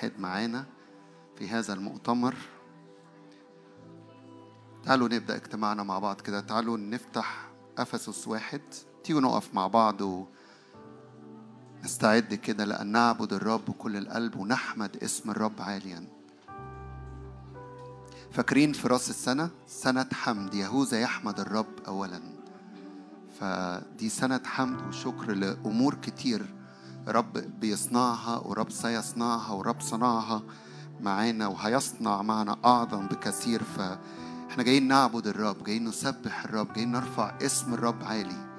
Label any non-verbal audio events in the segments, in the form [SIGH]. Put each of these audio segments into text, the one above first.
تتحد معانا في هذا المؤتمر. تعالوا نبدأ اجتماعنا مع بعض كده. تعالوا نفتح أفسس واحد. تيجوا نقف مع بعض ونستعد كده لأن نعبد الرب بكل القلب ونحمد اسم الرب عاليا. فاكرين في راس السنة؟ سنة حمد. يهوذا يحمد الرب أولا. فدي سنة حمد وشكر لأمور كتير رب بيصنعها ورب سيصنعها ورب صنعها معانا وهيصنع معنا أعظم بكثير. فإحنا جايين نعبد الرب جايين نسبح الرب جايين نرفع اسم الرب عالي.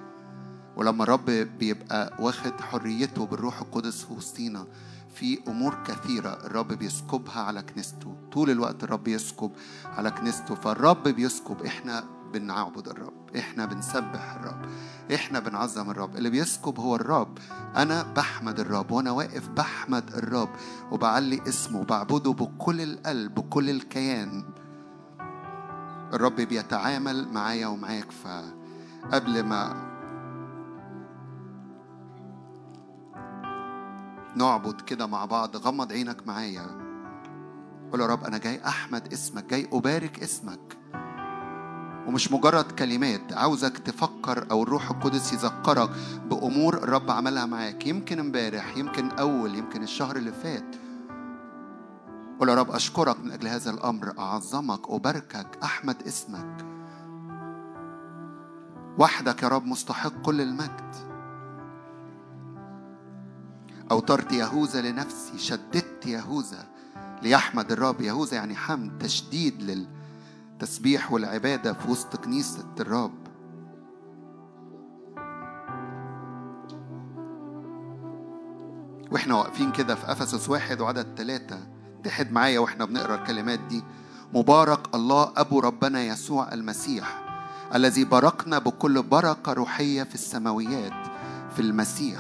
ولما الرب بيبقى واخد حريته بالروح القدس في وسطينا في أمور كثيرة الرب بيسكبها على كنيسته. طول الوقت الرب يسكب على كنيسته فالرب بيسكب. إحنا بنعبد الرب. إحنا بنسبح الرب. إحنا بنعظم الرب. اللي بيسكب هو الرب. أنا بحمد الرب وأنا واقف بحمد الرب. وبعلي اسمه. وبعبده بكل القلب بكل الكيان. الرب بيتعامل معايا ومعاك فقبل ما نعبد كده مع بعض غمض عينك معايا. قول يا رب أنا جاي أحمد اسمك. جاي أبارك اسمك. ومش مجرد كلمات عاوزك تفكر أو الروح القدس يذكرك بأمور الرب عملها معاك. يمكن امبارح يمكن أول يمكن الشهر اللي فات. قول يا رب أشكرك من أجل هذا الأمر. أعظمك أباركك أحمد اسمك. وحدك يا رب مستحق كل المجد. أوترت يهوذا لنفسي شددت يهوذا ليحمد الرب. يهوذا يعني حمد تشديد للتسبيح والعبادة في وسط كنيسة الرب وإحنا واقفين كده في أفسس واحد وعدد ثلاثة تحد معايا وإحنا بنقرأ الكلمات دي. مبارك الله أبو ربنا يسوع المسيح الذي باركنا بكل بركة روحية في السماويات في المسيح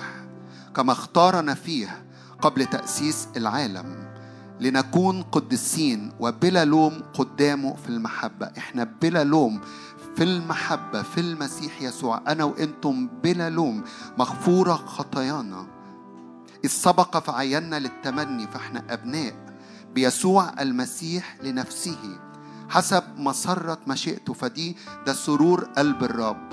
كما اختارنا فيه قبل تأسيس العالم. لنكون قدسين وبلا لوم قدامه في المحبة. إحنا بلا لوم في المحبة في المسيح يسوع. أنا وإنتم بلا لوم. مغفورة خطايانا. إذ سبق فعينا للتمني فإحنا أبناء بيسوع المسيح لنفسه. حسب مسرة مشيئته فدي ده سرور قلب الرب.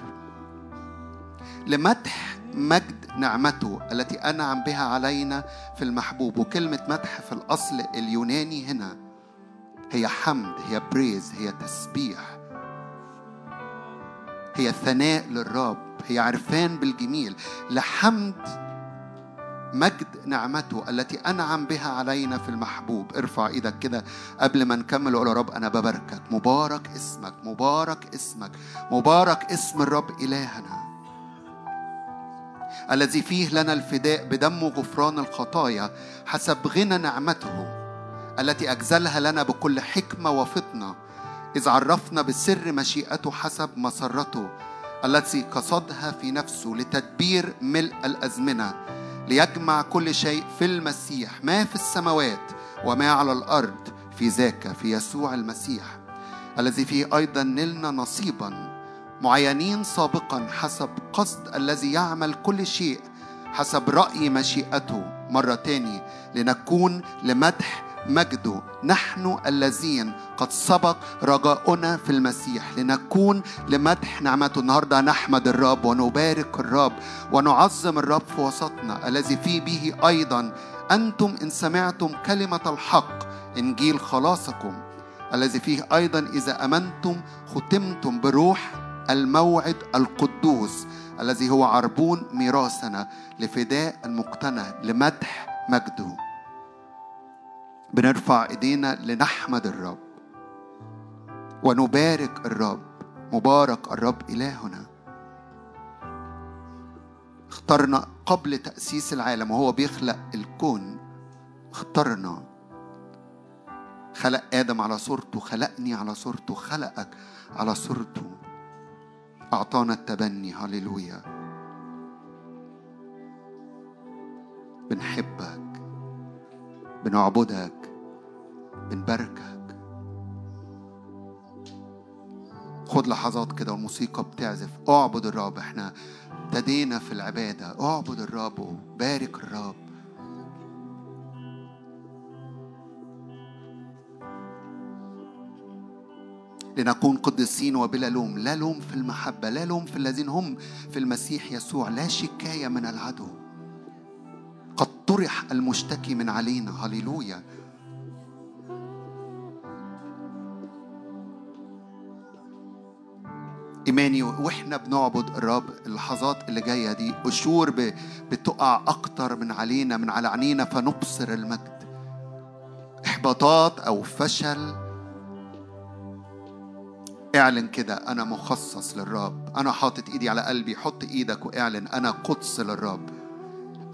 لمدح مجد نعمته التي أنعم بها علينا في المحبوب. وكلمة مدح في الأصل اليوناني هنا هي حمد هي بريز هي تسبيح هي ثناء للرب هي عرفان بالجميل. لحمد مجد نعمته التي أنعم بها علينا في المحبوب. ارفع إيدك كده قبل ما نكمل وقول يا رب أنا بباركك. مبارك اسمك مبارك اسمك مبارك اسم الرب إلهنا. الذي فيه لنا الفداء بدم غفران الخطايا حسب غنى نعمته التي أجزلها لنا بكل حكمة وفطنة إذ عرفنا بسر مشيئته حسب مسرته التي قصدها في نفسه لتدبير ملء الأزمنة ليجمع كل شيء في المسيح ما في السماوات وما على الأرض في ذاك في يسوع المسيح الذي فيه أيضا نلنا نصيبا معينين سابقا حسب قصد الذي يعمل كل شيء حسب رأي مشيئته. مرة تاني لنكون لمدح مجده. نحن الذين قد سبق رجاؤنا في المسيح. لنكون لمدح نعمته النهارده نحمد الرب ونبارك الرب ونعظم الرب في وسطنا الذي في به أيضا. أنتم إن سمعتم كلمة الحق إنجيل خلاصكم. الذي فيه أيضا إذا أمنتم ختمتم بروح الموعد القدوس الذي هو عربون ميراثنا لفداء المقتنع لمدح مجده. بنرفع ايدينا لنحمد الرب ونبارك الرب مبارك الرب إلهنا. اخترنا قبل تأسيس العالم وهو بيخلق الكون اخترنا. خلق آدم على صورته خلقني على صورته خلقك على صورته. أعطانا التبني. هللويا. بنحبك بنعبدك بنباركك. خد لحظات كده والموسيقى بتعزف. اعبد الرب. إحنا ابتدينا في العبادة. اعبد الرب وبارك الرب. لنكون قدسين وبلا لوم. لا لوم في المحبة لا لوم في الذين هم في المسيح يسوع. لا شكاية من العدو. قد طرح المشتكي من علينا. هللويا. إيماني وإحنا بنعبد الرب اللحظات اللي جاية دي. قشور بتقع أكتر من علينا من على عينينا فنبصر المجد. إحباطات أو فشل اعلن كده أنا مخصص للرب. أنا حاطط إيدي على قلبي حط إيدك واعلن أنا قدس للرب.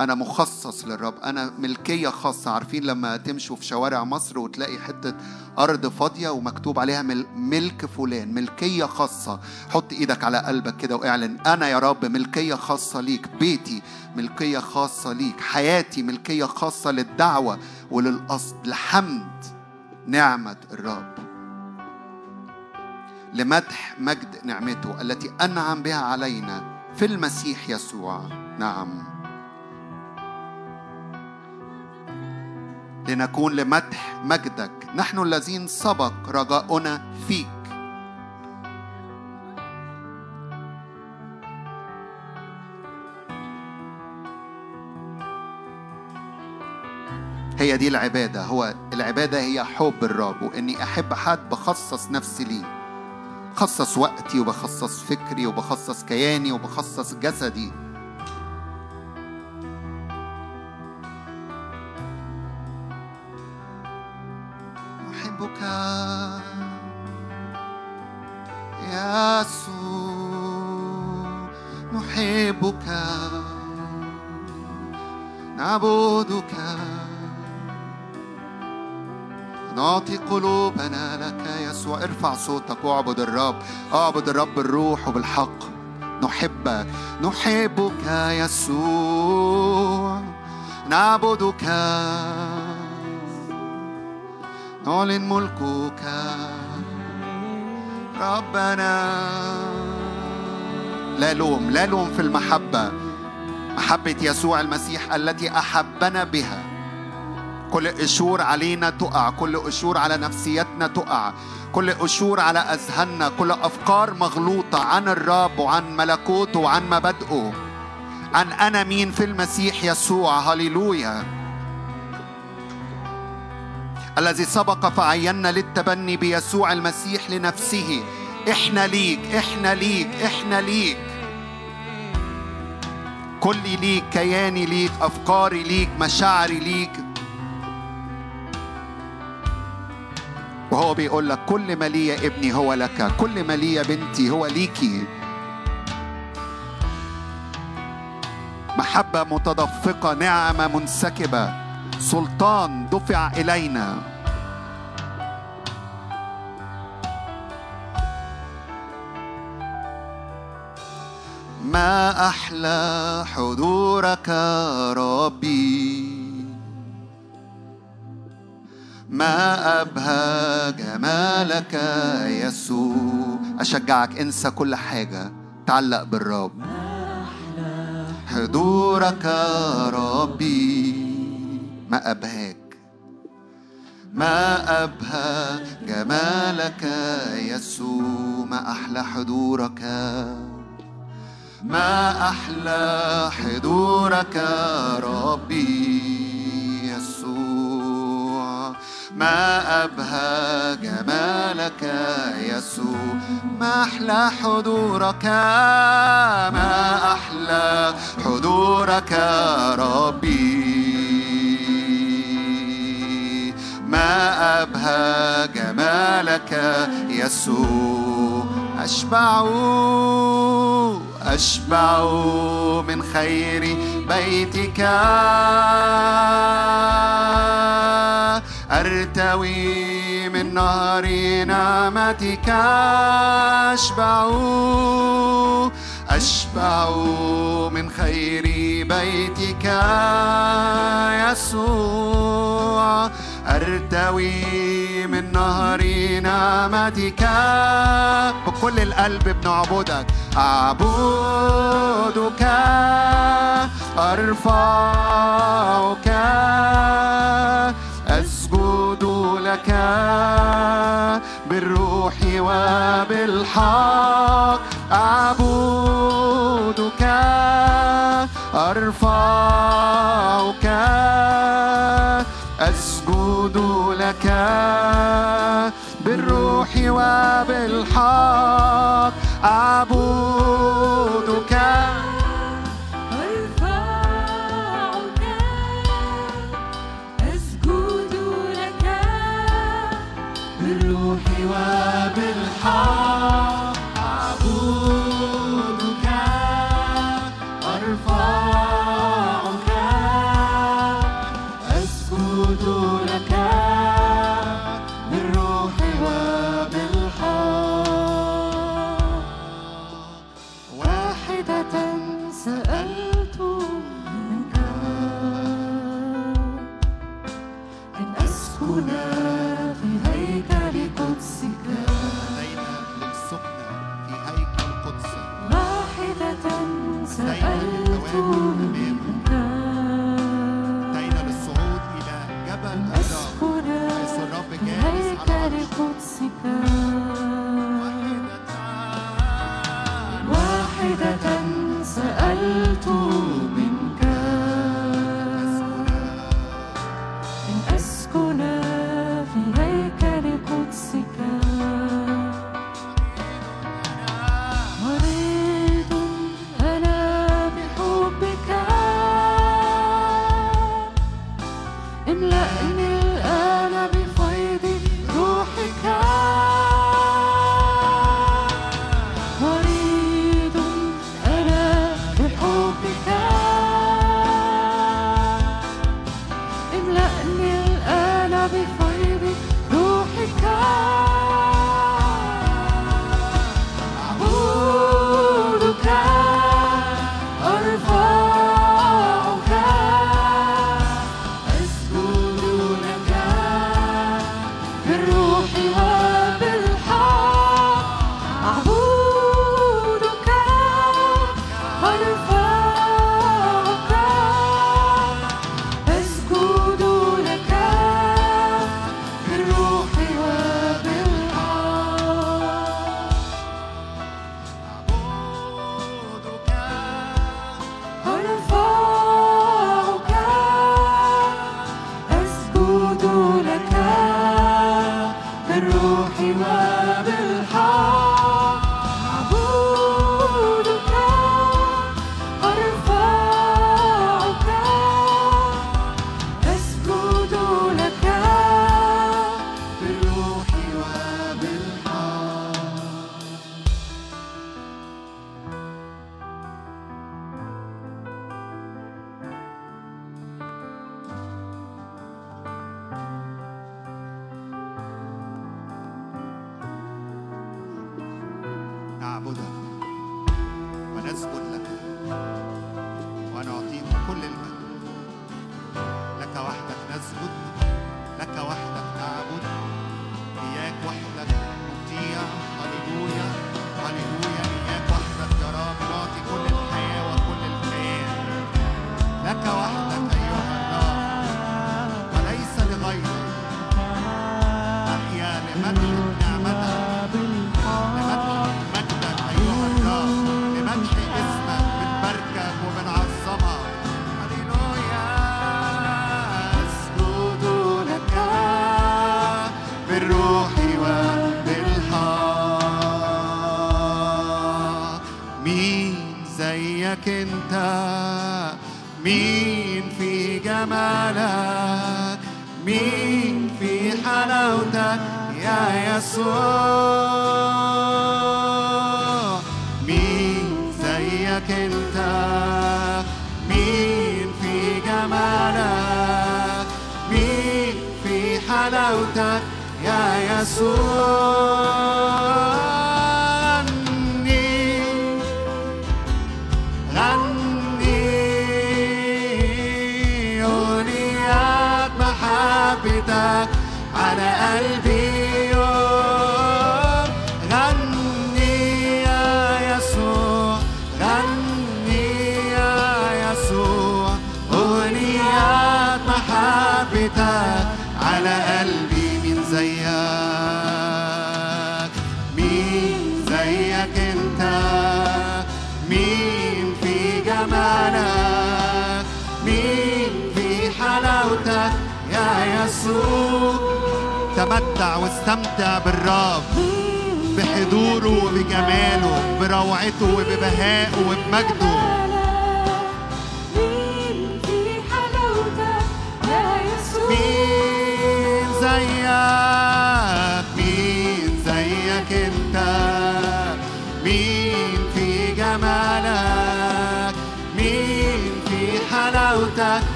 أنا مخصص للرب. أنا ملكية خاصة. عارفين لما تمشوا في شوارع مصر وتلاقي حتة أرض فاضية ومكتوب عليها ملك فلان ملكية خاصة. حط إيدك على قلبك كده واعلن أنا يا رب ملكية خاصة ليك بيتي ملكية خاصة ليك حياتي ملكية خاصة للدعوة وللقصد لحمد نعمة الرب. لمدح مجد نعمته التي أنعم بها علينا في المسيح يسوع. نعم. لنكون لمدح مجدك. نحن الذين سبق رجاؤنا فيك. هي دي العبادة. هو العبادة هي حب الرب وإني أحب حد بخصص نفسي ليه. بخصص وقتي وبخصص فكري وبخصص كياني وبخصص جسدي. نحبك نعبدك. نعطي قلوبنا لك يسوع ارفع صوتك واعبد الرب. اعبد الرب بالروح وبالحق نحبك نحبك يسوع. نعبدك. نعلن ملكك. ربنا. لا لوم لا لوم في المحبة. محبة يسوع المسيح التي أحبنا بها. كل قشور علينا تقع كل قشور على نفسيتنا تقع. كل قشور على أذهاننا كل أفكار مغلوطة عن الرب وعن ملكوته وعن مبادئه. عن أنا مين في المسيح يسوع هللويا. الذي سبق فعينا للتبني بيسوع المسيح لنفسه. إحنا ليك إحنا ليك إحنا ليك. كلي ليك كياني ليك أفكاري ليك مشاعري ليك. وهو بيقول لك كل ما لي ابني هو لك كل ما لي بنتي هو ليكي. محبة متدفقة نعمة منسكبة سلطان دفع إلينا. ما أحلى حضورك ربي؟ ما أبهى جمالك يسوع أشجعك انسى كل حاجة تعلق بالرب. حضورك ربي. ما أبهاك ما أبهى جمالك يسوع ما أحلى حضورك ما أحلى حضورك ربي. ما أبهى جمالك يسوع ما أحلى حضورك ما أحلى حضورك ربي. ما أبهى جمالك يسوع أشبع أشبع من خير بيتك. أرتوي من نهر نعمتك أشبع. أشبع من خير بيتك يسوع. أرتوي من نهر نعمتك بكل القلب بنعبدك أعبدك أرفعك. وبالحق أعبدك أرفعك أسجد لك بالروح وبالحق. أعبدك. رزق لك. وأنا أعطيك كل المجد لك وحدك نسجد لك وحدك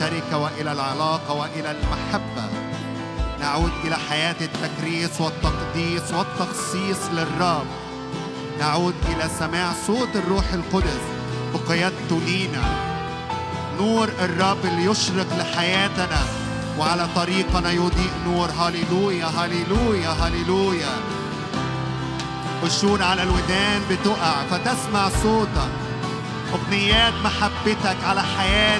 الشركة وإلى العلاقة وإلى المحبة. نعود إلى حياة التكريس والتقديس والتخصيص للرب. نعود إلى سماع صوت الروح القدس بقيادته لينا. نور الرب اللي يشرق لحياتنا وعلى طريقنا يضيء نور. هللويا هللويا هللويا. قشور على الودان بتقع فتسمع صوتك. أغنيات محبتك على حياتي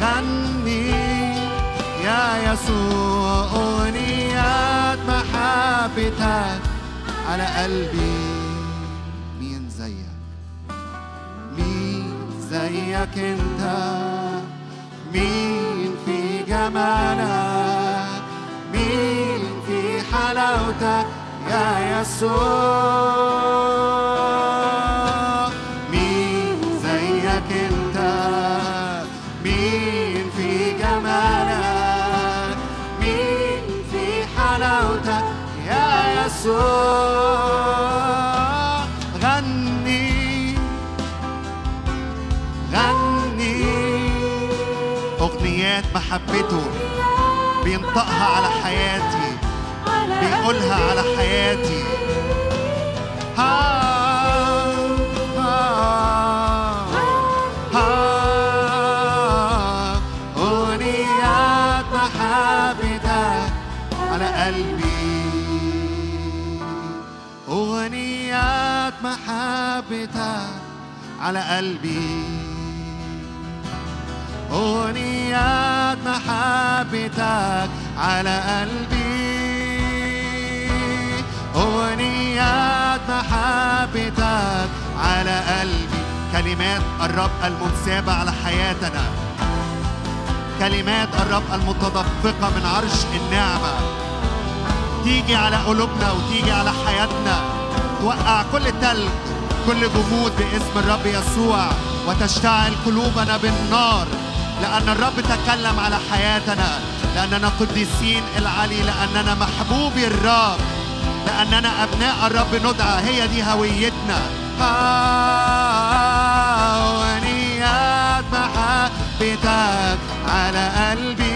غني يا يسوع أغنيات محبتك على قلبي. مين زيك؟ مين زيك أنت؟ مين في جمالك؟ مين في حلاوتك يا يسوع؟ غني غني أغنيات محبته بينطقها على حياتي بيقولها على حياتي على قلبي. أغنيات محبتك على قلبي. أغنيات محبتك على قلبي. كلمات الرب المنسابة على حياتنا كلمات الرب المتدفقة من عرش النعمة. تيجي على قلوبنا وتيجي على حياتنا. توقع كل تلج كل جمود باسم الرب يسوع وتشتعل قلوبنا بالنار لأن الرب تكلم على حياتنا لأننا قديسين العلي لأننا محبوبي الرب لأننا أبناء الرب ندعى هي دي هويتنا. هوانيات محبتك على قلبي.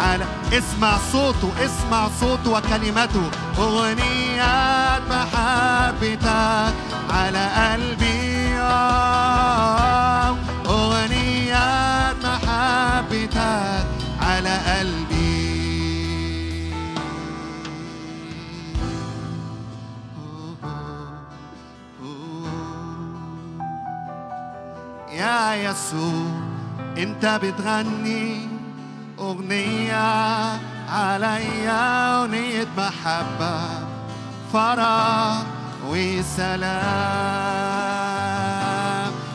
على اسمع صوته اسمع صوته وكلمته. أغنيات محبتك على قلبي. أغنية محبتك على قلبي. يا يسوع أنت بتغني أغنية عليا أغنية محبة فرح وسلام.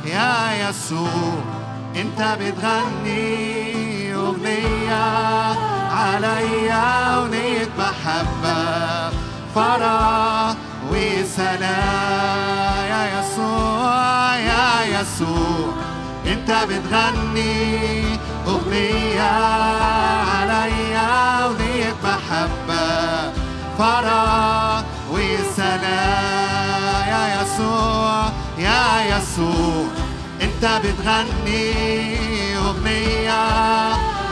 يا يسوع أنت بتغني أغنية عليا أغنية محبة فرح وسلام. يا يسوع يا يسوع أنت بتغني أغنية عليا أغنية محبة. فرح وسلام يا يسوع يا يسوع أنت بتغني أغنية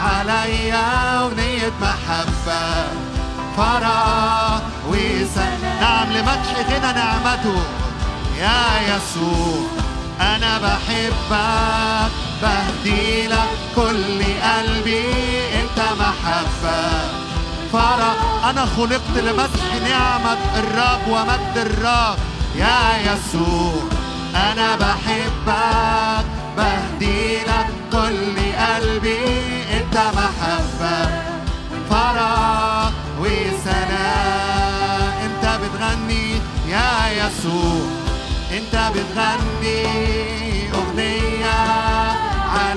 عليا أغنية محبة. فرح وسلام نعم لمدح غنى نعمته. يا يسوع أنا بحبك. بهدي لك كل قلبي أنت محبة فرح أنا خلقت لمدح نعمة الرب ومجد الرب. يا يسوع أنا بحبك. بهدي لك كل قلبي أنت محبة فرح وسلام انت بتغني. يا يسوع انت بتغني.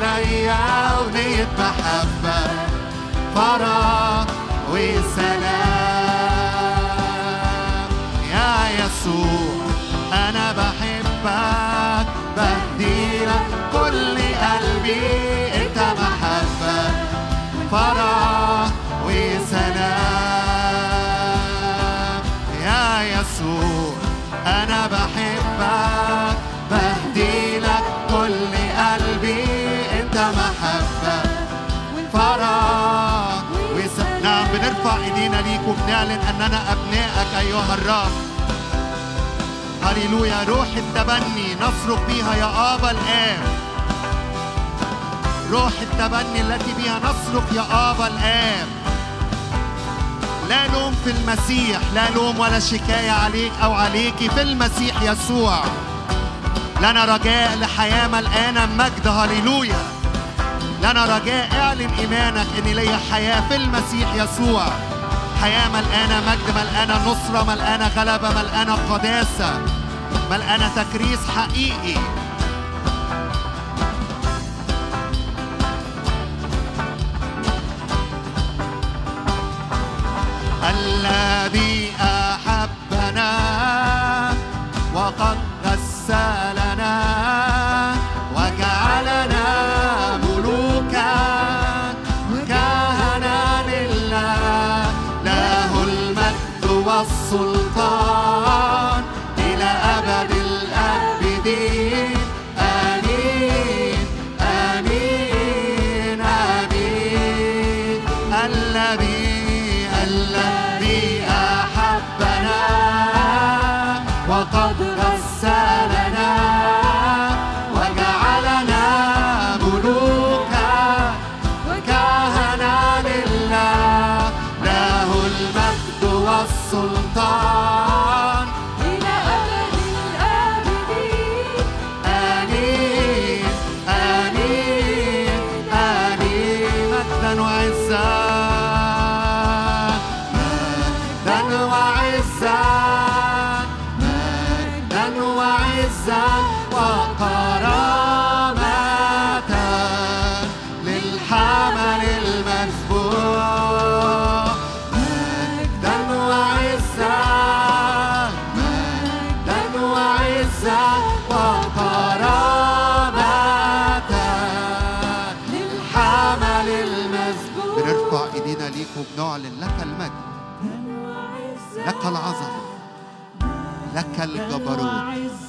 عليا أغنية محبة فرح وسلام. يا يسوع أنا بحبك بهدي لك كل قلبي. أنت محبة فرح وسلام. يا يسوع أنا بحبك. إيدينا ليك وبنعلن أننا أبنائك أيها الرب. هللويا روح التبني نصرخ بها يا آبا الآب. روح التبني التي بها نصرخ يا آبا الآب. لا لوم في المسيح لا لوم ولا شكاية عليك أو عليك في المسيح يسوع. لنا رجاء لحياة ملقانة مجد هللويا. لنا رجاء اعلن إيمانك إن ليا حياة في المسيح يسوع. حياة ملقانة مجد ملقانة نصرة ملقانة غلبة ملقانة قداسة ملقانة تكريس حقيقي. الذي أحبنا وقد غسلنا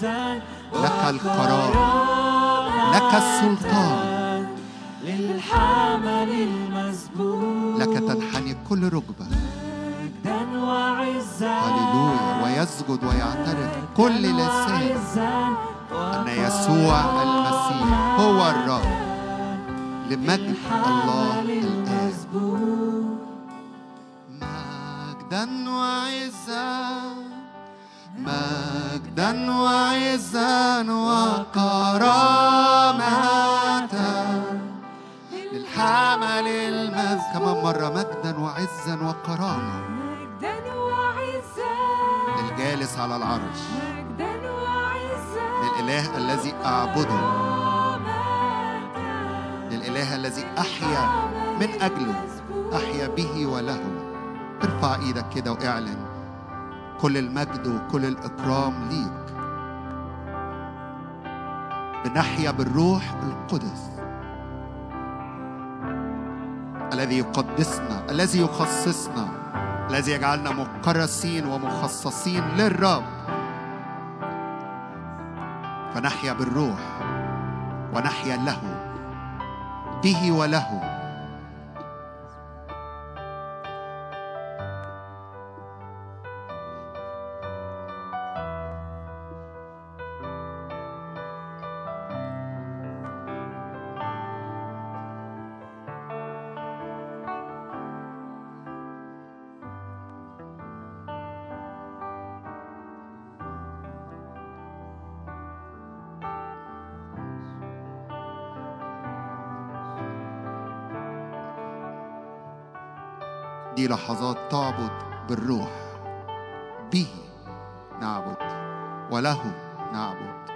لك القرار لك السلطان. للحمل المسبوق لك تنحني كل ركبة. مجدا وعزا. هللويا ويسجد ويعترف كل لسان. أن يسوع المسيح هو الرب. لمجد الله الآب مجدا وعزا. مجدا وعزا وكرامة. للحمل المذ كمان مرة. مجدا وعزا وكرامة. مجدا وعزا للجالس على العرش. مجدا وعزا للإله الذي أعبده. للإله الذي أحيا من أجله. أحيا به وله. ارفع إيدك كده وإعلن. كل المجد وكل الإكرام ليك. بنحيا بالروح القدس. الذي يقدسنا الذي يخصصنا الذي يجعلنا مكرسين ومخصصين للرب. فنحيا بالروح ونحيا له به وله. دي لحظات تعبد بالروح. به نعبد وله نعبد.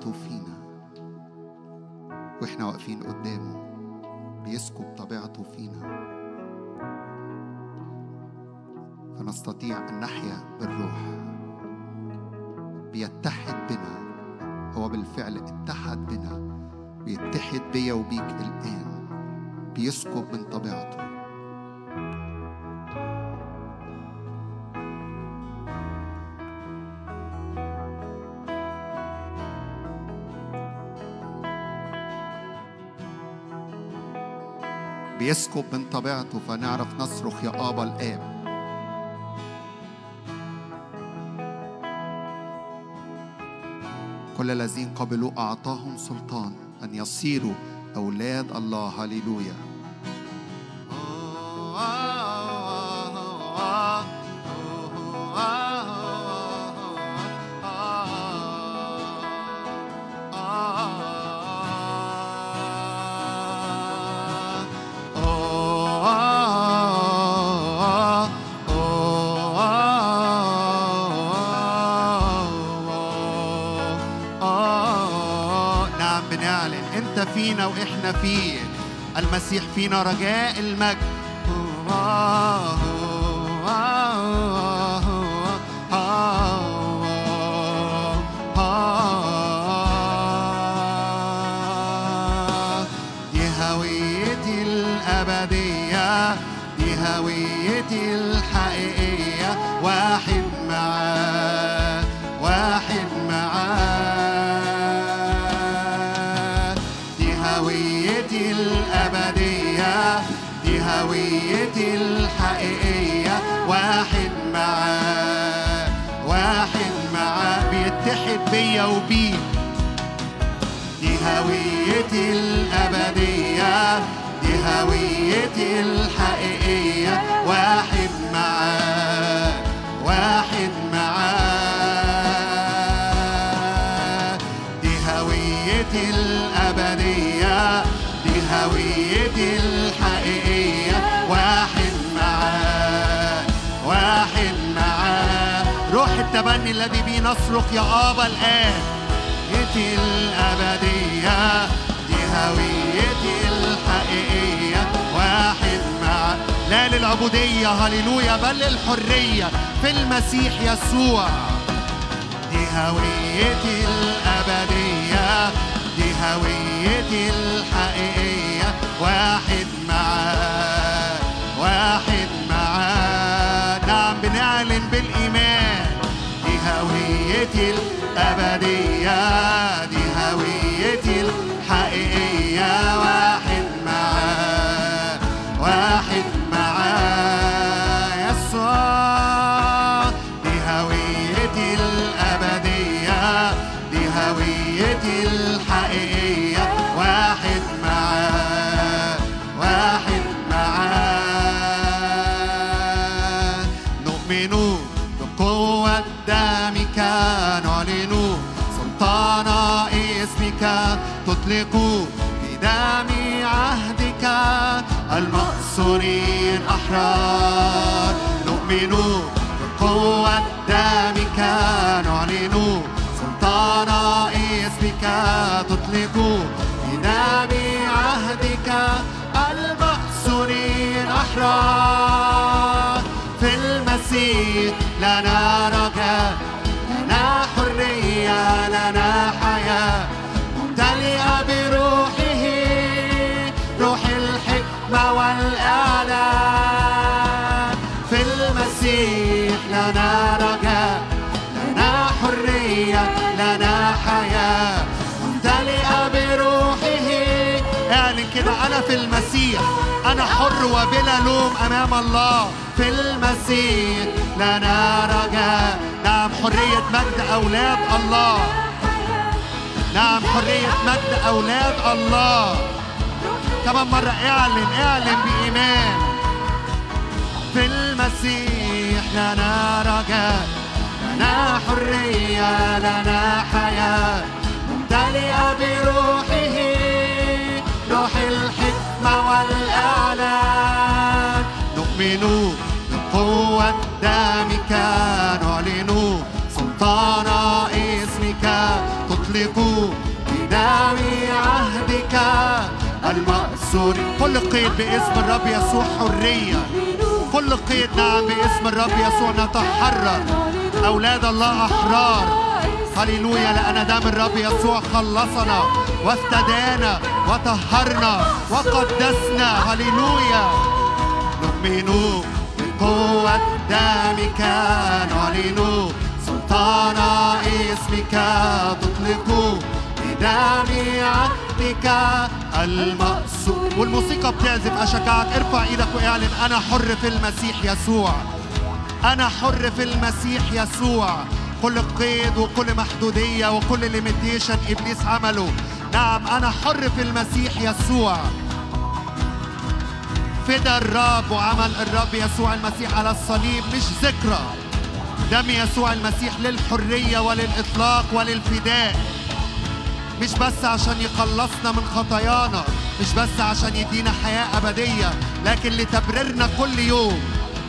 بيسكب طبيعته بيسكب من طبيعته فنعرف نصرخ يا آبا الآب. كل الذين قبلوا أعطاهم سلطان أن يصيروا أولاد الله. هللويا. فيك المسيح فينا رجاء المجد. بيا وبيك دي هويتي الأبدية دي هويتي الحقيقية. الذي به نصرخ يا ابا الآن. هويتي الأبدية دي هويتي الحقيقية. واحد مع لا للعبودية. هللويا بل للحرية. في المسيح يسوع. دي هويتي الأبدية. دي هويتي الحقيقية. واحد معاه واحد معاه نعم بنعلن بالإيمان. دي هويتي الأبدية دي هويتي الحقيقية واحد معاه واحد أحرار نؤمن بقوة دمك نعلن سلطان اسمك تطلق بدم عهدك المأسورين أحرار في المسيح لنا رجاء لنا حرية لنا حياة في المسيح. أنا حر وبلا لوم أمام الله. في المسيح لنا رجاء نعم حرية مجد أولاد الله. نعم حرية مجد أولاد الله. كمان مرة اعلن اعلن بإيمان. في المسيح لنا رجاء لنا حرية لنا حياة. ممتلئة بروحه. روح الحكمة والإعلان نؤمن بقوة دمك نعلن سلطان اسمك. تطلق بدم عهدك. المأسور كل قيد باسم الرب يسوع حرية. كل قيد نعم باسم الرب يسوع نتحرر. أولاد الله أحرار. هللويا لأن دم الرب يسوع خلصنا. وافتدانا وطهرنا وقدسنا. هللويا. نؤمن بقوة دمك نعلن سلطان اسمك. تطلق بدم عهدك. المأسور والموسيقى بتعزف. أشجعك ارفع إيدك واعلن. أنا حر في المسيح يسوع. أنا حر في المسيح يسوع. كل قيد وكل محدودية وكل ليميتيشن إبليس عمله. نعم أنا حر في المسيح يسوع. فدى الرب وعمل الرب يسوع المسيح على الصليب مش ذكرى. دم يسوع المسيح للحرية وللإطلاق وللفداء. مش بس عشان يخلصنا من خطايانا مش بس عشان يدينا حياة أبدية لكن لتبريرنا كل يوم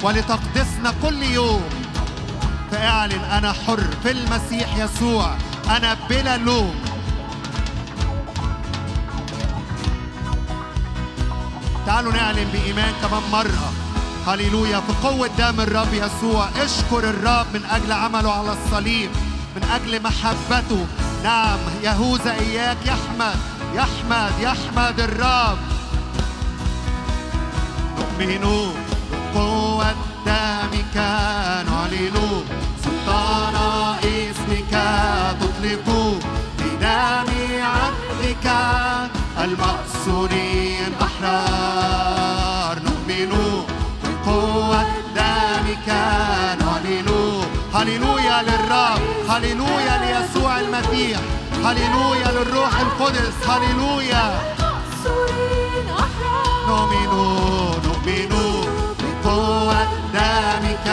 ولتقدسنا كل يوم. فاعلن أنا حر في المسيح يسوع. أنا بلا لوم. تعالوا نعلن بإيمان كمان مرة. هللويا. في قوة دم الرب يسوع. اشكر الرب من أجل عمله على الصليب من أجل محبته. نعم يهوذا إياك. يحمد يحمد يحمد الرب. نؤمن بقوة دمك نعلن سلطان اسمك. تطلق بدم عهدك. المأسورين هللويا ليسوع المسيح هللويا للروح القدس هللويا نؤمن نؤمن بقوة دمك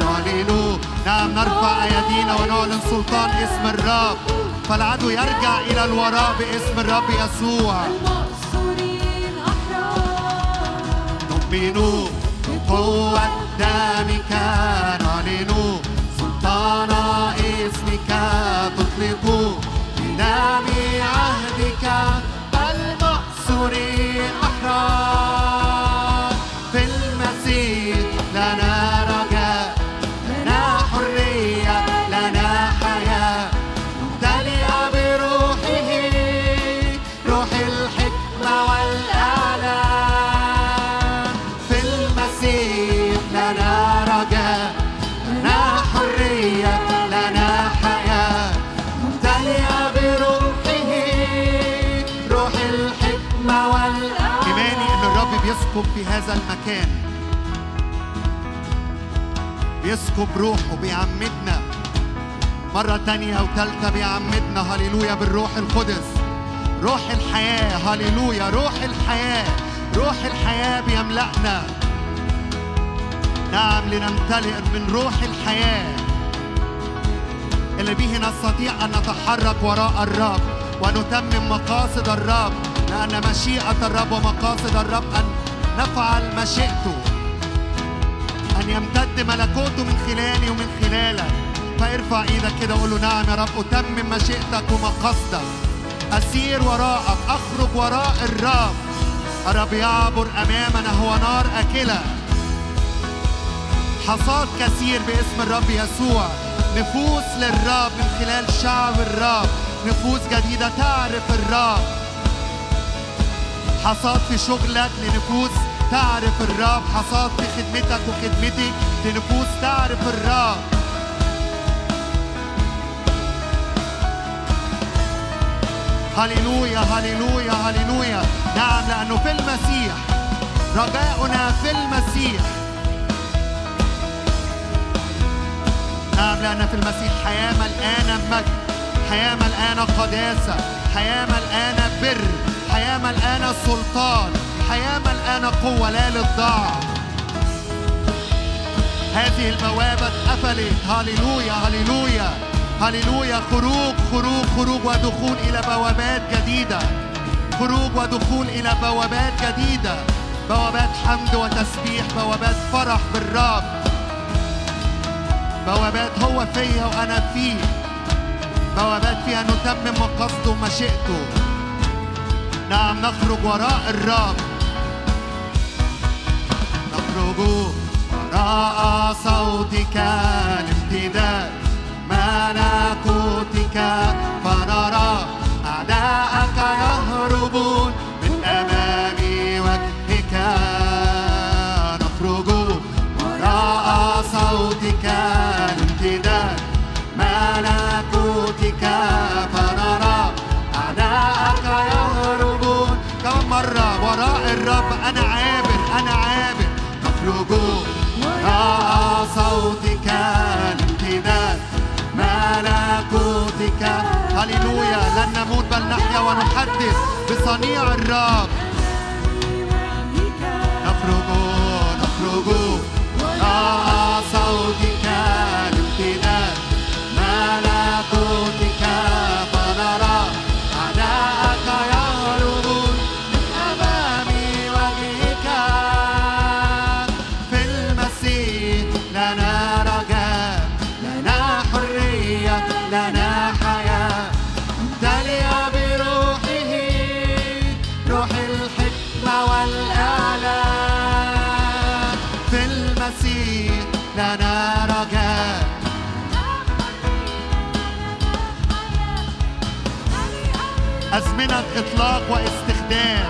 نعلن نعم نرفع أيدينا ونعلن سلطان اسم الرب فالعدو يرجع إلى الوراء باسم الرب يسوع نؤمن بقوة دمك عهدك تطلق بدم عهدك المأسور أحرار. بيسكب روحه بيعمدنا مرة تانية وتالتة بيعمدنا هللويا بالروح القدس. روح الحياة هللويا. روح الحياة روح الحياة بيملأنا. نعم لنمتلئ من روح الحياة. اللي به نستطيع أن نتحرك وراء الرب ونتمم مقاصد الرب لأن مشيئة الرب ومقاصد الرب أن نفعل مشيئته أن يمتد ملكوته من خلالي ومن خلالك. فارفع إيدك كده وقول له نعم يا رب أتمم مشيئتك ومقاصدك أسير وراءك أخرج وراء الرب. الرب يعبر أمامنا هو نار أكلة. حصاد كثير باسم الرب يسوع. نفوس للرب من خلال شعب الرب. نفوس جديدة تعرف الرب. حصاد في شغلك لنفوس تعرف الرب حصاد في خدمتك وخدمتك لنفوس تعرف الرب. هللويا هللويا هللويا. نعم لأنه في المسيح رجاؤنا في المسيح. نعم لأن في المسيح حياة ملقانة مجد حياة ملقانة قداسة حياة ملقانة بر حياة ملقانة سلطان. حياة ملقانة قوة لا للضعف هذه البوابة اتقفلت هللويا هللويا. هللويا. خروج خروج خروج ودخول إلى بوابات جديدة. خروج ودخول إلى بوابات جديدة. بوابات حمد وتسبيح بوابات فرح بالرب. بوابات هو فيا وأنا فيه. بوابات فيها نتمم مقاصده ومشيئته نعم نخرج وراء الرب. نخرج وراء صوتك الامتداد ملكوتك فنرى أعداءك يهربون من أمام وجهك. نخرج وراء صوتك الامتداد ملكوتك فنرى أعداءك يهربون. كم مرة وراء الرب أنا عابر هللويا لن نموت بل نحيا ونحدث بصنيع الرب. إطلاق واستخدام.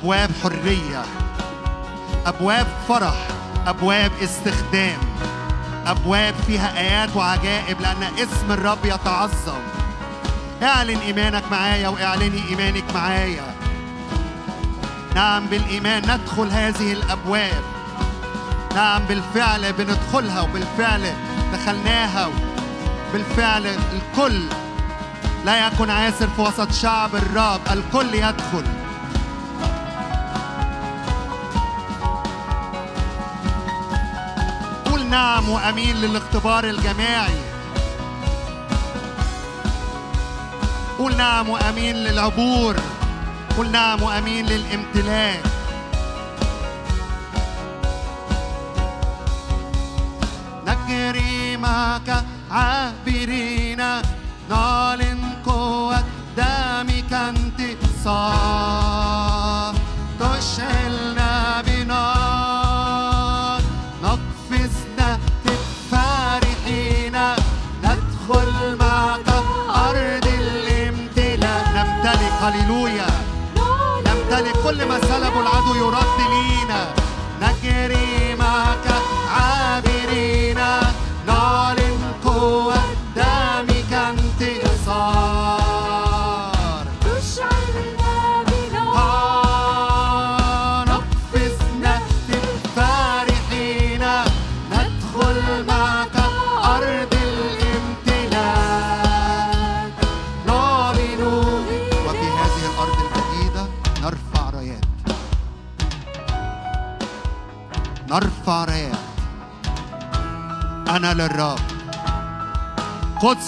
أبواب حرية أبواب فرح أبواب استخدام أبواب فيها آيات وعجائب لأن اسم الرب يتعظم. اعلن إيمانك معايا واعلني إيمانك معايا. نعم بالإيمان ندخل هذه الأبواب. نعم بالفعل بندخلها وبالفعل دخلناها بالفعل الكل. لا يكن عاسر في وسط شعب الرب الكل يدخل. نعم وأمين للاختبار الجماعي. قول نعم وأمين للعبور. قل نعم وأمين للامتلاك.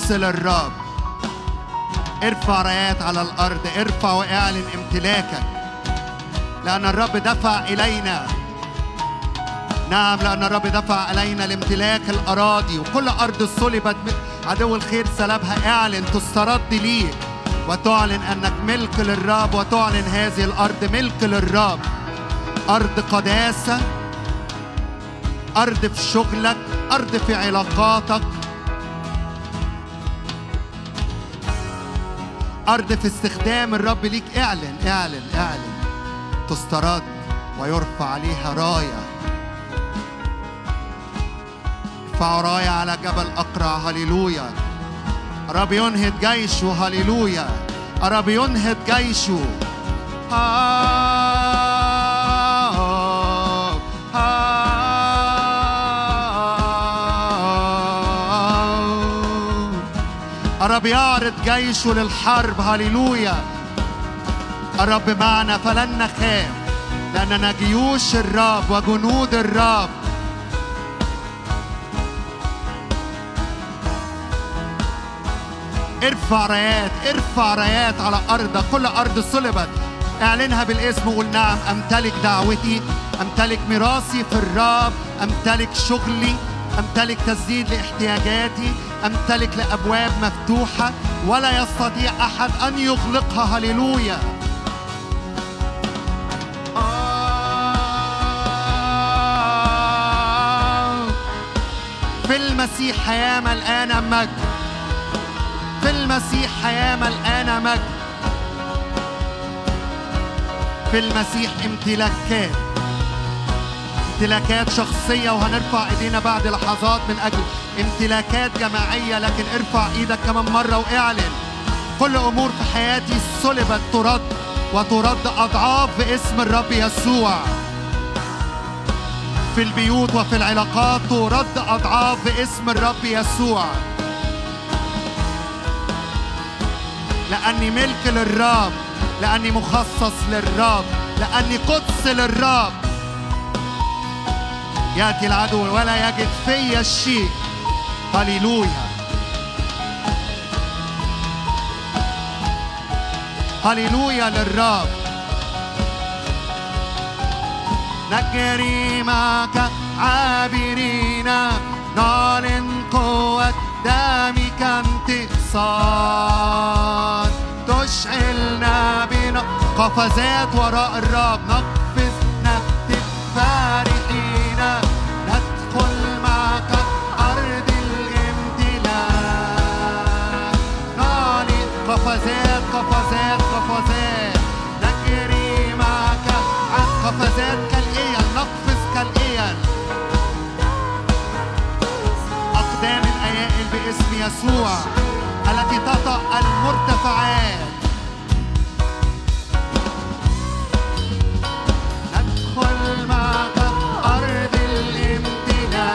قدس للرب ارفع رايات على الأرض ارفع واعلن امتلاكك. لأن الرب دفع إلينا. نعم لأن الرب دفع علينا لامتلاك الأراضي. وكل أرض صلبت عدو الخير سلبها. اعلن تسترد ليك وتعلن أنك ملك للرب وتعلن هذه الأرض ملك للرب. أرض قداسة. أرض في شغلك. أرض في علاقاتك. أرض في استخدام الرب ليك. اعلن اعلن اعلن. تسترد ويرفع عليها راية. ارفع راية على جبل أقرع. هللويا. الرب ينهض جيشه. هللويا. الرب ينهض جيشه. آه، الرب يعرض جيشه للحرب. هللويا. الرب معنا فلن نخاف لأننا جيوش الرب وجنود الرب. ارفع رايات ارفع رايات على أرضك. كل أرض صلبت. اعلنها بالاسم وقول نعم أمتلك دعوتي أمتلك ميراثي في الرب أمتلك شغلي أمتلك تسديد لاحتياجاتي أمتلك لأبواب مفتوحة ولا يستطيع أحد أن يغلقها. هللويا. في المسيح حياة ملقانة مجد في المسيح حياة ملقانة مجد في المسيح امتلاكات امتلاكات شخصية وهنرفع إيدينا بعد لحظات من أجل امتلاكات جماعية لكن ارفع إيدك كمان مرة واعلن. كل امور في حياتي صلبت ترد وترد اضعاف باسم الرب يسوع. في البيوت وفي العلاقات ترد اضعاف باسم الرب يسوع. لاني ملك للرب لاني مخصص للرب لاني قدس للرب. ياتي العدو ولا يجد في الشيء هللويا هللويا للرب نجري معك عابرين نعلن قوة دمك انتصار تشعلنا بنا قفزات وراء الرب نقفز نهتف فرحين يسوع التي تطأ المرتفعات. ندخل معك أرض غنى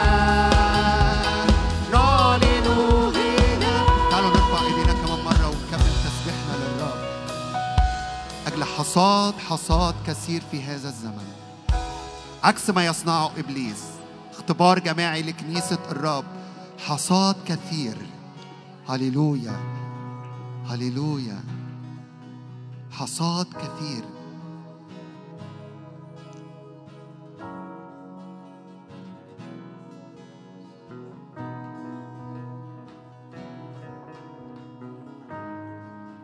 تعالوا نرفع إيدينا كمان مرة ونكمل تسبيحنا للرب أجل حصاد حصاد كثير في هذا الزمن. عكس ما يصنعه إبليس اختبار جماعي لكنيسة الرب حصاد كثير. هللويا. هللويا. حصاد كثير.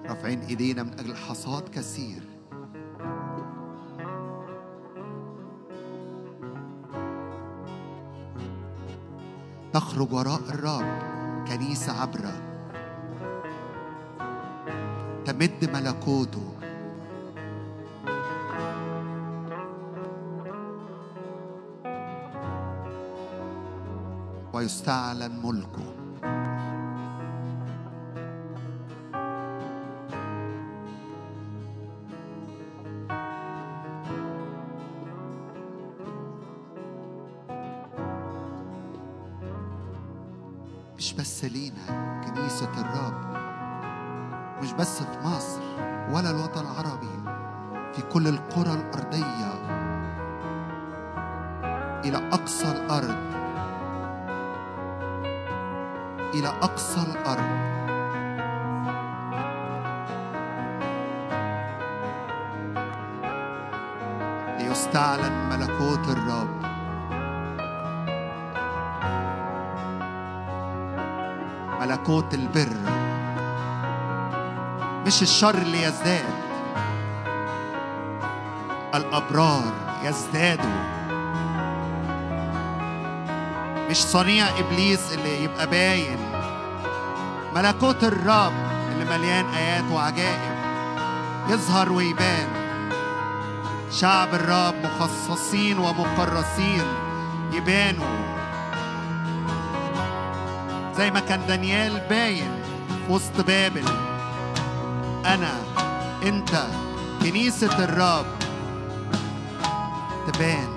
رافعين إيدينا من أجل حصاد كثير. تخرج وراء الرب كنيسة عبرة. تمد ملكوته. ويستعلن ملكه. بس في مصر ولا الوطن العربي في كل القرى الأرضية إلى أقصى الأرض. إلى أقصى الأرض. ليستعلن ملكوت الرب. ملكوت البر. مش الشر اللي يزداد الأبرار يزدادوا. مش صنيع إبليس اللي يبقى باين ملكوت الرب اللي مليان آيات وعجائب. يظهر ويبان شعب الرب مخصصين ومكرسين يبانوا. زي ما كان دانيال باين في وسط بابل أنا أنت كنيسة الرب تبان.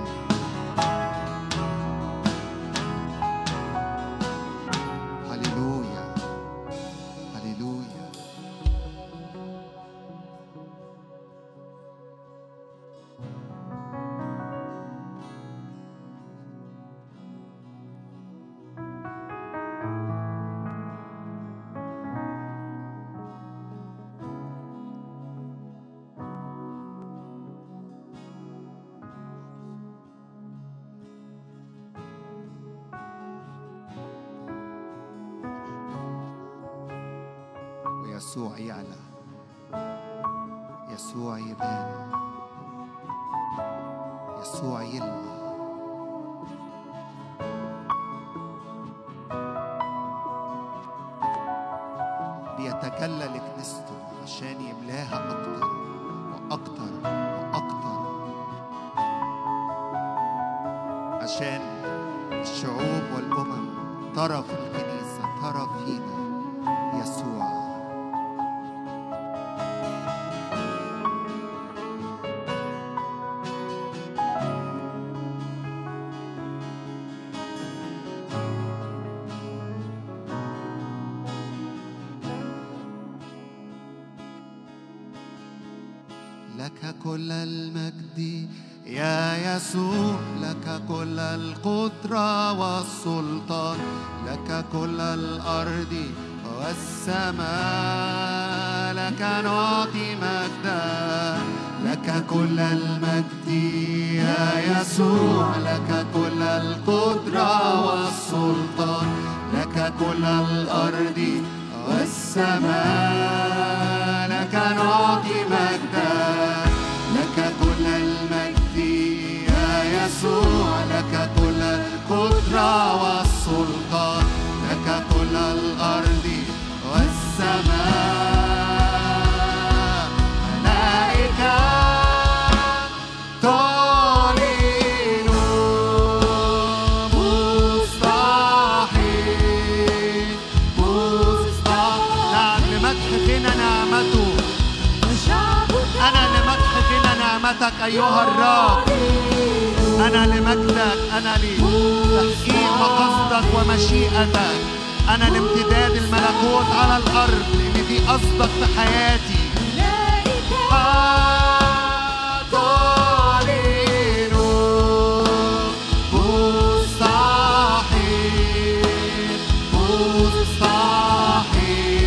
وشعبك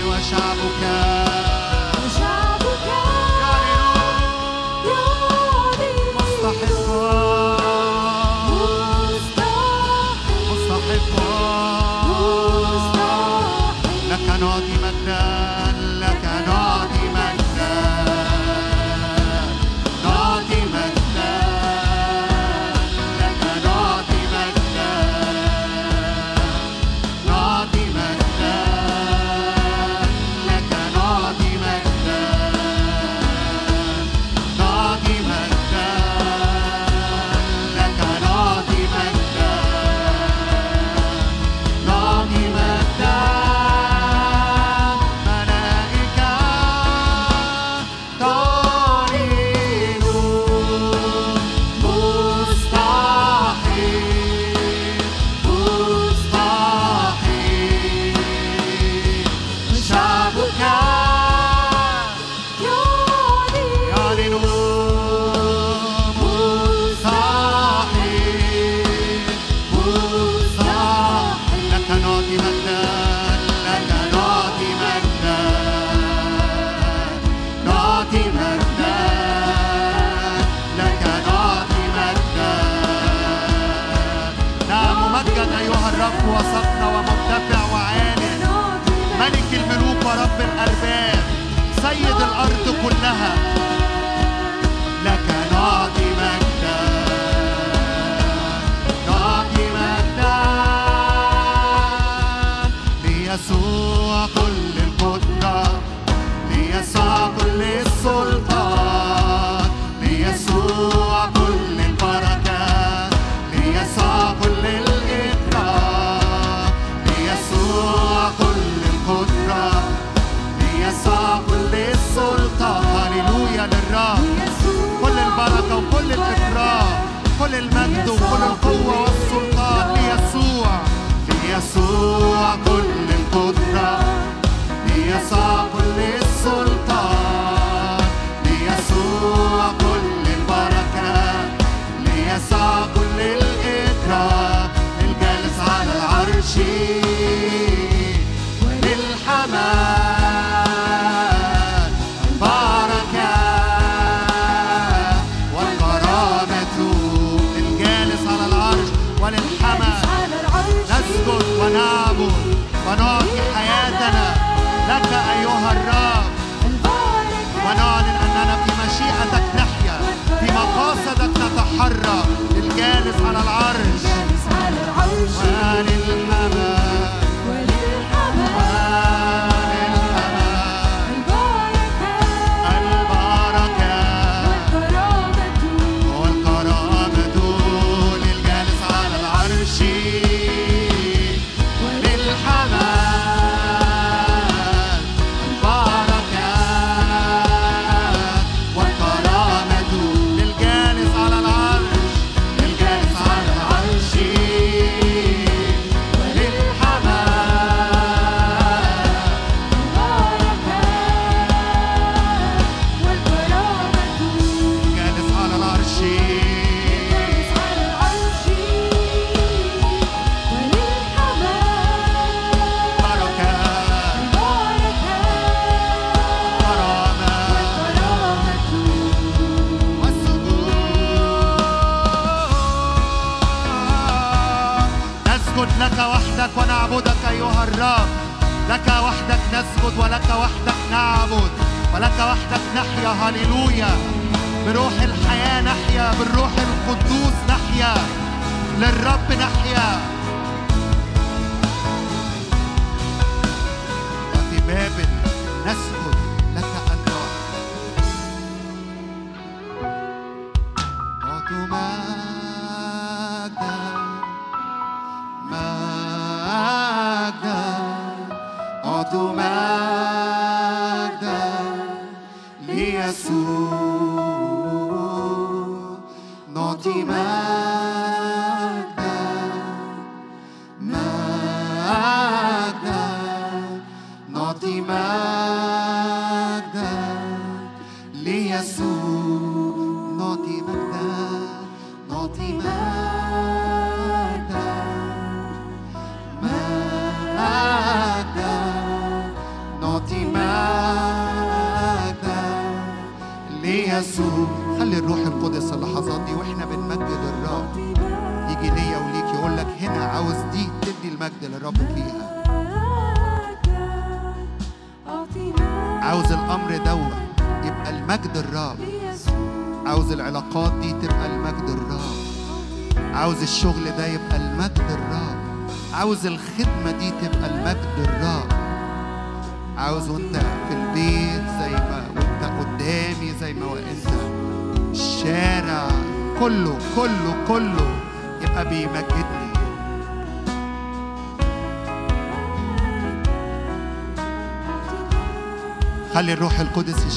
وشعبك.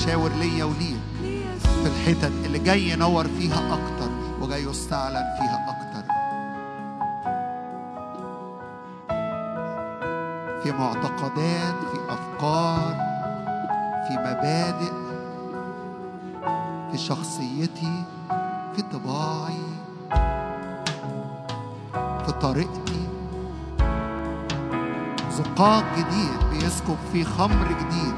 يشاور ليا وليك في الحتت اللي جاي ينور فيها أكتر وجاي يستعلن فيها أكتر. في معتقدات في أفكار في مبادئ في شخصيتي في طباعي في طريقتي. زقاق جديد بيسكب فيه خمر جديد.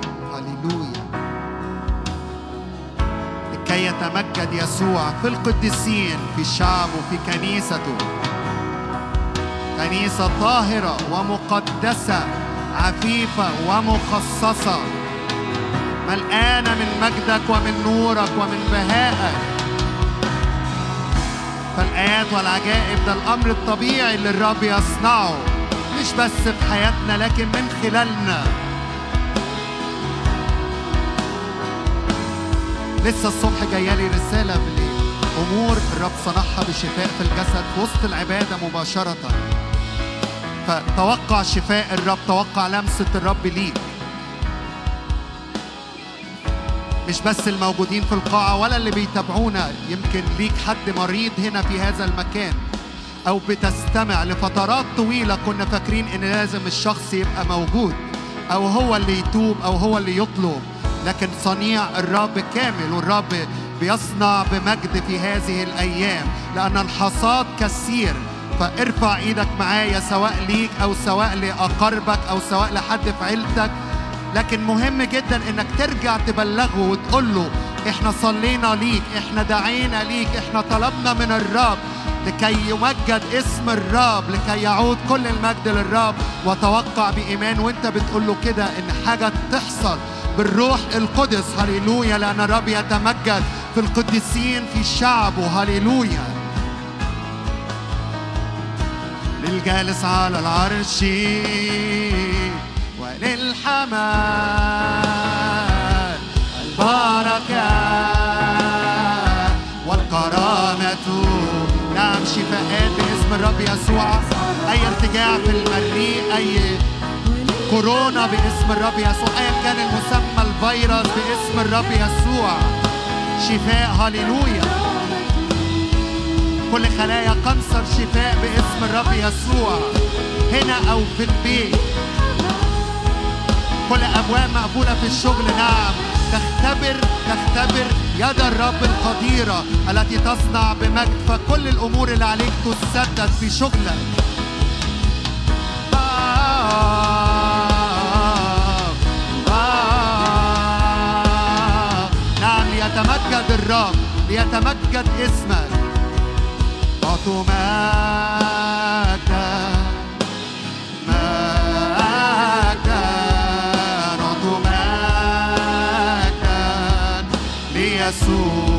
يتمجد يسوع في القديسين في شعبه في كنيسته. كنيسة طاهرة ومقدسة عفيفة ومخصصة. ملقانة من مجدك ومن نورك ومن بهائك. فالآيات والعجائب ده الأمر الطبيعي اللي الرب يصنعه مش بس في حياتنا لكن من خلالنا. لسه الصبح جايالي رسالة بأمور الرب صنعها بشفاء في الجسد وسط العبادة مباشرة. فتوقع شفاء الرب توقع لمسة الرب ليك. مش بس الموجودين في القاعة ولا اللي بيتابعونا يمكن ليك حد مريض هنا في هذا المكان أو بتستمع لفترات طويلة كنا فاكرين إن لازم الشخص يبقى موجود أو هو اللي يتوب أو هو اللي يطلب. لكن صنيع الرب كامل والرب بيصنع بمجد في هذه الأيام. لأن الحصاد كثير فارفع إيدك معايا سواء ليك أو سواء لاقاربك أو سواء لحد في عيلتك. لكن مهم جدا إنك ترجع تبلغه وتقول له إحنا صلينا ليك إحنا دعينا ليك إحنا طلبنا من الرب لكي يمجد اسم الرب لكي يعود كل المجد للرب. وتوقع بإيمان وأنت بتقول له كده إن حاجة تحصل. بالروح القدس هللويا لأن الرب يتمجد في القديسين في شعبه هللويا. للجالس على العرش وللحمال البركة والكرامة. نعم شفاءات باسم الرب يسوع. أي ارتجاع في المريء أي كورونا باسم الرب يسوع. أيا كان المسمى الفيروس باسم الرب يسوع. شفاء هللويا. كل خلايا قنصر شفاء باسم الرب يسوع. هنا أو في البيت. كل أبواب مقفوله في الشغل. نعم. تختبر تختبر يد الرب القديرة التي تصنع بمجد. فكل الأمور اللي عليك تسدد في شغلك. ليتمجد الرب ليتمجد اسمك أعطوا مجدا ليسوع.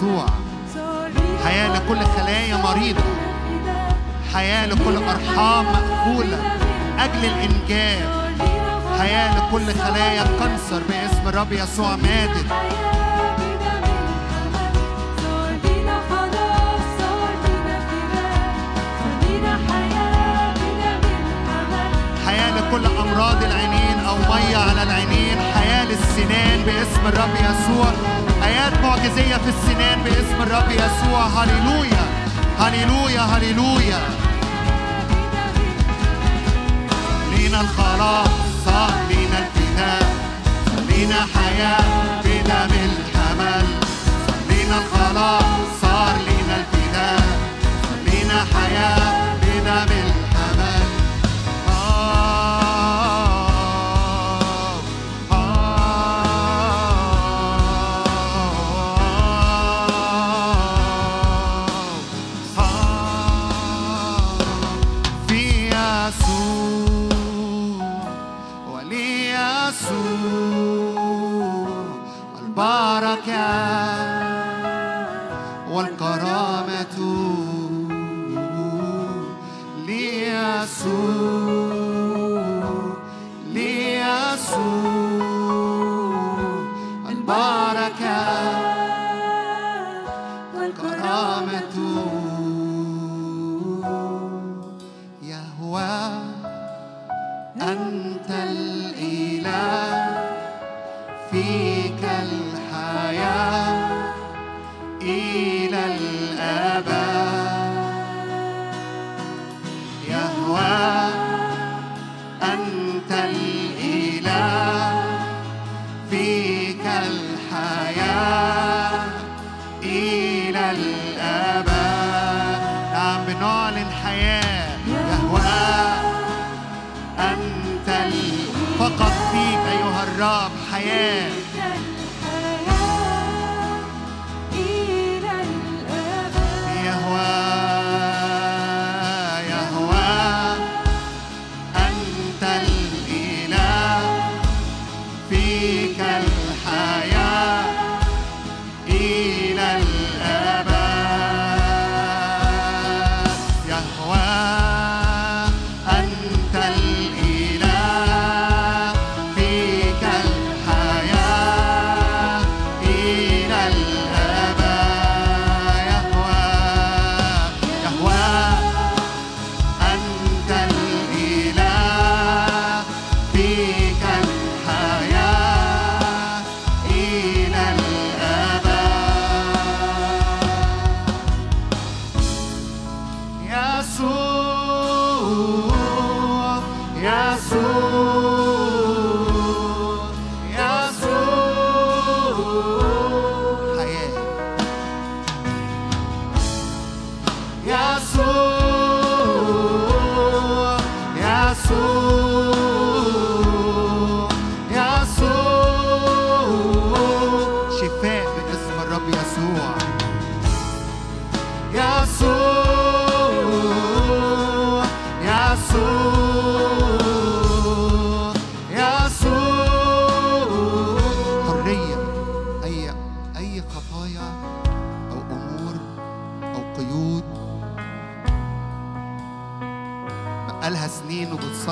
يسوع. حياة لكل خلايا مريضة. حياة لكل أرحام مقفولة. أجل الإنجاب حياة لكل خلايا الكنسر باسم الرب يسوع. مادد حياة لكل أمراض العينين أو مية على العينين. حياة للسنان باسم الرب يسوع. آيات معجزية في السنان باسم الرب يسوع. هللويا. هللويا هللويا. لينا الخلاص لينا الفداء لينا حياة بدم الحمل. لينا الخلاص صار لينا الفداء لينا حياة.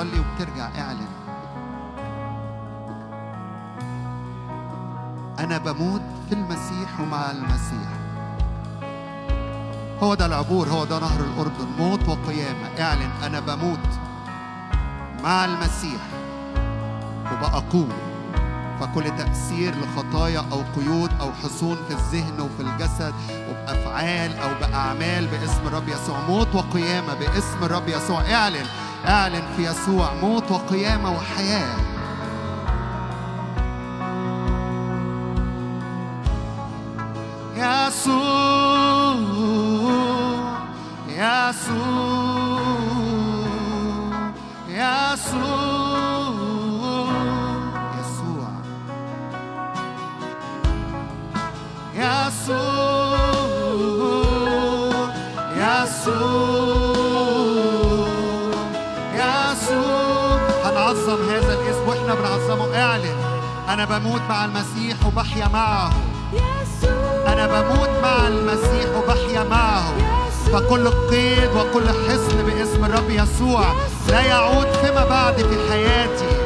بتصلي وبترجع اعلن. أنا بموت في المسيح ومع المسيح. هو ده العبور هو ده نهر الأردن موت وقيامة. اعلن أنا بموت مع المسيح وبأقوم فكل تأثير لخطايا أو قيود أو حصون في الذهن وفي الجسد وبأفعال أو بأعمال باسم الرب يسوع. موت وقيامة باسم الرب يسوع. اعلن أعلن في يسوع موت وقيامة وحياة. كل قيد وكل حصن باسم الرب يسوع لا يعود فيما بعد في حياتي.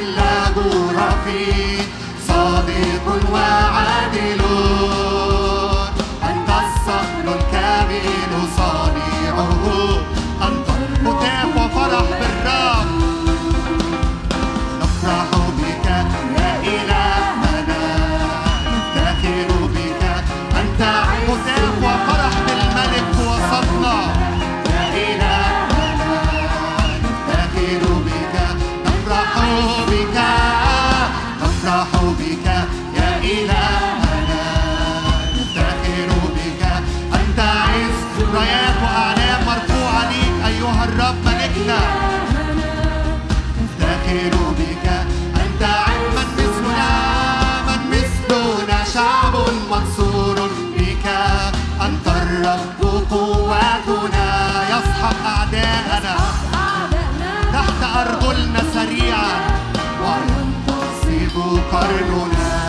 أمانة له رفيق صادق وعادل. أرجلنا سريعا. وينتصب قرننا.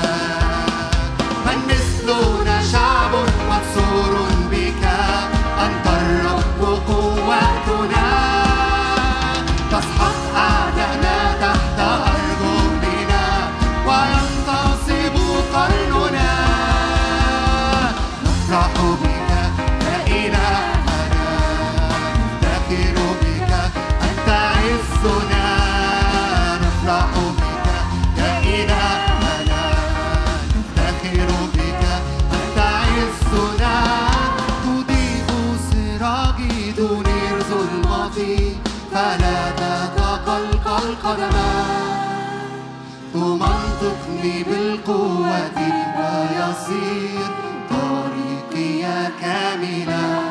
تمنطقني بالقوة فيصير طريقي كاملا.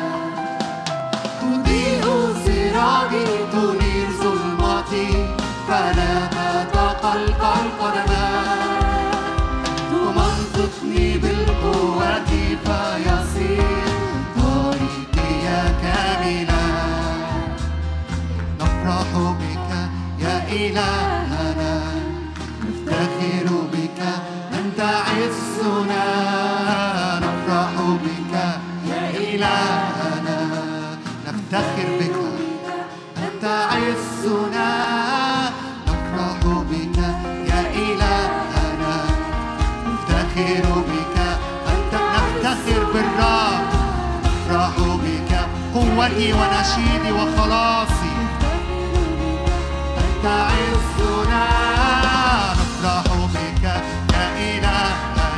تضيء سراجي تنير ظلمتي فلا تتقلقل قدماي تمنطقني بالقوة فيصير طريقي كاملا. نفرح بك يا إلهنا نفتخر بالرب نفرح بك قوتي ونشيدي وخلاصي. أنت عزنا نفرح بك يا إلهنا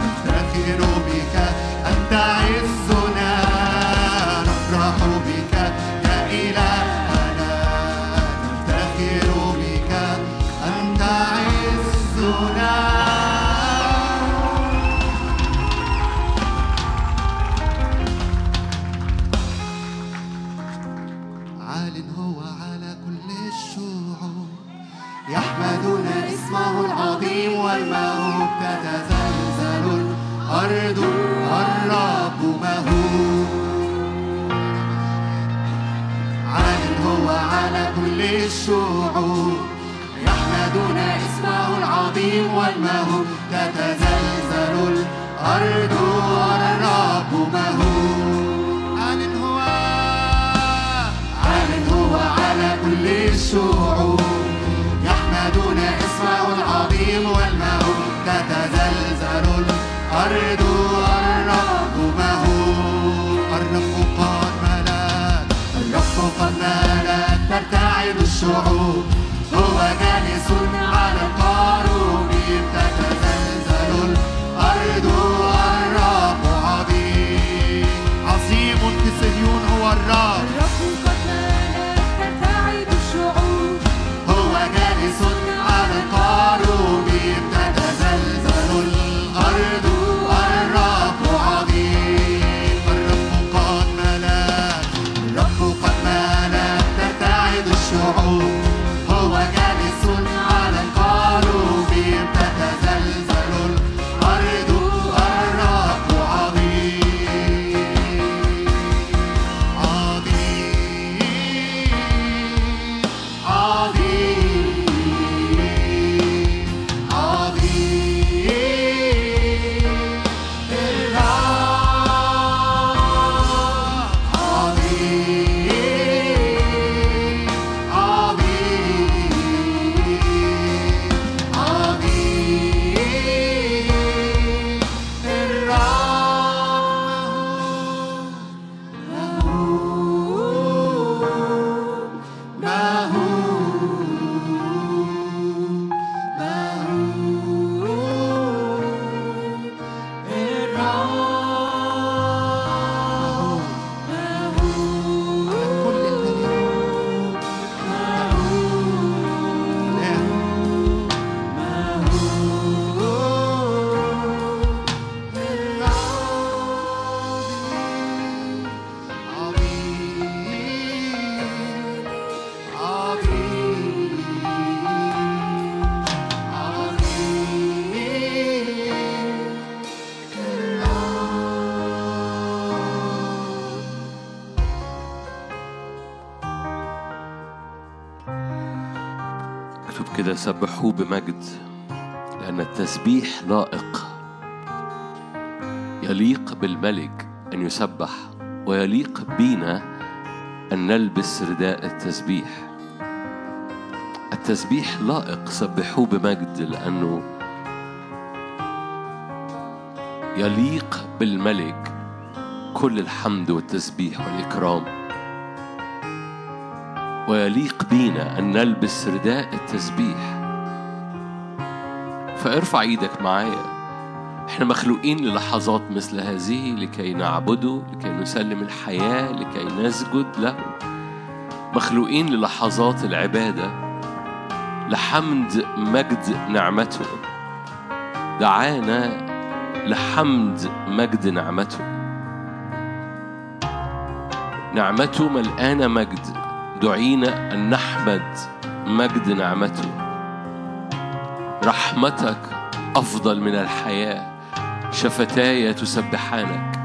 نفتخر بك أنت عزنا على كل الشعوب. يحمدون اسمه العظيم والمهوب. تتزلزل الأرض والرب مهوب. عال هو عال هو على كل الشعوب. يحمدون اسمه العظيم والمهوب. تتزلزل الأرض الشعوب. هو جالس على القاروب سبحوه بمجد لأن التسبيح لائق. يليق بالملك أن يسبح ويليق بينا أن نلبس رداء التسبيح. التسبيح لائق سبحوه بمجد لأنه يليق بالملك كل الحمد والتسبيح والإكرام. ويليق بينا أن نلبس رداء التسبيح. فارفع إيدك معايا. إحنا مخلوقين للحظات مثل هذه لكي نعبده لكي نسلم الحياة لكي نسجد له. مخلوقين للحظات العبادة لحمد مجد نعمته. دعانا لحمد مجد نعمته. نعمته ملقانة مجد. دعينا أن نحمد مجد نعمته. رحمتك أفضل من الحياة. شفتاي تسبحانك.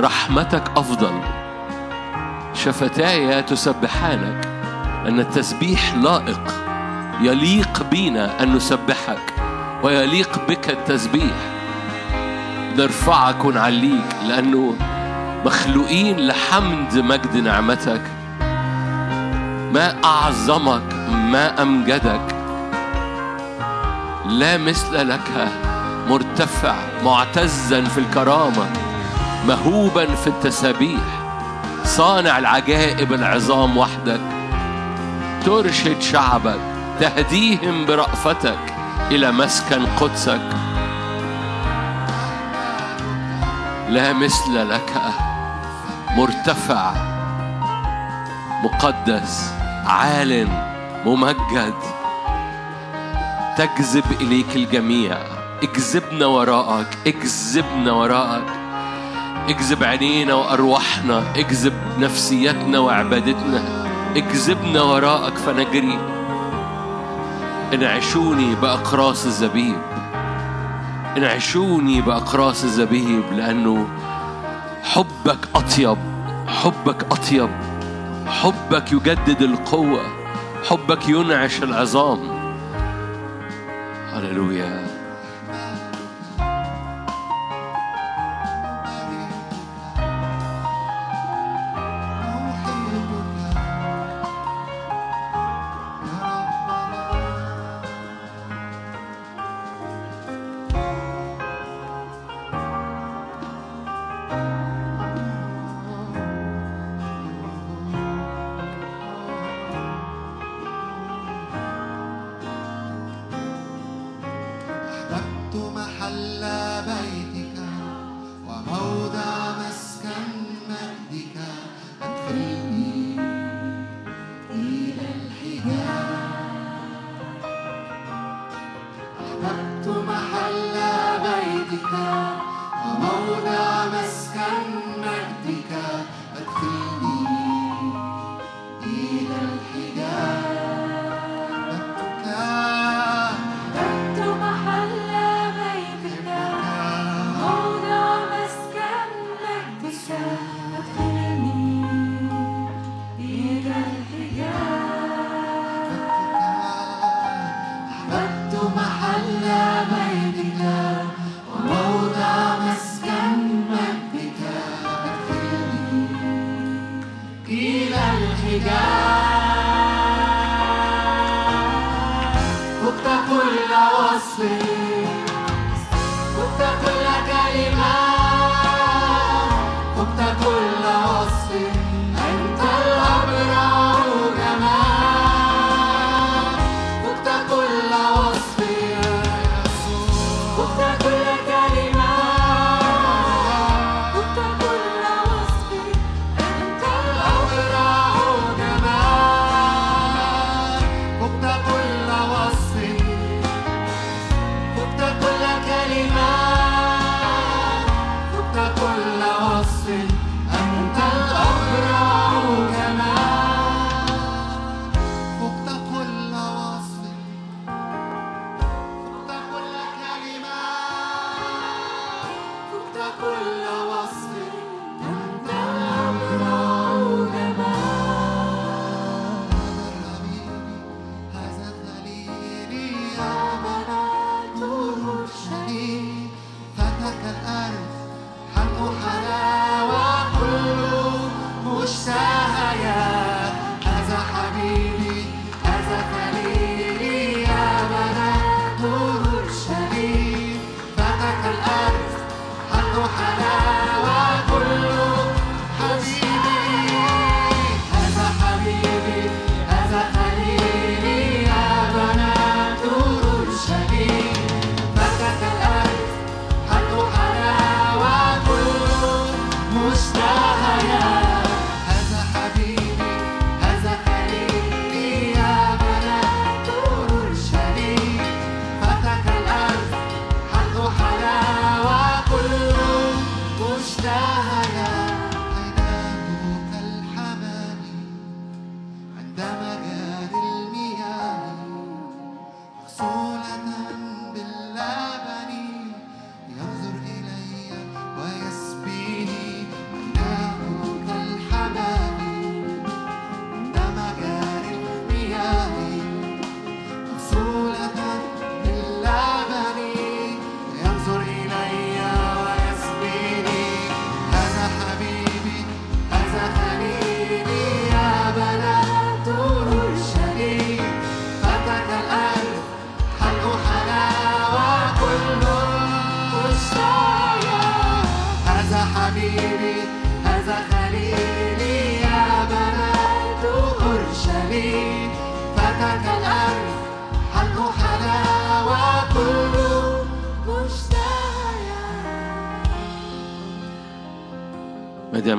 رحمتك أفضل. شفتاي تسبحانك. أن التسبيح لائق. يليق بينا أن نسبحك. ويليق بك التسبيح. نرفعك ونعليك. لأنه مخلوقين لحمد مجد نعمتك. ما أعظمك ما أمجدك. لا مثل لك مرتفع معتزا في الكرامة مهوبا في التسابيح صانع العجائب العظام وحدك ترشد شعبك تهديهم برأفتك إلى مسكن قدسك. لا مثل لك مرتفع مقدس عال ممجد. تجذب إليك الجميع. اجذبنا وراءك اجذبنا وراءك. اجذب عينينا وأرواحنا اجذب نفسيتنا وعبادتنا. اجذبنا وراءك فنجري. انعشوني بأقراص الزبيب. انعشوني بأقراص الزبيب لأنه حبك أطيب. حبك أطيب. حبك يجدد القوة. حبك ينعش العظام. هللويا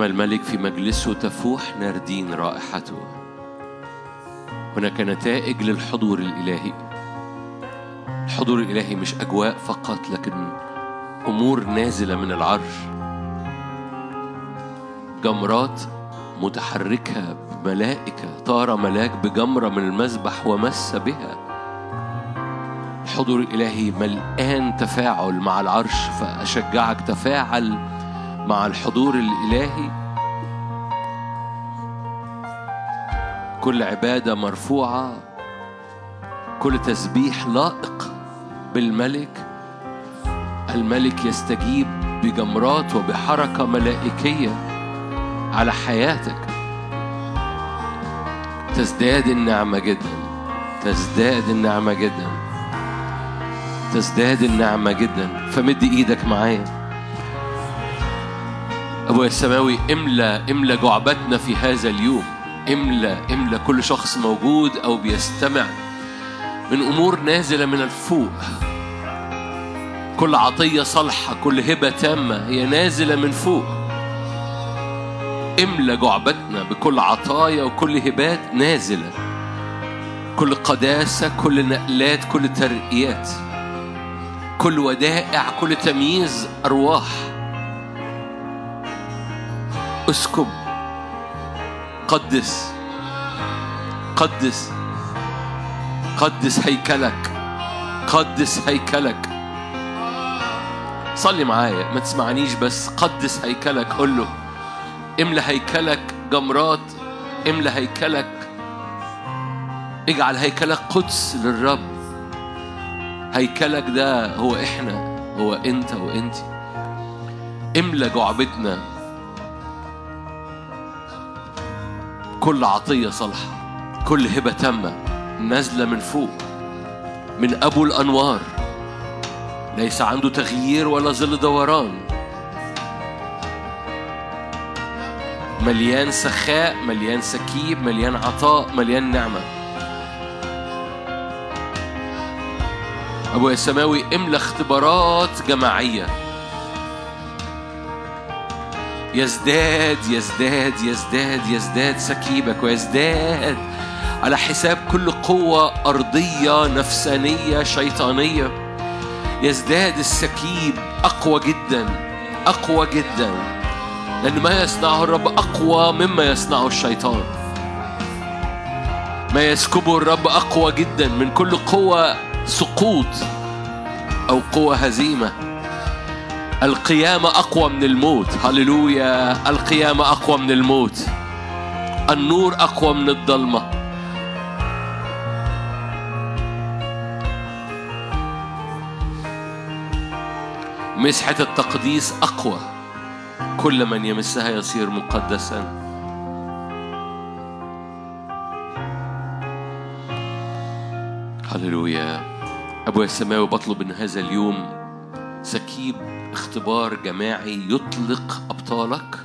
الملك في مجلسه تفوح ناردين رائحته. هناك نتائج للحضور الإلهي. الحضور الإلهي مش أجواء فقط لكن أمور نازلة من العرش. جمرات متحركة بملائكة طار ملاك بجمرة من المذبح ومس بها. الحضور الإلهي ملآن تفاعل مع العرش فأشجعك تفاعل مع الحضور الإلهي. كل عبادة مرفوعة. كل تسبيح لائق بالملك. الملك يستجيب بجمرات وبحركة ملائكية على حياتك. تزداد النعمة جدا. تزداد النعمة جدا. تزداد النعمة جدا. فمد إيدك معايا. أبويا السماوي املى املى جعبتنا في هذا اليوم. املى املى كل شخص موجود أو بيستمع. من أمور نازلة من الفوق. كل عطية صالحة كل هبة تامة هي نازلة من فوق. املى جعبتنا بكل عطايا وكل هبات نازلة. كل قداسة كل نقلات كل ترقيات. كل ودائع كل تمييز أرواح. اسكب. قدس. قدس. قدس هيكلك. قدس هيكلك. صلي معايا ما تسمعنيش بس قدس هيكلك. قول له املى هيكلك جمرات املى هيكلك اجعل هيكلك قدس للرب. هيكلك ده هو إحنا هو أنت وانت املى جعبتنا كل عطية صالحة كل هبة تامة نازلة من فوق من أبو الأنوار. ليس عنده تغيير ولا ظل دوران. مليان سخاء مليان سكيب مليان عطاء مليان نعمة. أبويا السماوي املى اختبارات جماعية. يزداد يزداد يزداد يزداد سكيبك ويزداد. على حساب كل قوة أرضية نفسانية شيطانية. يزداد السكيب أقوى جدا أقوى جدا. لأن ما يصنعه الرب أقوى مما يصنعه الشيطان. ما يسكبه الرب أقوى جدا من كل قوة سقوط أو قوة هزيمة. القيامة أقوى من الموت. هللويا. القيامة أقوى من الموت. النور أقوى من الضلمة مسحة التقديس أقوى. كل من يمسها يصير مقدسا. هللويا. أبويا السماوي بطلب إن هذا اليوم سكيب اختبار جماعي يطلق أبطالك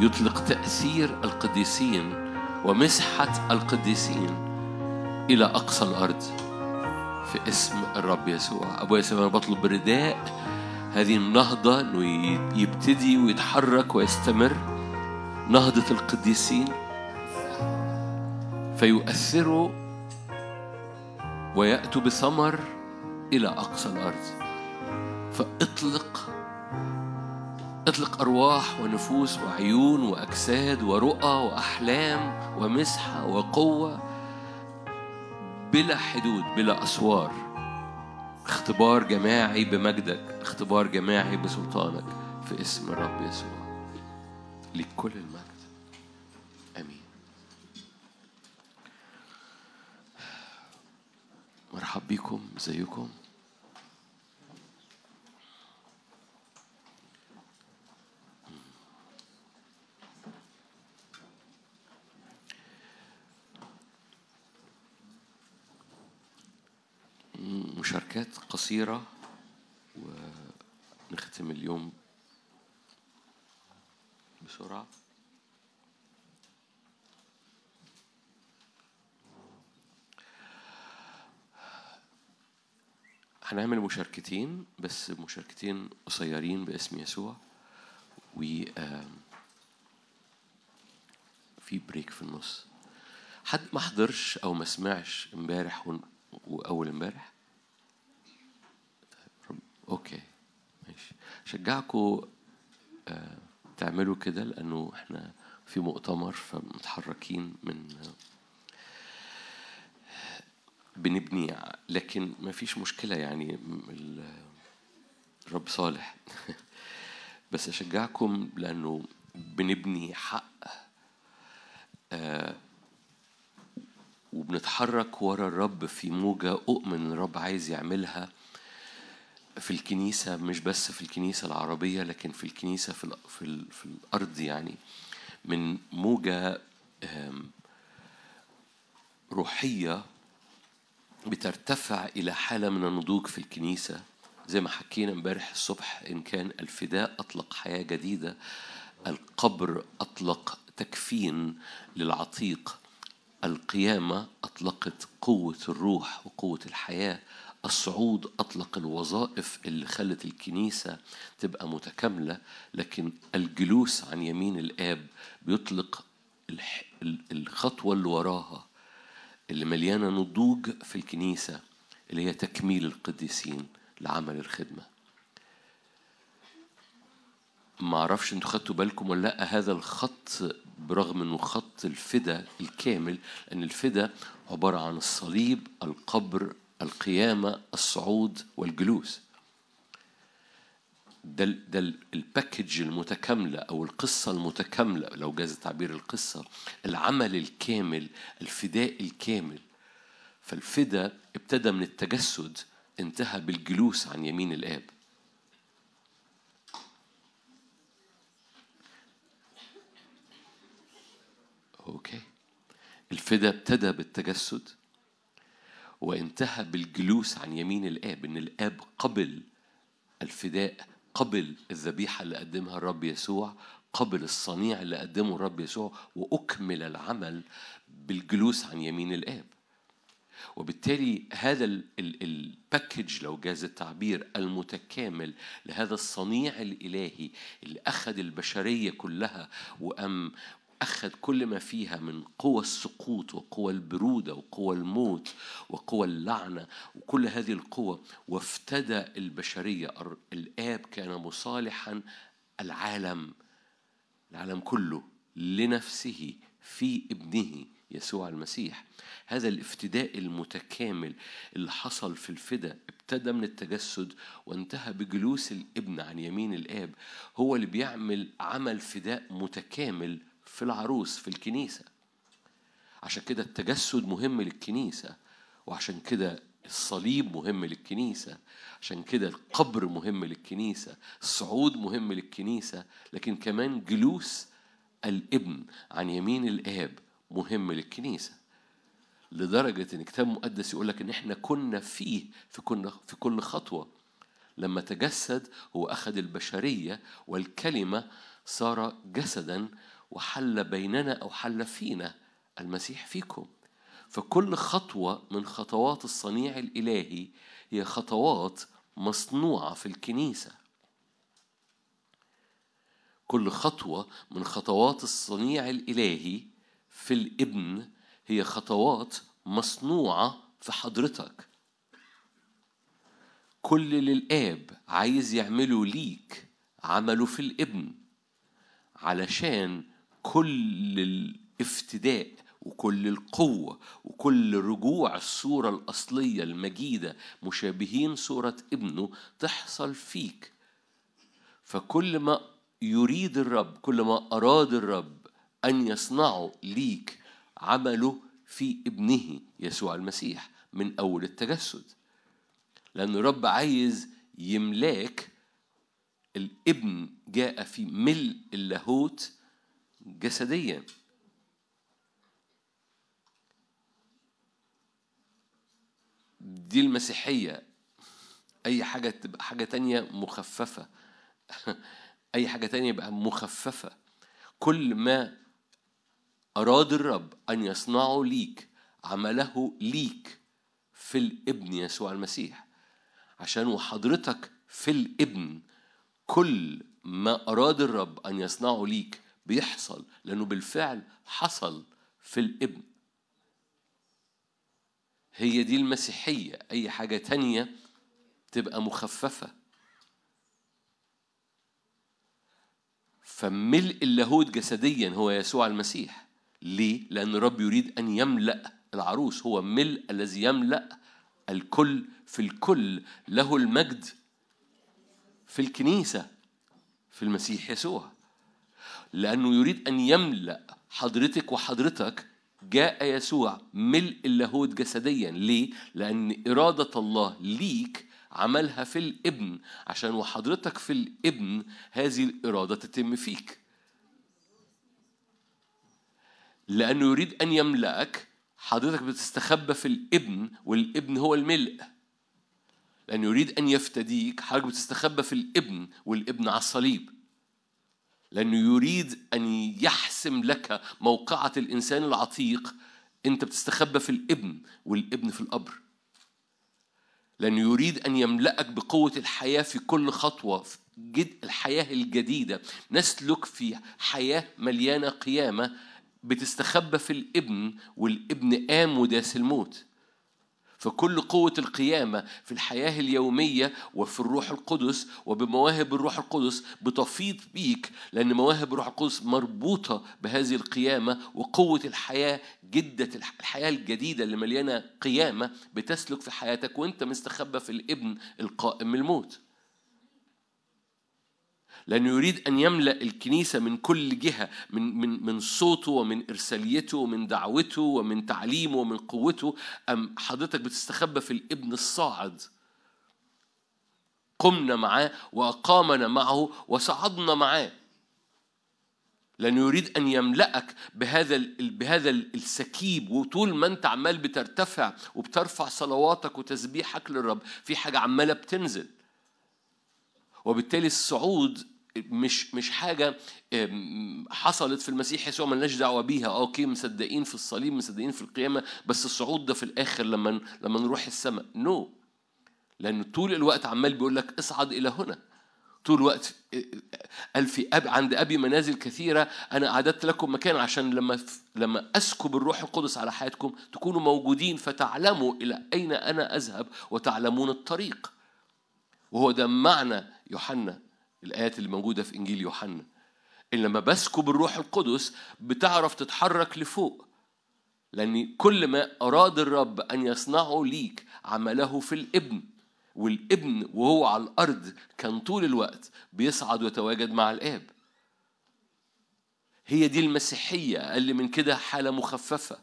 يطلق تأثير القديسين ومسحة القديسين إلى أقصى الأرض في اسم الرب يسوع. أبويا السماوي بطلب رداء. هذه النهضة إنه ي- يبتدي ويتحرك ويستمر نهضة القديسين فيؤثروا ويأتوا بثمر إلى أقصى الأرض. فاطلق اطلق أرواح ونفوس وعيون وأجساد ورؤى وأحلام ومسحة وقوة بلا حدود بلا أسوار. اختبار جماعي بمجدك اختبار جماعي بسلطانك في اسم الرب يسوع. ليك كل المجد. آمين. مرحب بيكم ازيكم مشاركات قصيرة ونختم اليوم بسرعة. هنعمل مشاركتين بس مشاركتين قصيرين باسم يسوع و في بريك في النص. حد ما حضرش أو ما سمعش امبارح واول امبارح؟ أوكي ماشي. شجعكم آه، تعملوا كده لأنه إحنا في مؤتمر فمتحركين من بنبني ع- لكن ما فيش مشكلة يعني الرب صالح. [LAUGHS] بس أشجعكم لأنه بنبني حق آه، وبنتحرك ورا الرب في موجة أؤمن الرب عايز يعملها. في الكنيسة مش بس في الكنيسة العربية لكن في الكنيسة في, في, في الأرض يعني من موجة روحية بترتفع إلى حالة من النضوج في الكنيسة. زي ما حكينا امبارح الصبح إن كان الفداء أطلق حياة جديدة القبر أطلق تكفين للعتيق القيامة أطلقت قوة الروح وقوة الحياة. الصعود أطلق الوظائف اللي خلت الكنيسة تبقى متكاملة لكن الجلوس عن يمين الآب بيطلق الخطوة اللي وراها اللي مليانة نضوج في الكنيسة اللي هي تكميل القديسين لعمل الخدمة. ما أعرفش أنتوا خدتوا بالكم ولا لأ هذا الخط برغم إنه خط الفدا الكامل ان الفدا عبارة عن الصليب القبر القيامة الصعود والجلوس. ده ده ال- ال package المتكاملة أو القصة المتكاملة لو جاز تعبير القصة العمل الكامل الفداء الكامل. فالفدا ابتدى من التجسد انتهى بالجلوس عن يمين الآب. أوكي. الفدا ابتدى بالتجسد. وانتهى بالجلوس عن يمين الآب إن الآب قبل الفداء قبل الذبيحة اللي قدمها الرب يسوع قبل الصنيع اللي قدمه الرب يسوع وأكمل العمل بالجلوس عن يمين الآب. وبالتالي هذا ال- ال- ال package لو جاز التعبير المتكامل لهذا الصنيع الإلهي اللي أخذ البشرية كلها وأم أخذ كل ما فيها من قوى السقوط وقوى البرودة وقوى الموت وقوى اللعنة وكل هذه القوى وافتدى البشرية. الآب كان مصالحا العالم العالم كله لنفسه في ابنه يسوع المسيح. هذا الافتداء المتكامل اللي حصل في الفدا ابتدى من التجسد وانتهى بجلوس الابن عن يمين الآب هو اللي بيعمل عمل فداء متكامل في العروس في الكنيسة. عشان كده التجسد مهم للكنيسة وعشان كده الصليب مهم للكنيسة عشان كده القبر مهم للكنيسة الصعود مهم للكنيسة لكن كمان جلوس الابن عن يمين الآب مهم للكنيسة. لدرجة إن الكتاب المقدس يقول لك إن إحنا كنا فيه في كل في كل خطوة. لما تجسد هو أخذ البشرية والكلمة صار جسدا وحل بيننا أو حل فينا المسيح فيكم. فكل خطوة من خطوات الصنيع الإلهي هي خطوات مصنوعة في الكنيسة. كل خطوة من خطوات الصنيع الإلهي في الإبن هي خطوات مصنوعة في حضرتك. كل اللي الآب عايز يعمله ليك عمله في الإبن علشان كل الافتداء وكل القوة وكل رجوع الصورة الأصلية المجيدة مشابهين صورة ابنه تحصل فيك. فكل ما يريد الرب كل ما أراد الرب أن يصنعه ليك عمله في ابنه يسوع المسيح من أول التجسد. لأن الرب عايز يملاك الابن جاء في ملء اللاهوت جسديا. دي المسيحية. أي حاجة تبقى حاجة تانية مخففة. [LAUGHS] أي حاجة تانية يبقى مخففة. كل ما أراد الرب أن يصنعه ليك عمله ليك في الابن يسوع المسيح. عشان وحضرتك في الابن كل ما أراد الرب أن يصنعه ليك بيحصل لأنه بالفعل حصل في الابن. هي دي المسيحية أي حاجة تانية تبقى مخففة. فملء اللاهوت جسديا هو يسوع المسيح. ليه؟ لأن الرب يريد أن يملأ العروس. هو ملء الذي يملأ الكل في الكل. له المجد في الكنيسة في المسيح يسوع. لأنه يريد أن يملأ حضرتك وحضرتك جاء يسوع ملء اللاهوت جسديا. ليه؟ لأن إرادة الله ليك عملها في الابن. عشان وحضرتك في الابن هذه الإرادة تتم فيك. لأنه يريد أن يملأك حضرتك بتستخبى في الابن والابن هو الملء. لأنه يريد أن يفتديك حضرتك بتستخبى في الابن والابن على الصليب. لأنه يريد أن يحسم لك موقعة الإنسان العتيق. أنت بتستخبى في الابن والابن في القبر لأنه يريد أن يملأك بقوة الحياة في كل خطوة في جد الحياة الجديدة. نسلك في حياة مليانة قيامة. بتستخبى في الابن والابن قام وداس الموت فكل قوة القيامة في الحياة اليومية وفي الروح القدس وبمواهب الروح القدس بتفيض بيك لأن مواهب الروح القدس مربوطة بهذه القيامة وقوة الحياة جدة الح- الحياة الجديدة اللي مليانة قيامة بتسلك في حياتك وأنت مستخبى في الابن القائم من الموت. لأنه يريد أن يملأ الكنيسة من كل جهة من من من صوته ومن إرساليته ومن دعوته ومن تعليمه ومن قوته. أم حضرتك بتستخبى في الابن الصاعد؟ قمنا معاه وأقامنا معه وصعدنا معاه. لأنه يريد أن يملأك بهذا بهذا ال- السكيب. وطول ما أنت عمال بترتفع وبترفع صلواتك وتسبيحك للرب في حاجة عمالة بتنزل. وبالتالي الصعود مش مش حاجة أم، حصلت في المسيح يسوع ملناش دعوة بيها. آه okay مصدقين في الصليب مصدقين في القيامة بس الصعود ده في الآخر لما لما نروح السماء. no. no. لأنه طول الوقت عمال بيقول لك اصعد إلى هنا. طول الوقت قال في أب عند أبي منازل كثيرة أنا أعددت لكم مكان عشان لما لما أسكب الروح القدس على حياتكم تكونوا موجودين فتعلموا إلى أين أنا أذهب وتعلمون الطريق. وهو ده معنى يوحنا الآيات اللي موجودة في إنجيل يوحنا. إن لما بسكب الروح القدس بتعرف تتحرك لفوق لأن كل ما أراد الرب أن يصنعه ليك عمله في الإبن والإبن وهو على الأرض كان طول الوقت بيصعد ويتواجد مع الآب. هي دي المسيحية أقل من كده حالة مخففة.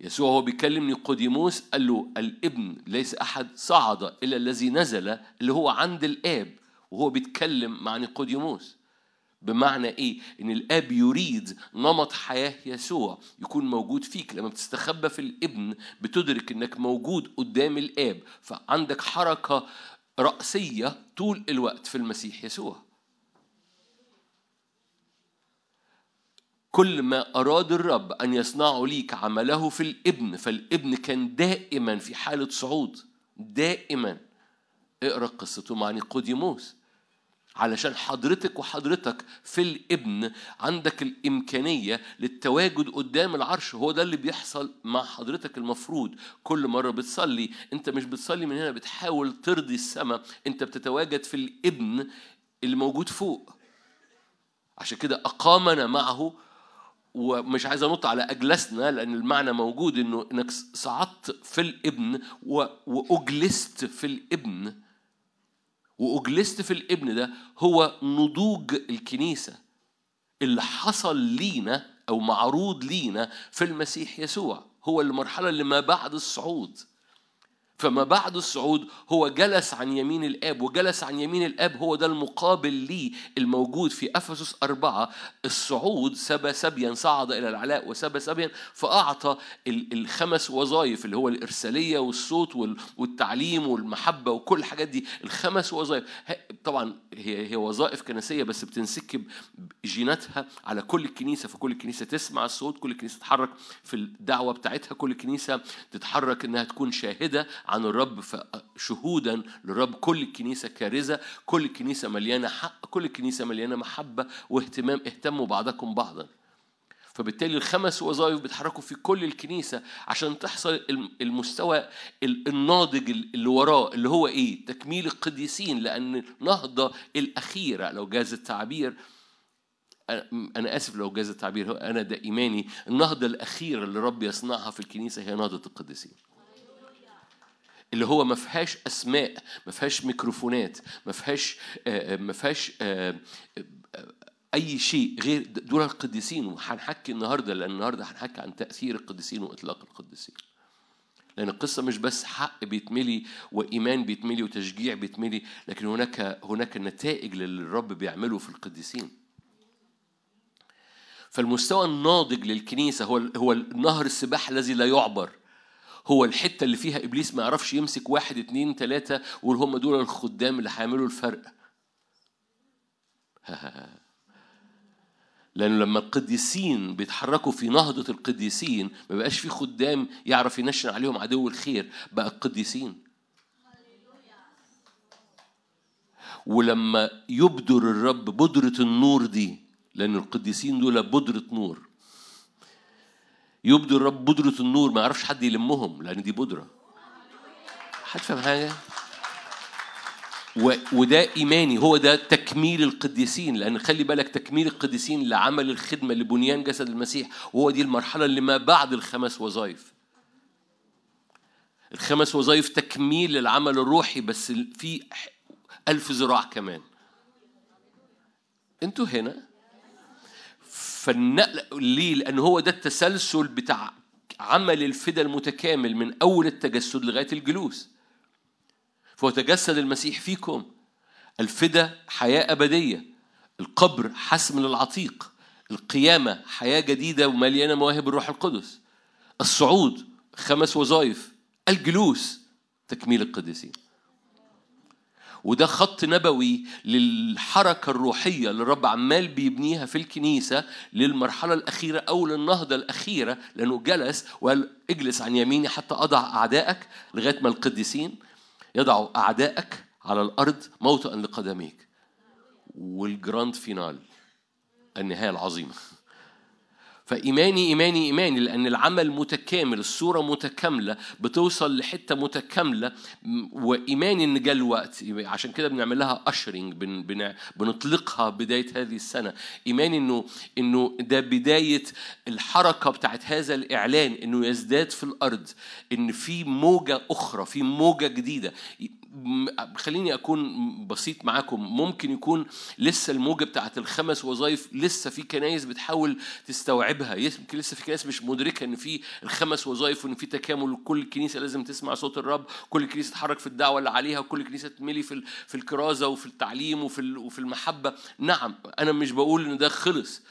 يسوع هو بيكلم نيقوديموس قال له الإبن ليس أحد صعد إلا الذي نزل اللي هو عند الآب. وهو بيتكلم مع نيقوديموس. بمعنى إيه؟ إن الأب يريد نمط حياة يسوع يكون موجود فيك. لما بتستخبى في الابن بتدرك إنك موجود قدام الآب فعندك حركة رأسية طول الوقت في المسيح يسوع. كل ما أراد الرب أن يصنعه ليك عمله في الابن فالابن كان دائما في حالة صعود دائما. اقرأ قصته مع نيقوديموس. علشان حضرتك وحضرتك في الابن عندك الإمكانية للتواجد قدام العرش. هو ده اللي بيحصل مع حضرتك المفروض. كل مرة بتصلي انت مش بتصلي من هنا بتحاول ترضي السماء انت بتتواجد في الابن اللي موجود فوق. عشان كده أقامنا معه. ومش عايز أنط على أجلسنا لأن المعنى موجود إنه إنك صعدت في الابن وأجلست في الابن. واجلست في الابن ده هو نضوج الكنيسة اللي حصل لينا أو معروض لينا في المسيح يسوع. هو المرحلة اللي ما بعد الصعود. فما بعد الصعود هو جلس عن يمين الآب وجلس عن يمين الآب هو ده المقابل ليه الموجود في أفسس أربعة. الصعود سبى سبيا صعد إلى العلاء وسبى سبيا فأعطى ال- الخمس وظائف اللي هو الإرسالية والصوت وال- والتعليم والمحبة وكل الحاجات دي. الخمس وظائف. طبعا هي هي وظائف كنسية بس بتنسكب جيناتها على كل الكنيسة فكل الكنيسة تسمع الصوت كل الكنيسة تتحرك في الدعوة بتاعتها كل الكنيسة تتحرك إنها تكون شاهدة عن الرب شهودا للرب. كل الكنيسة كارزة كل الكنيسة مليانة حق كل الكنيسة مليانة محبة واهتمام اهتموا بعضكم بعضا. فبالتالي الخمس وظائف بيتحركوا في كل الكنيسة عشان تحصل الم- المستوى ال- الناضج اللي وراه اللي هو إيه؟ تكميل القديسين. لأن النهضة الأخيرة لو جاز التعبير أنا آسف لو جاز التعبير أنا ده إيماني النهضة الأخيرة اللي رب يصنعها في الكنيسة هي نهضة القديسين. اللي هو ما فيهاش أسماء ما فيهاش ميكروفونات ما فيهاش آه، آه، ما فيهاش آه، أي شيء غير دول القديسين. وهنحكي النهارده لأن النهارده هنحكي عن تأثير القديسين وإطلاق القديسين. لأن القصة مش بس حق بيتملي وإيمان بيتملي وتشجيع بيتملي لكن هناك هناك نتائج للي الرب بيعمله في القديسين. فالمستوى الناضج للكنيسة هو هو نهر السباحة الذي لا يعبر. هو الحتة اللي فيها إبليس ما يعرفش يمسك واحد اتنين تلاتة ويقول هم دول الخدام اللي هيعملوا الفرق؟ [LAUGHS] لأن لما القديسين بيتحركوا في نهضة القديسين ما بقاش في خدام يعرف ينشن عليهم عدو الخير بقى القديسين. ولما يبدر الرب بودرة النور دي لأن القديسين دول بودرة نور. يبدر الرب بودرة النور ما يعرفش حد يلمهم لأن دي بودرة حد فاهم حاجة؟ وده إيماني هو ده تكميل القديسين لأن خلي بالك تكميل القديسين لعمل الخدمة لبنيان جسد المسيح وهو دي المرحلة اللي ما بعد الخمس وظائف. الخمس وظائف تكميل للعمل الروحي بس في ألف ذراع كمان. أنتوا هنا؟ فالنقل ليه لأن هو ده التسلسل بتاع عمل الفدا المتكامل من أول التجسد لغاية الجلوس. فهو تجسد المسيح فيكم. الفدا حياة أبدية. القبر حسم للعتيق. القيامة حياة جديدة ومليانة مواهب الروح القدس. الصعود خمس وظائف. الجلوس تكميل القديسين. وده خط نبوي للحركة الروحية اللي الرب عمال بيبنيها في الكنيسة للمرحلة الأخيرة أو للنهضة الأخيرة لأنه جلس وقال اجلس عن يميني حتى أضع أعدائك لغاية ما القديسين يضعوا أعدائك على الأرض موطئا لقدميك. وال grand finale النهاية العظيمة. فإيماني إيماني إيماني لأن العمل متكامل الصورة متكاملة بتوصل لحتة متكاملة. وإيماني إن جاء الوقت عشان كده بنعمل لها أشرينج بن بن بنطلقها بداية هذه السنة. إيماني إنه إنه ده بداية الحركة بتاعت هذا الإعلان إنه يزداد في الأرض إن في موجة أخرى في موجة جديدة. خليني أكون بسيط معاكم. ممكن يكون لسه الموجة بتاعت الخمس وظائف لسه في كنايس بتحاول تستوعبها. يمكن لسه في كنايس مش مدركة إن في الخمس وظائف وإن في تكامل. كل كنيسة لازم تسمع صوت الرب. كل كنيسة تتحرك في الدعوة اللي عليها. وكل كنيسة تملي في في الكرازة وفي التعليم وفي وفي المحبة. نعم أنا مش بقول إن ده خلص.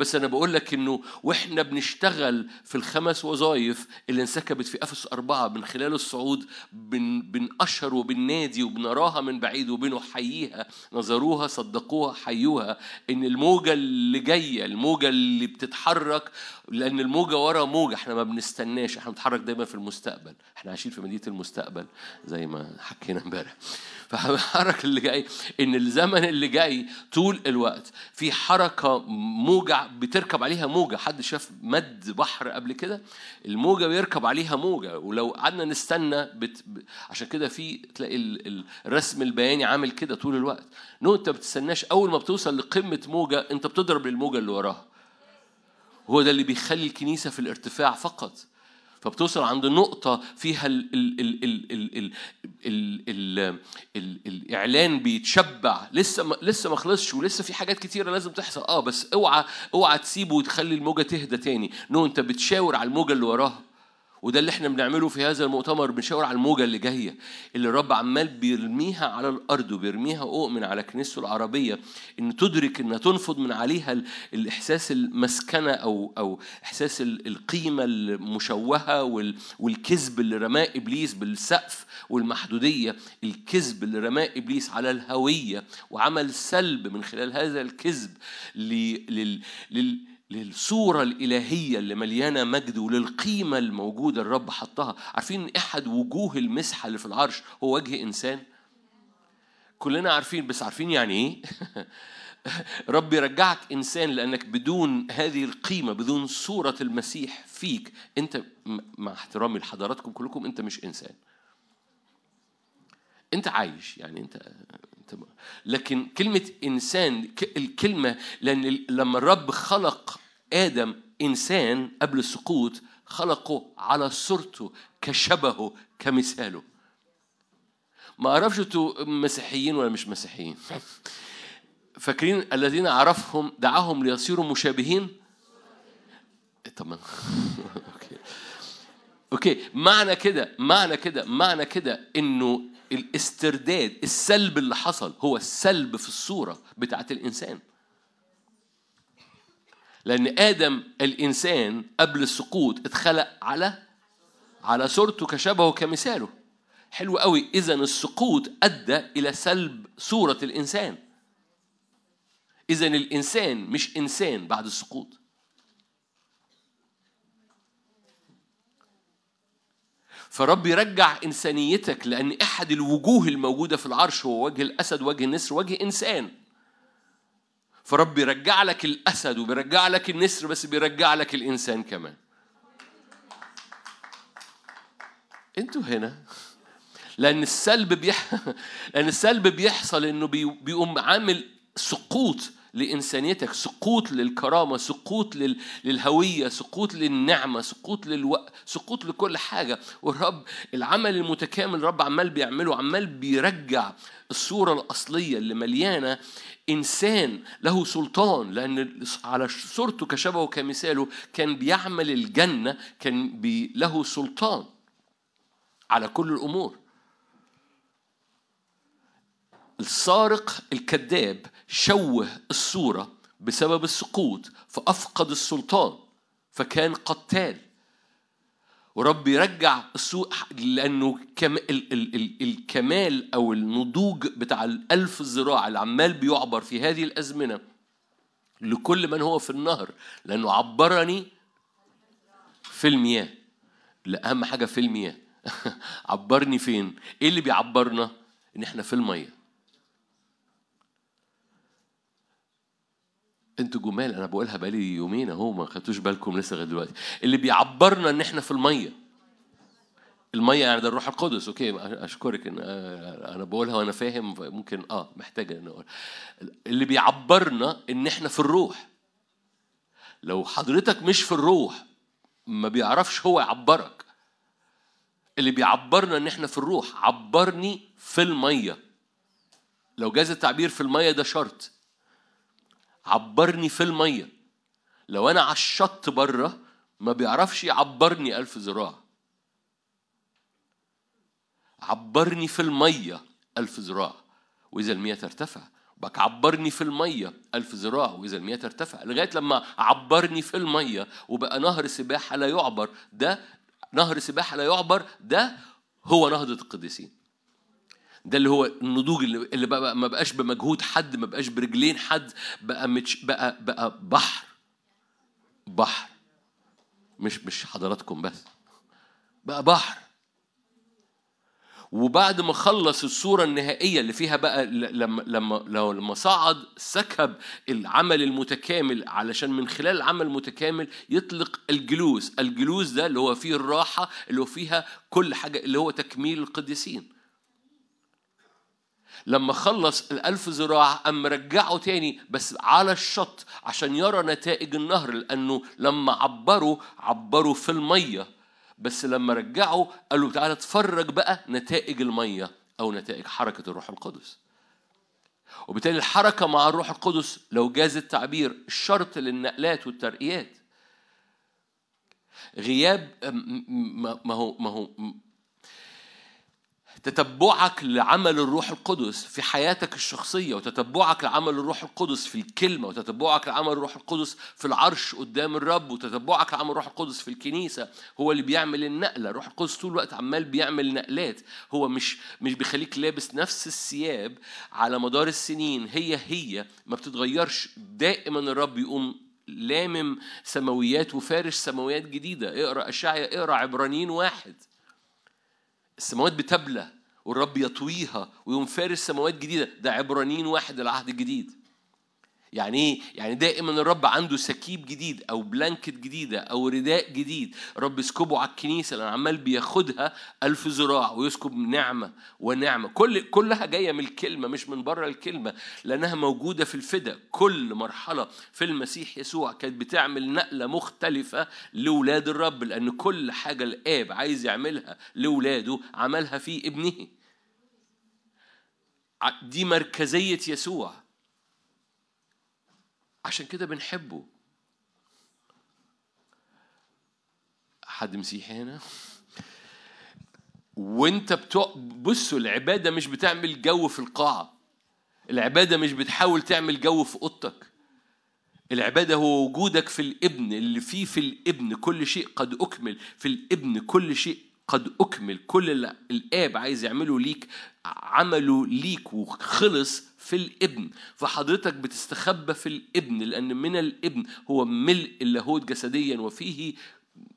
بس أنا بقول لك إنه وإحنا بنشتغل في الخمس وظائف اللي انسكبت في أفس أربعة من خلال الصعود بن بنأشر وبننادي وبنراها من بعيد وبنحييها. نظروها صدقوها حيوها. إن الموجة اللي جاية الموجة اللي بتتحرك لأن الموجة ورا موجة إحنا ما بنستناش إحنا بنتحرك دايما في المستقبل. إحنا عايشين في مدينة المستقبل زي ما حكينا امبارح. فالحركة اللي جاي إن الزمن اللي جاي طول الوقت في حركة موجه بتركب عليها موجة. حد شاف مد بحر قبل كده؟ الموجة بيركب عليها موجة. ولو قعدنا نستنى بت... عشان كده في تلاقي ال... ال- الرسم البياني عامل كده طول الوقت. نو انت ما بتستناش. أول ما بتوصل لقمة موجة انت بتضرب الموجه اللي وراها. هو ده اللي بيخلي الكنيسة في الارتفاع فقط. فبتوصل عند نقطة فيها ال ال ال ال ال ال ال ال ال الإعلان بيتشبع. لسه ما لسه ما خلصش ولسه في حاجات كتيرة لازم تحصل. آه بس اوعى اوعى تسيبه وتخلي الموجة تهدى تاني. نو انت بتشاور على الموجة اللي وراها. وده اللي إحنا بنعمله في هذا المؤتمر بنشاور على الموجة اللي جاية اللي الرب عمال بيرميها على الأرض وبيرميها أؤمن على كنيسته العربية إن تدرك إنها تنفض من عليها ال- الإحساس المسكنة أو أو إحساس ال- القيمة المشوهة وال- والكذب اللي رماه إبليس بالسقف والمحدودية الكذب اللي رماه إبليس على الهوية وعمل سلب من خلال هذا الكذب لل للصورة الإلهية اللي مليانة مجد وللقيمة الموجودة الرب حطها. عارفين أحد وجوه المسحة اللي في العرش هو وجه إنسان؟ كلنا عارفين بس عارفين يعني إيه؟ [LAUGHS] رب يرجعك إنسان لأنك بدون هذه القيمة بدون صورة المسيح فيك أنت مع احترامي لحضراتكم كلكم أنت مش إنسان. أنت عايش يعني أنت لكن كلمة إنسان الكلمة لأن لما الرب خلق آدم إنسان قبل السقوط خلقه على صورته كشبهه كمثاله. ما أعرفش أنتوا مسيحيين ولا مش مسيحيين. [LAUGHS] فاكرين الذين عرفهم دعاهم ليصيروا مشابهين؟ طب okay. [LAUGHS] okay معنى كده معنى كده معنى كده إنه الاسترداد السلب اللي حصل هو السلب في الصورة بتاعت الإنسان. لأن آدم الإنسان قبل السقوط اتخلق على على صورته كشبهه كمثاله حلو قوي. اذا السقوط أدى إلى سلب صورة الإنسان. إذا الإنسان مش إنسان بعد السقوط. فرب يرجع إنسانيتك لأن أحد الوجوه الموجودة في العرش هو وجه الأسد وجه النسر وجه إنسان. فرب يرجع لك الأسد وبيرجع لك النسر بس بيرجع لك الإنسان كمان. أنتوا هنا لأن السلب بيح... [LAUGHS] لأن السلب بيحصل إنه بي... بيقوم عامل سقوط لإنسانيتك سقوط للكرامة سقوط لل... للهوية سقوط للنعمة سقوط للو... سقوط لكل حاجة. والرب العمل المتكامل الرب عمال بيعمله عمال بيرجع الصورة الأصلية اللي مليانة إنسان له سلطان. لأن على صورته كشبهه كمثاله كان بيعمل الجنة كان بي... له سلطان على كل الأمور. السارق الكذاب شوه الصورة بسبب السقوط فأفقد السلطان فكان قتال ورب يرجع السوق لأنه كم ال ال ال الكمال أو النضوج بتاع الألف ذراع اللي عمال بيعبر في هذه الأزمنة لكل من هو في النهر لأنه عبرني في المياه لا أهم حاجة في المياه [LAUGHS] عبرني فين؟ إيه اللي بيعبرنا؟ إن إحنا في المية أنتوا جمال أنا بقولها بقالي يومين أهو ما خدتوش بالكم لسه لغاية دلوقتي. اللي بيعبرنا إن إحنا في المية. المية يعني ده الروح القدس أوكي أشكرك إن آه، أنا بقولها وأنا فاهم ممكن آه محتاجة إن أقول. اللي بيعبرنا إن إحنا في الروح. لو حضرتك مش في الروح ما بيعرفش هو يعبرك. اللي بيعبرنا إن إحنا في الروح عبرني في المية. لو جاز التعبير في المية ده شرط. عبرني في المية. لو أنا على الشط برة ما بيعرفش يعبرني ألف ذراع. عبرني في المية ألف ذراع وإذا المياه ترتفع. بك عبرني في المية ألف ذراع وإذا المياه ترتفع. لغاية لما عبرني في المية وبقى نهر سباحة لا يعبر ده نهر سباحة لا يعبر ده هو نهضة القديسين. ده اللي هو النضوج اللي بقى ما بقاش بمجهود حد ما بقاش برجلين حد بقى متش بقى بقى بحر. بحر. مش مش حضراتكم بس. بقى بحر. وبعد ما خلص الصورة النهائية اللي فيها بقى لما لما لو لما صعد سكب العمل المتكامل علشان من خلال العمل المتكامل يطلق الجلوس، الجلوس ده اللي هو فيه الراحة اللي هو فيها كل حاجة اللي هو تكميل القديسين. لما خلص الألف ذراع قام رجعه تاني بس على الشط عشان يرى نتائج النهر لأنه لما عبروا عبروا في المية. بس لما رجعوا قالوا تعالى اتفرج بقى نتائج المية أو نتائج حركة الروح القدس. وبالتالي الحركة مع الروح القدس لو جاز التعبير شرط للنقلات والترقيات. غياب ما هو ما هو تتبعك لعمل الروح القدس في حياتك الشخصية وتتبعك لعمل الروح القدس في الكلمة وتتبعك لعمل الروح القدس في العرش قدام الرب وتتبعك لعمل الروح القدس في الكنيسة. هو اللي بيعمل النقلة. الروح القدس طول الوقت عمال بيعمل نقلات. هو مش مش بيخليك لابس نفس الثياب على مدار السنين. هي هي ما بتتغيرش. دائما الرب يقوم لامم سماويات وفارش سماويات جديدة. اقرأ أشعيا اقرأ عبرانيين واحد. السماوات بتبلى والرب يطويها ويقوم فارش سماوات جديدة. ده عبرانيين واحد العهد الجديد. يعني إيه؟ يعني دائما الرب عنده سكيب جديد أو blanket جديدة أو رداء جديد، الرب يسكبه على الكنيسة لأن عمال بياخدها ألف ذراع ويسكب نعمة ونعمة، كل كلها جاية من الكلمة مش من بره الكلمة لأنها موجودة في الفدا، كل مرحلة في المسيح يسوع كانت بتعمل نقلة مختلفة لأولاد الرب لأن كل حاجة الآب عايز يعملها لأولاده عملها في ابنه. دي مركزية يسوع عشان كده بنحبه. حد مسيحي هنا؟ وانت بتوع بصوا العبادة مش بتعمل جو في القاعة. العبادة مش بتحاول تعمل جو في أوضتك. العبادة هو وجودك في الابن اللي فيه في الابن كل شيء قد أكمل. في الابن كل شيء قد أكمل. كل اللي الآب عايز يعمله ليك عمله ليك وخلص في الابن. فحضرتك بتستخبى في الابن لأن من الابن هو ملء اللاهوت جسديا وفيه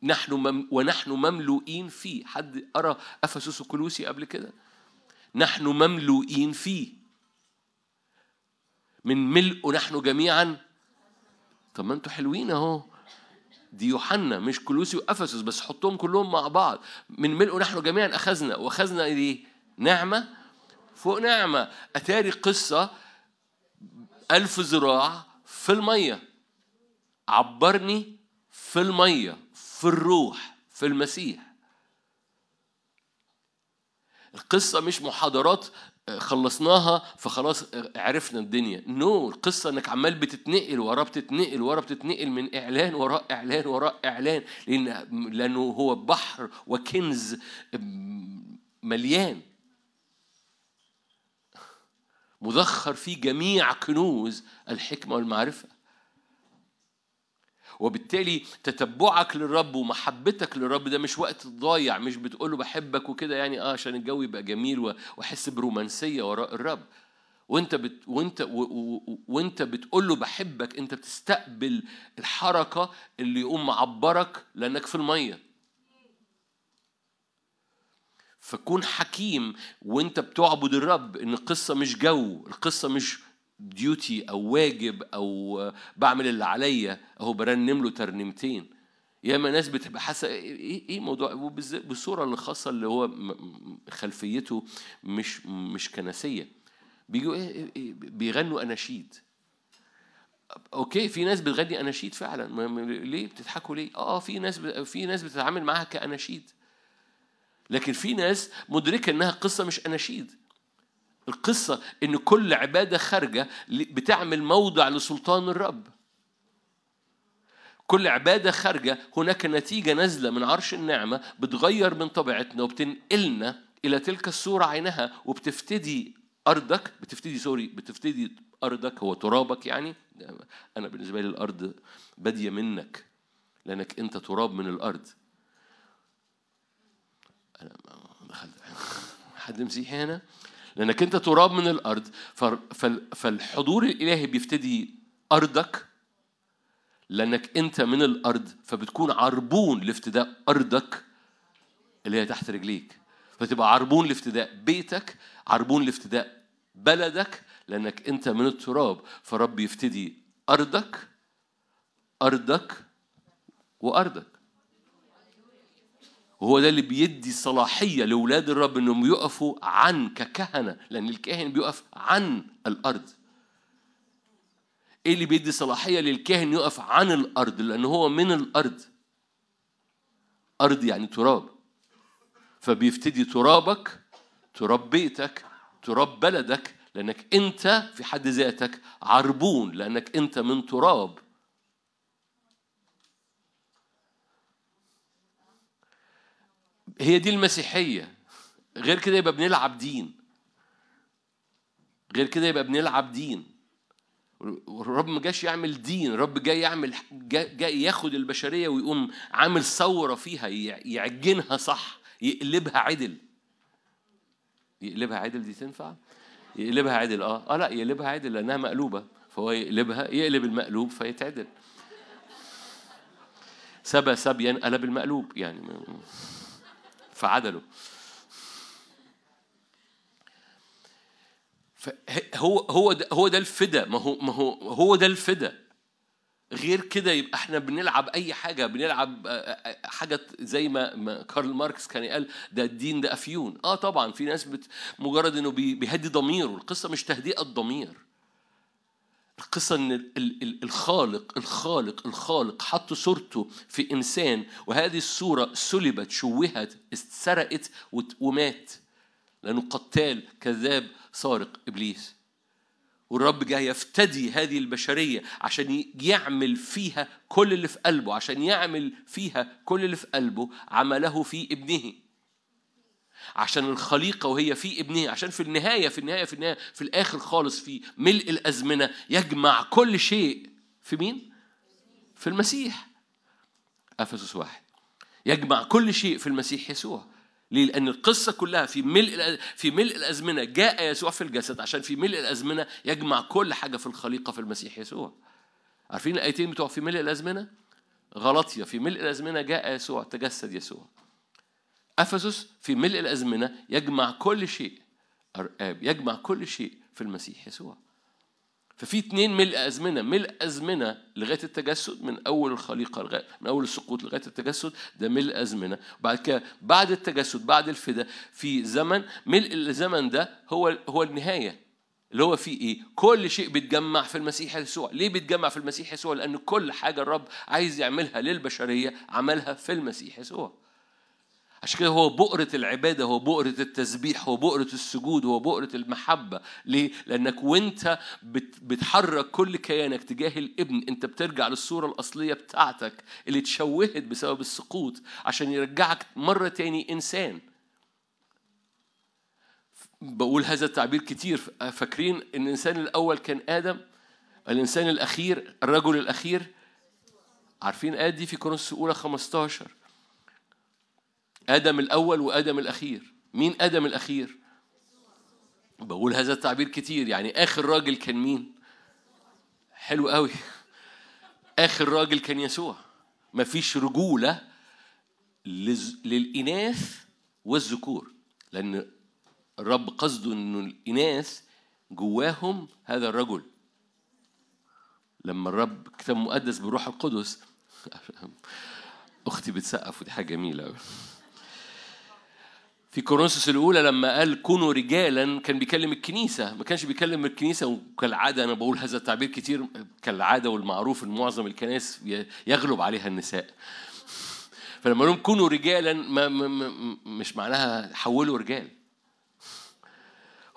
نحن مم ونحن مملوئين فيه. حد قرأ أفسس وكلوسي قبل كده؟ نحن مملوئين فيه. من ملء نحن جميعا. طب ما أنتوا حلوين اهو. دي يوحنا مش كلوسي وأفسس بس حطهم كلهم مع بعض. من ملء نحن جميعا أخذنا وأخذنا إيه نعمة؟ فوق نعمة. أتاري قصة ألف ذراع في المية. عبرني في المية في الروح في المسيح. القصة مش محاضرات خلصناها فخلاص عرفنا الدنيا. نو no. القصة إنك عمال بتتنقل وراه بتتنقل وراه بتتنقل من إعلان وراء إعلان وراء إعلان. لأن لأنه هو بحر وكنز مليان. مذخر فيه جميع كنوز الحكمة والمعرفة. وبالتالي تتبعك للرب ومحبتك للرب ده مش وقت ضايع مش بتقول له بحبك وكده يعني آه عشان الجو يبقى جميل وأحس برومانسية وراء الرب. وأنت بت وأنت و و وأنت بتقول له بحبك أنت بتستقبل الحركة اللي يقوم معبرك لأنك في المية. فكون حكيم وانت بتعبد الرب ان القصة مش جو القصة مش duty أو واجب أو بعمل اللي عليا أهو برنم له ترنيمتين. ياما ناس بتبقى حاسة إيه إيه موضوع بالصورة الخاصه اللي هو خلفيته مش مش كنسية. بيجوا إيه, إيه بيغنوا أناشيد. أوكي في ناس بتغني أناشيد فعلا. ليه؟ بتضحكوا ليه؟ آه في ناس في ناس بتتعامل معاها كأناشيد. لكن في ناس مدركة إنها قصة مش أناشيد القصة إن كل عبادة خارجة بتعمل موضع لسلطان الرب. كل عبادة خارجة هناك نتيجة نازلة من عرش النعمة بتغير من طبيعتنا وبتنقلنا إلى تلك الصورة عينها وبتفتدي أرضك بتفتدي سوري بتفتدي أرضك هو ترابك يعني أنا بالنسبة لي الأرض بادية منك لأنك أنت تراب من الأرض. حد مسيحي هنا؟ لأنك أنت تراب من الأرض فالحضور الإلهي بيفتدي أرضك لأنك أنت من الأرض فبتكون عربون لافتداء أرضك اللي هي تحت رجليك. فتبقى عربون لافتداء بيتك عربون لافتداء بلدك لأنك أنت من التراب. فرب يفتدي أرضك أرضك وأرضك. وهو ده اللي بيدي صلاحية لأولاد الرب إنهم يقفوا عن ككهنة لأن الكاهن بيقف عن الأرض. إيه اللي بيدي صلاحية للكاهن يقف عن الأرض؟ لأن هو من الأرض. أرض يعني تراب. فبيفتدي ترابك، تراب بيتك، تراب بلدك، لأنك أنت في حد ذاتك عربون لأنك أنت من تراب. هي دي المسيحية. غير كده يبقى بنلعب دين. غير كده يبقى بنلعب دين. الرب ما جاش يعمل دين الرب جاي يعمل جاي ياخد البشرية ويقوم عامل ثورة فيها يعجنها صح يقلبها عدل. يقلبها عدل دي تنفع؟ يقلبها عدل آه. آه لا يقلبها عدل لأنها مقلوبة. فهو يقلبها يقلب المقلوب فيتعدل. سبى سبيا قلب المقلوب يعني. فعدله. فهو هو ده هو ده الفدا. ما هو ما هو هو ده الفدا. غير كده يبقى إحنا بنلعب أي حاجة. بنلعب آه، آه، حاجة زي ما كارل ماركس كان قال ده الدين ده افيون آه طبعا في ناس بت مجرد إنه بي- بيهدي ضميره. القصة مش تهدئة الضمير. القصة إن ال- ال- ال- الخالق الخالق الخالق حط صورته في إنسان وهذه الصورة سلبت شوهت اتسرقت ومات. لأنه قتال كذاب سارق إبليس. والرب جاي يفتدي هذه البشرية عشان يعمل فيها كل اللي في قلبه عشان يعمل فيها كل اللي في قلبه عمله في ابنه. عشان الخليقة وهي في ابنه عشان في النهاية في النهاية في النهاية في الآخر خالص في ملء الأزمنة يجمع كل شيء في مين؟ في المسيح أفسس واحد يجمع كل شيء في المسيح يسوع ليه؟ لأن القصة كلها في ملء في ملء الأزمنة جاء يسوع في الجسد عشان في ملء الأزمنة يجمع كل حاجة في الخليقة في المسيح يسوع. عارفين الآيتين بتوع في ملء الأزمنة؟ غلطية في ملء الأزمنة جاء يسوع تجسد يسوع. أفسس في ملء الأزمنة يجمع كل شيء الآب يجمع كل شيء في المسيح يسوع ففي اتنين ملء أزمنة ملء أزمنة لغاية التجسد من أول الخليقة لغاية من أول السقوط لغاية التجسد ده ملء أزمنة بعد كده بعد التجسد بعد الفدا في زمن ملء الزمن ده هو هو النهاية اللي هو فيه إيه؟ كل شيء بيتجمع في المسيح يسوع، ليه بيتجمع في المسيح يسوع؟ لأن كل حاجة الرب عايز يعملها للبشرية عملها في المسيح يسوع. عشان كده هو بؤرة العبادة هو بؤرة التسبيح هو بؤرة السجود هو بؤرة المحبة. ليه؟ لأنك وأنت بت- بتحرك كل كيانك تجاه الابن. أنت بترجع للصورة الأصلية بتاعتك اللي اتشوهت بسبب السقوط عشان يرجعك مرة تاني إنسان. بقول هذا التعبير كتير. فاكرين إن الإنسان الأول كان آدم؟ الإنسان الأخير الرجل الأخير؟ عارفين آية دي في كورنثوس الأولى 15 آدم الأول وآدم الأخير. مين آدم الأخير؟ بقول هذا التعبير كتير يعني آخر راجل كان مين؟ حلو قوي. آخر راجل كان يسوع. مفيش رجولة للإناث والذكور لأن الرب قصده إنه الإناث جواهم هذا الرجل. لما الرب كتاب مقدس بروح القدس [LAUGHS] أختي بتسقف ودي حاجة جميلة أوي. في كورنثوس الأولى لما قال كونوا رجالا كان بيكلم الكنيسة. ما كانش بيكلم الكنيسة وكالعادة أنا بقول هذا التعبير كتير كالعادة والمعروف إن معظم الكنائس يغلب عليها النساء. فلما لهم كونوا رجالا ما مش معناها حولوا رجال.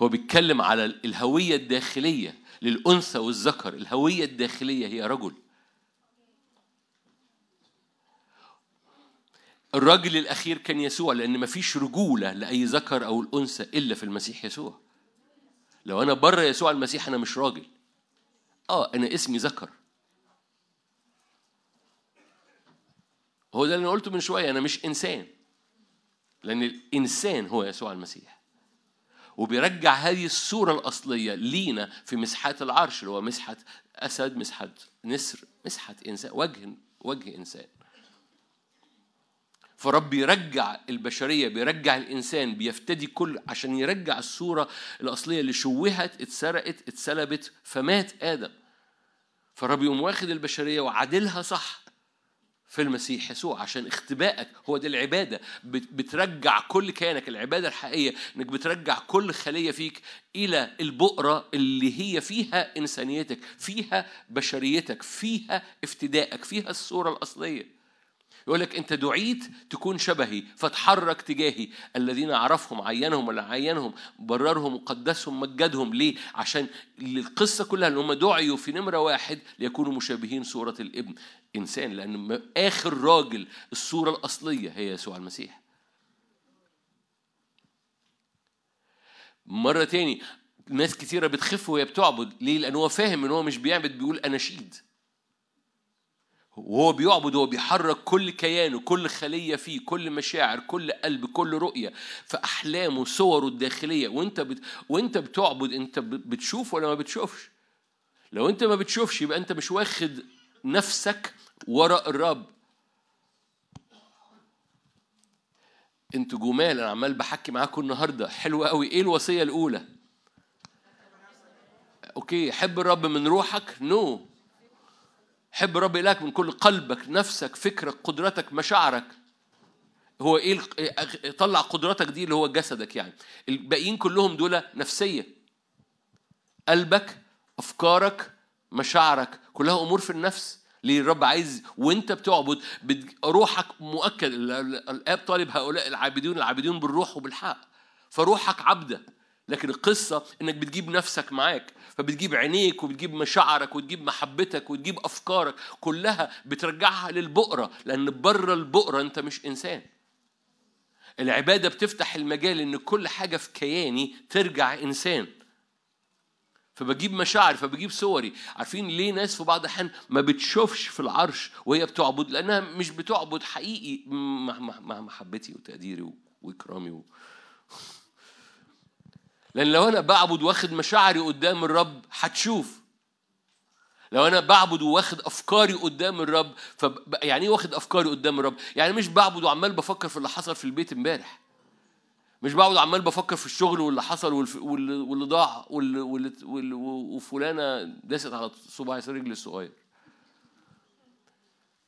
هو بيتكلم على الهوية الداخلية للأنثى والذكر. الهوية الداخلية هي رجل. الراجل الأخير كان يسوع لأن مفيش رجولة لأي ذكر أو الأنثى إلا في المسيح يسوع. لو أنا بره يسوع المسيح أنا مش راجل. آه أنا اسمي ذكر. هو ده اللي أنا قلته من شوية أنا مش إنسان. لأن الإنسان هو يسوع المسيح. وبيرجع هذه الصورة الأصلية لينا في مسحات العرش اللي هو مسحة أسد مسحة نسر مسحة إنسان وجه وجه إنسان. فرب يرجع البشرية بيرجع الإنسان بيفتدي كل عشان يرجع الصورة الأصلية اللي شوهت اتسرقت اتسلبت فمات آدم. فرب يقوم واخد البشرية وعادلها صح في المسيح يسوع عشان اختبائك هو ده العبادة. بت- بترجع كل كيانك العبادة الحقيقية إنك بترجع كل خلية فيك إلى البؤرة اللي هي فيها إنسانيتك فيها بشريتك فيها افتدائك فيها الصورة الأصلية. يقول لك انت دعيت تكون شبهي فتحرك تجاهي. الذين عرفهم عينهم ولا عينهم بررهم وقدسهم مجدهم. ليه؟ عشان القصة كلها ان هم دعيوا في نمرة واحد ليكونوا مشابهين صورة الابن. إنسان لأن آخر راجل الصورة الأصلية هي يسوع المسيح. مرة تاني ناس كتيرة بتخف وهي بتعبد. ليه؟ لأن هو فاهم إن هو مش بيعبد بيقول أناشيد وهو بيعبد هو بيحرك كل كيانه كل خلية فيه كل مشاعر كل قلب كل رؤية في أحلامه صوره الداخلية. وأنت بت... وأنت بتعبد أنت بتشوف ولا ما بتشوفش؟ لو أنت ما بتشوفش يبقى أنت مش واخد نفسك وراء الرب. أنتوا جمال أنا عمال بحكي معاكم النهارده. حلوة قوي إيه الوصية الأولى؟ okay حب الرب من روحك؟ no no. حب الرب إلهك من كل قلبك نفسك فكرك قدرتك مشاعرك. هو إيه طلع قدرتك دي اللي هو جسدك يعني. الباقيين كلهم دول نفسية. قلبك أفكارك مشاعرك كلها أمور في النفس ليه الرب عايز وأنت بتعبد. بت- روحك مؤكد ال- ال- الآب طالب هؤلاء العابدون العابدون بالروح وبالحق. فروحك عبده لكن القصة إنك بتجيب نفسك معاك فبتجيب عينيك وبتجيب مشاعرك وتجيب محبتك وتجيب أفكارك كلها بترجعها للبؤرة لأن بره البؤرة أنت مش إنسان. العبادة بتفتح المجال إن كل حاجة في كياني ترجع إنسان. فبجيب مشاعر فبجيب صوري. عارفين ليه ناس في بعض الأحيان ما بتشوفش في العرش وهي بتعبد؟ لأنها مش بتعبد حقيقي. مع, محبتي وتقديري وإكرامي و... لأن لو أنا بعبد واخد مشاعري قدام الرب هتشوف. لو أنا بعبد واخد أفكاري قدام الرب فب... يعني إيه واخد أفكاري قدام الرب؟ يعني مش بعبد وعمال بفكر في اللي حصل في البيت امبارح. مش بعبد وعمال بفكر في الشغل واللي حصل. واللي... ضاع واللي... وفلانة داست على صباع رجلي الصغير.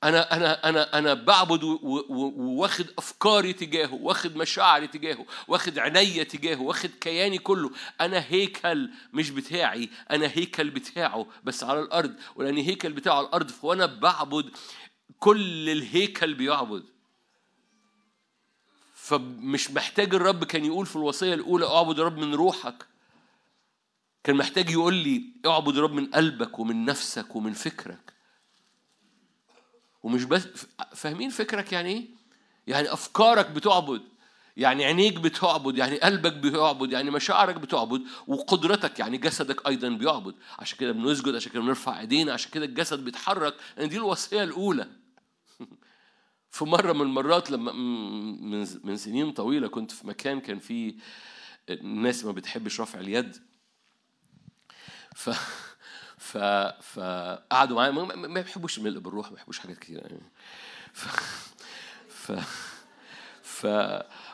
أنا أنا أنا أنا بعبد وواخد أفكاري تجاهه واخد مشاعري تجاهه واخد عينيا تجاهه واخد كياني كله. أنا هيكل مش بتاعي أنا هيكل بتاعه بس على الأرض. ولاني هيكل بتاعه على الأرض فانا بعبد. كل الهيكل بيعبد. فمش محتاج الرب كان يقول في الوصية الأولى اعبد الرب من روحك. كان محتاج يقول لي اعبد الرب من قلبك ومن نفسك ومن فكرك. ومش بس فاهمين فكرك يعني إيه؟ يعني أفكارك بتعبد يعني عينيك بتعبد يعني قلبك بيعبد يعني مشاعرك بتعبد وقدرتك يعني جسدك أيضا بيعبد. عشان كده بنسجد عشان كده بنرفع إيدينا عشان كده الجسد بيتحرك. لأن دي الوصية الأولى. [LAUGHS] في مرة من المرات لما من سنين طويلة كنت في مكان كان فيه الناس ما بتحبش رفع اليد. ف [LAUGHS] ف فقعدوا معايا ما, بيحبوش الملء بالروح ما بيحبوش حاجات كتير يعني. ف [LAUGHS] ف ف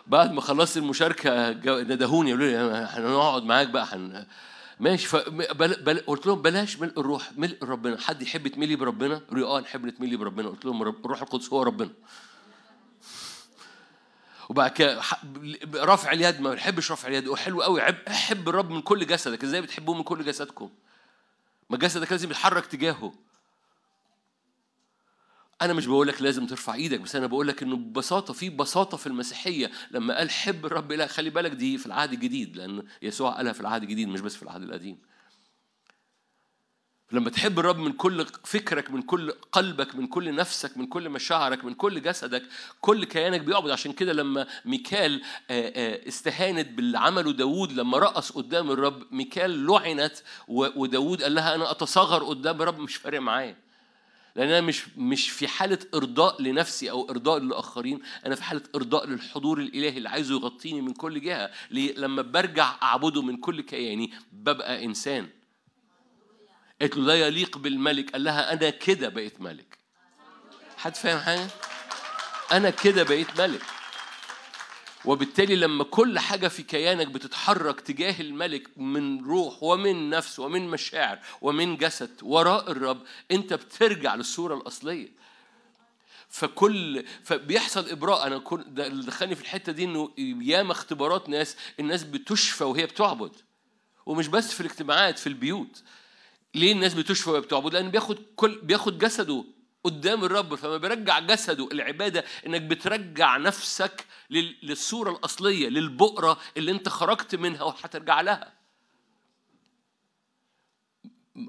بعد ما خلصت المشاركة ندهوني يقولوا لي هنقعد معاك بقى هن ماشي. ف بل... قلت لهم بلاش ملء الروح ملء ربنا. حد يحب يتملي بربنا؟ قالوا آه نحب نتملي بربنا. قلت لهم رب- الروح القدس هو ربنا. وبعد كده رفع اليد ما بنحبش رفع اليد حلو قوي عب- حب الرب من كل جسدك. إزاي بتحبوه من كل جسدكم؟ ما جسدك لازم يتحرك تجاهه. أنا مش بقول لك لازم ترفع إيدك بس أنا بقول لك إنه ببساطة في بساطة في المسيحية لما قال حب الرب لا خلي بالك دي في العهد الجديد لأن يسوع قالها في العهد الجديد مش بس في العهد القديم. لما تحب الرب من كل فكرك من كل قلبك من كل نفسك من كل مشاعرك من كل جسدك كل كيانك بيعبد عشان كده لما ميكال آه، آه، استهانت باللي عمله داوود لما رقص قدام الرب ميكال لعنت وداوود قال لها أنا أتصغر قدام الرب مش فارق معايا. لأن أنا مش مش في حالة إرضاء لنفسي أو إرضاء للآخرين أنا في حالة إرضاء للحضور الإلهي اللي عايزه يغطيني من كل جهة؟ لما برجع أعبده من كل كياني ببقى إنسان. قالت له لا يليق بالملك. قال لها أنا كده بقيت ملك. حد فاهم حاجة؟ أنا كده بقيت ملك. وبالتالي لما كل حاجة في كيانك بتتحرك تجاه الملك من روح ومن نفس ومن مشاعر ومن جسد وراء الرب أنت بترجع للصورة الأصلية. فكل فبيحصل إبراء. أنا اللي دخلني في الحتة دي إنه ياما اختبارات ناس الناس بتشفى وهي بتعبد. ومش بس في الاجتماعات في البيوت. ليه الناس بتشفى وهي بتعبد لأن بياخد كل بياخد جسده قدام الرب فما بيرجع جسده العبادة إنك بترجع نفسك لل- للصورة الأصلية للبؤرة اللي أنت خرجت منها وهترجع لها.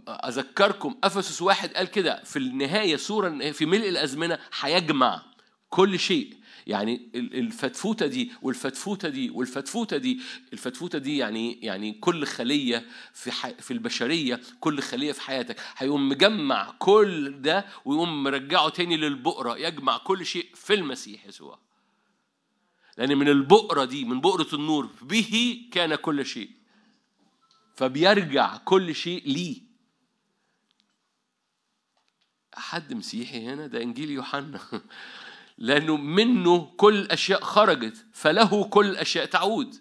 أذكركم أفسس واحد قال كده في النهاية صوره في ملء الأزمنة هيجمع كل شيء. يعني ال- الفتفوتة دي والفتفوتة دي والفتفوتة دي الفتفوتة دي يعني يعني كل خلية في. في البشرية كل خلية في حياتك. هيقوم مجمع كل ده ويقوم مرجعه تاني للبؤرة يجمع كل شيء في المسيح يسوع. لأن من البؤرة دي من بؤرة النور به كان كل شيء. فبيرجع كل شيء ليه. حد مسيحي هنا؟ ده إنجيل يوحنا. [LAUGHS] لأنه منه كل الأشياء خرجت فله كل الأشياء تعود.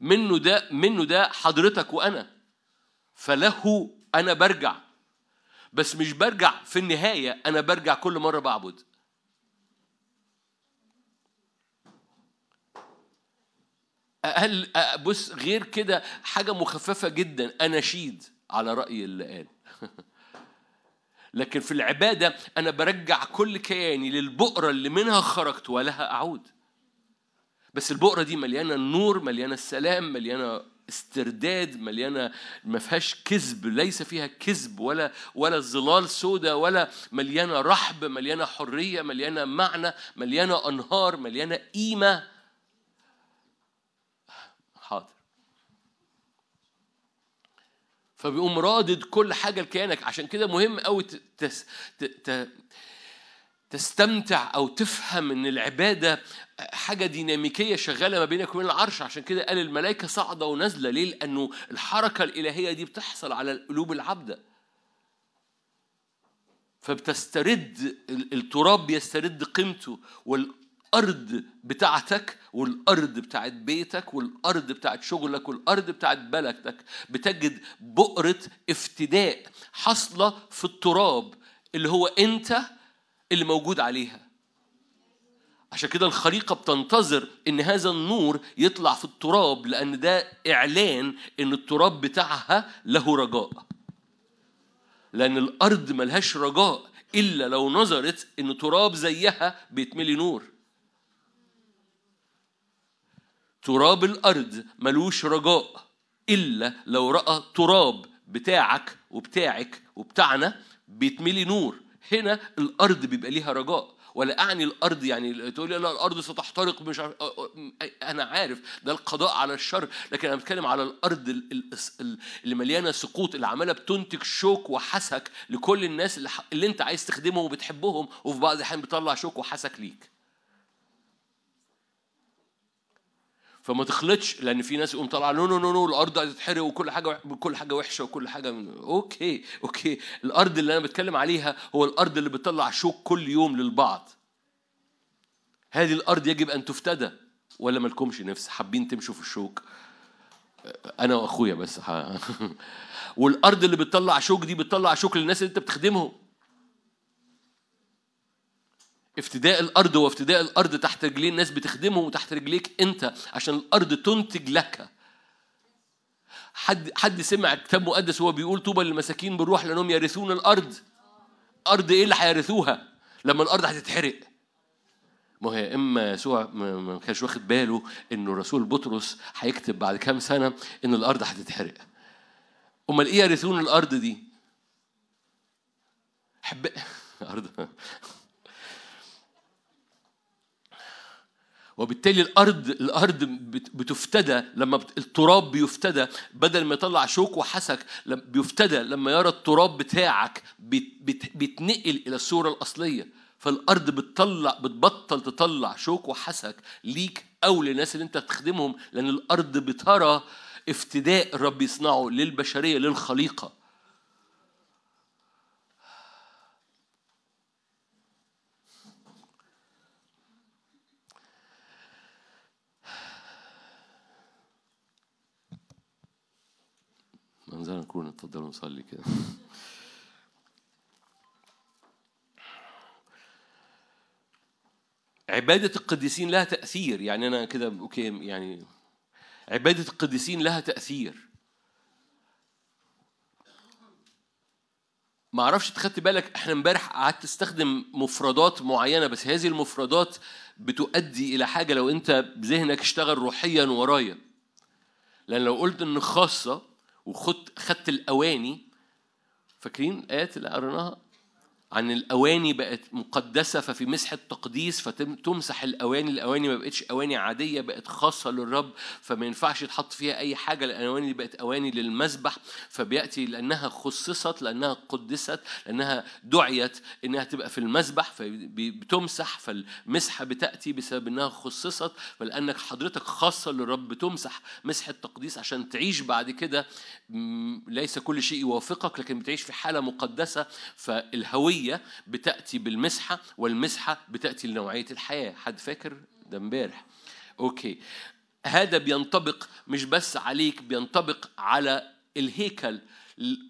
منه ده منه ده حضرتك وأنا فله أنا برجع. بس مش برجع في النهاية أنا برجع كل مرة بعبد. أقل بص غير كده حاجة مخففة جدا أناشيد على رأي اللي قال. [LAUGHS] لكن في العبادة أنا برجع كل كياني للبؤرة اللي منها خرجت ولها أعود. بس البؤرة دي مليانة النور مليانة السلام مليانة استرداد مليانة ما فيهاش كذب ليس فيها كذب ولا ولا ظلال سودة ولا مليانة رحب مليانة حرية مليانة معنى مليانة أنهار مليانة قيمة حاضر فبيقوم رادد كل حاجة لكيانك. عشان كده مهم ت- تستمتع أو تفهم إن العبادة حاجة ديناميكية شغالة ما بينك وبين العرش. عشان كده قال الملائكة صاعدة ونازلة. ليه؟ لأنه الحركة الإلهية دي بتحصل على قلوب العبدة فبتسترد ال- التراب بيسترد قيمته والأرض بتاعتك والأرض بتاعت بيتك والأرض بتاعت شغلك والأرض بتاعت بلدك بتجد بؤرة افتداء حاصلة في التراب اللي هو أنت اللي موجود عليها. عشان كده الخريقة بتنتظر إن هذا النور يطلع في التراب لأن ده إعلان إن التراب بتاعها له رجاء. لأن الأرض ملهاش رجاء إلا لو نظرت إن تراب زيها بيتملي نور. تراب الأرض ملوش رجاء إلا لو رأى تراب بتاعك وبتاعك وبتاعنا بيتملي نور. هنا الأرض بيبقى ليها رجاء. ولا أعني الأرض يعني تقول لي لا الأرض ستحترق مش عارف أنا عارف ده القضاء على الشر. لكن أنا بتكلم على الأرض ال- ال- ال- اللي مليانة سقوط اللي عمالة بتنتج شوك وحسك لكل الناس اللي, أنت عايز تخدمهم وبتحبهم وفي بعض الأحيان بيطلع شوك وحسك ليك. فما تخلطش لأن في ناس يقوم طالعه no no no no الأرض هتتحرق وكل حاجة كل حاجة وحشة وكل حاجة من okay okay. الأرض اللي أنا بتكلم عليها هو الأرض اللي بتطلع شوك كل يوم للبعض. هذه الأرض يجب أن تفتدى. ولا مالكمش نفس حابين تمشوا في الشوك. أنا وأخويا بس. [LAUGHS] والأرض اللي بتطلع شوك دي بتطلع شوك للناس اللي أنت بتخدمهم. افتداء الأرض وافتداء الأرض تحت رجلين ناس بتخدمهم وتحت رجليك أنت عشان الأرض تنتج لك. حد حد سمع كتاب مقدس وهو بيقول طوبى للمساكين بالروح لأنهم يرثون الأرض. أرض إيه اللي هيرثوها؟ لما الأرض هتتحرق. ما هي إما يسوع ما كانش واخد باله انه رسول بطرس هيكتب بعد كام سنة إن الأرض هتتحرق. أمال إيه يرثون الأرض دي؟ حب [LAUGHS] أرض. وبالتالي الأرض الأرض بت- بتفتدى لما التراب بيفتدى. بدل ما يطلع شوك وحسك بيفتدى لما يرى التراب بتاعك بت- بت- بيتنقل إلى الصورة الأصلية. فالأرض بتطلع بتبطل تطلع شوك وحسك ليك أو للناس اللي أنت تخدمهم لأن الأرض بترى افتداء الرب يصنعه للبشرية للخليقة. منظر نكون اتفضلوا نصلي كده. عبادة القديسين لها تأثير. يعني أنا كده أوكي يعني عبادة القديسين لها تأثير. ما أعرفش خدت بالك إحنا امبارح قعدت تستخدم مفردات معينة بس هذه المفردات بتؤدي إلى حاجة لو أنت ذهنك اشتغل روحيا ورايا. لأن لو قلت إن خاصة وخدت خدت الأواني. فاكرين الايات اللي قريناها؟ عن الأواني بقت مقدسة ففي مسحه تقديس فتمسح الأواني الأواني ما بقتش أواني عادية بقت خاصة للرب فما ينفعش يتحط فيها أي حاجة الأواني دي بقت أواني للمذبح فبيأتي لأنها خصصت لأنها قدست لأنها دعيت إنها تبقى في المذبح فبتمسح فالمسحة بتأتي بسبب إنها خصصت فلأنك حضرتك خاصة للرب بتمسح مسحه تقديس عشان تعيش بعد كده. ليس كل شيء يوافقك لكن بتعيش في حالة مقدسة فالهوية الهوية بتأتي بالمسحة والمسحة بتأتي لنوعية الحياة. حد فاكر ده امبارح؟ أوكي. هذا بينطبق مش بس عليك بينطبق على الهيكل.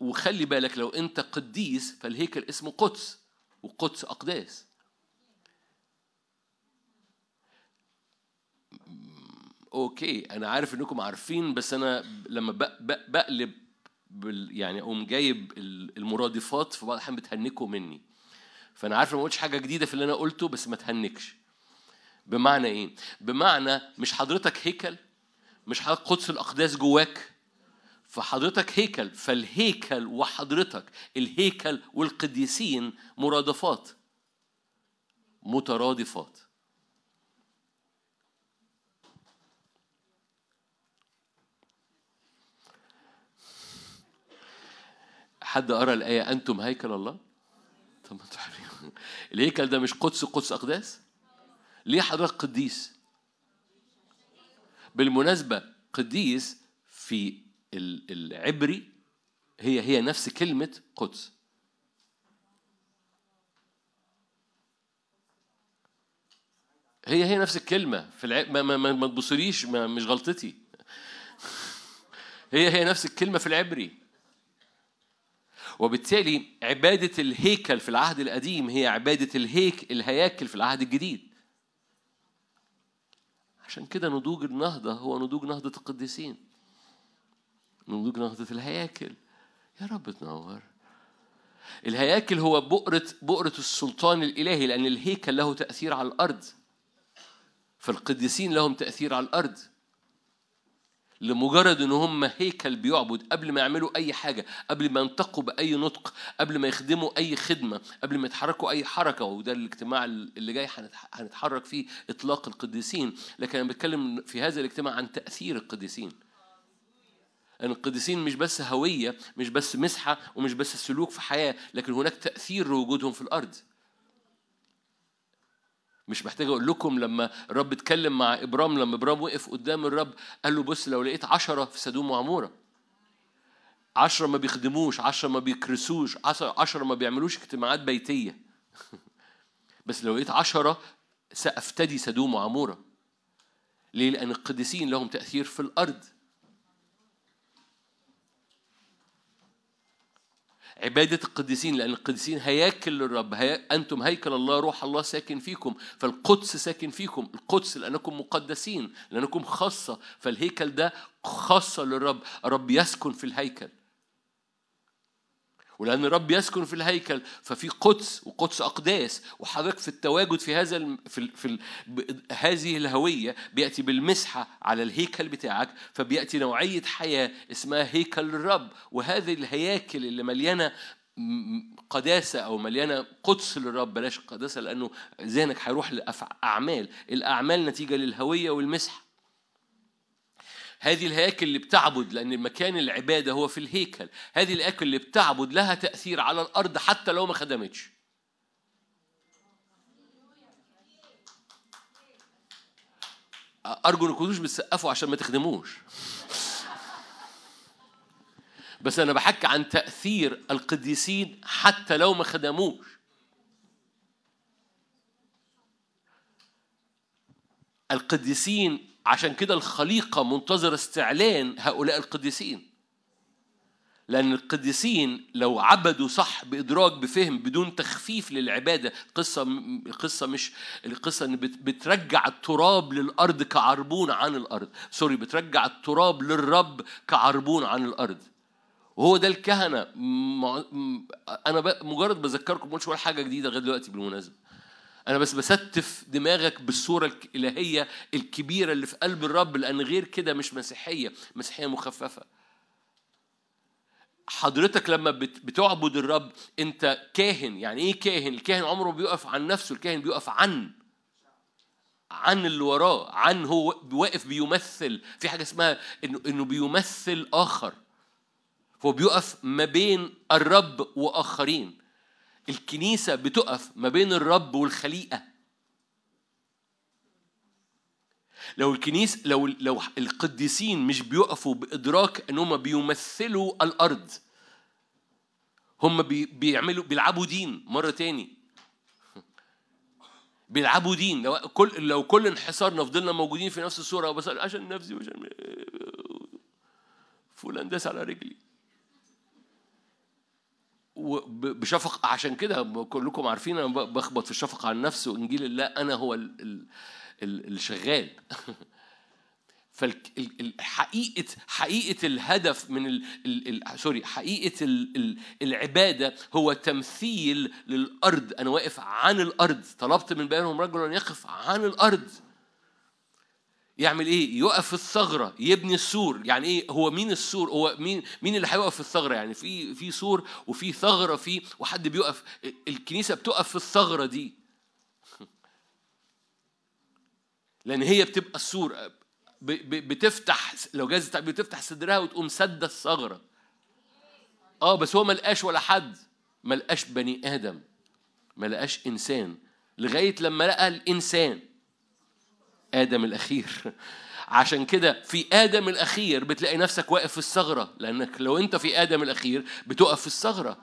وخلي بالك لو أنت قديس فالهيكل اسمه قدس وقدس أقداس. أوكي. أنا عارف إنكم عارفين بس أنا لما بقلب بال يعني أقوم جايب ال- المرادفات في بعض الأحيان بتهنكوا مني. فأنا عارف ما قلتش حاجة جديدة في اللي أنا قلته بس ما تهنكش. بمعنى إيه؟ بمعنى مش حضرتك هيكل مش حضرتك قدس الأقداس جواك. فحضرتك هيكل فالهيكل وحضرتك الهيكل والقديسين مرادفات. مترادفات. حد قرأ الآية أنتم هيكل الله؟ طب ما. الهيكل ده مش قدس قدس أقداس؟ ليه حضرتك قديس؟ بالمناسبة قديس في ال- العبري هي هي نفس كلمة قدس هي هي نفس الكلمة في الع... ما, ما, ما, تبصليش ما مش غلطتي [LAUGHS] هي هي نفس الكلمة في العبري وبالتالي عبادة الهيكل في العهد القديم هي عبادة الهيك الهياكل في العهد الجديد. عشان كده نضوج النهضة هو نضوج نهضة القديسين. نضوج نهضة الهياكل. يا رب تنور. الهياكل هو بؤرة بؤرة السلطان الإلهي لأن الهيكل له تأثير على الأرض. فالقديسين لهم تأثير على الأرض. لمجرد إن هم هيكل بيعبد قبل ما يعملوا أي حاجة قبل ما ينطقوا بأي نطق قبل ما يخدموا أي خدمة قبل ما يتحركوا أي حركة وده الاجتماع اللي جاي هنتح- هنتحرك فيه إطلاق القديسين. لكن أنا بتكلم في هذا الاجتماع عن تأثير القديسين. إن القديسين مش بس هوية مش بس مسحة ومش بس سلوك في حياة لكن هناك تأثير لوجودهم في الأرض. مش محتاج أقول لكم لما الرب اتكلم مع إبرام لما إبرام وقف قدام الرب قال له بص لو لقيت عشرة في سدوم وعمورة عشرة ما بيخدموش عشرة ما بيكرسوش عشرة ما بيعملوش اجتماعات بيتية. [LAUGHS] بس لو لقيت عشرة سأفتدي سدوم وعمورة. ليه؟ لأن القديسين لهم تأثير في الأرض. عبادة القديسين لأن القديسين هياكل للرب هي... أنتم هيكل الله روح الله ساكن فيكم فالقدس ساكن فيكم. القدس لأنكم مقدسين لأنكم خاصة فالهيكل ده خاصة للرب الرب يسكن في الهيكل. ولأن الرب يسكن في الهيكل ففي قدس وقدس أقداس وحضرتك في التواجد في هذا الم... في, ال... في ال... هذه الهوية بيأتي بالمسحة على الهيكل بتاعك فبيأتي نوعية حياة اسمها هيكل الرب. وهذه الهياكل اللي مليانة قداسة أو مليانة قدس للرب بلاش قداسة لأنه ذهنك هيروح لأعمال الأعمال نتيجة للهوية والمسحة. هذه الهياكل اللي بتعبد لأن مكان العبادة هو في الهيكل. هذه الهياكل اللي بتعبد لها تأثير على الأرض حتى لو ما خدمتش. أرجو إنكم تكونوش بتسقفوا عشان ما تخدموش. بس أنا بحكي عن تأثير القديسين حتى لو ما خدموش. القديسين عشان كده الخليقة منتظرة استعلان هؤلاء القديسين. لأن القديسين لو عبدوا صح بإدراك بفهم بدون تخفيف للعبادة قصة القصة مش القصة إن بت- بترجع التراب للأرض كعربون عن الأرض. سوري بترجع التراب للرب كعربون عن الأرض. وهو ده الكهنة. أنا مجرد بذكركم قلتش ولا حاجة جديدة لغاية دلوقتي بالمناسبة. أنا بس بستف دماغك بالصورة الإلهية الكبيرة اللي في قلب الرب لأن غير كده مش مسيحية. مسيحية مخففة. حضرتك لما بت- بتعبد الرب أنت كاهن. يعني إيه كاهن؟ الكاهن عمره بيقف عن نفسه الكاهن بيقف عن عن اللي وراه عن هو واقف بيمثل. في حاجة اسمها إنه إنه بيمثل آخر. هو بيقف ما بين الرب وآخرين. الكنيسة بتقف ما بين الرب والخليقة. لو الكنيسة لو لو القديسين مش بيقفوا بإدراك إن هم بيمثلوا الأرض هم بي بيعملوا بيلعبوا دين مرة تاني. بيلعبوا دين. لو كل لو كل انحسارنا فضلنا موجودين في نفس الصورة بس عشان نفسي وعشان فلان داس على رجلي. بشفق عشان كده كلكم عارفين أنا ب- بخبط في الشفقة عن النفس وإنجيل الله أنا هو ال- ال- ال- الشغال [LAUGHS] فالحقيقة حقيقة الهدف من ال ال ال sorry حقيقة ال ال العبادة هو تمثيل للأرض. أنا واقف عن الأرض. طلبت من بينهم رجلا يقف عن الأرض. يعمل إيه؟ يقف في الثغرة يبني السور، يعني إيه؟ هو مين السور؟ هو مين مين اللي هيقف في الثغرة؟ يعني في في سور وفي ثغرة فيه وحد بيقف الكنيسة بتقف في الثغرة دي. [LAUGHS] لأن هي بتبقى السور بتفتح لو جاز التعبير بتفتح صدرها وتقوم سد الثغرة. آه بس هو ما لقاش ولا حد ما لقاش بني آدم ما لقاش إنسان لغاية لما لقى الإنسان آدم الأخير. [LAUGHS] عشان كده في آدم الأخير بتلاقي نفسك واقف في الثغرة لأنك لو أنت في آدم الأخير بتقف في الثغرة.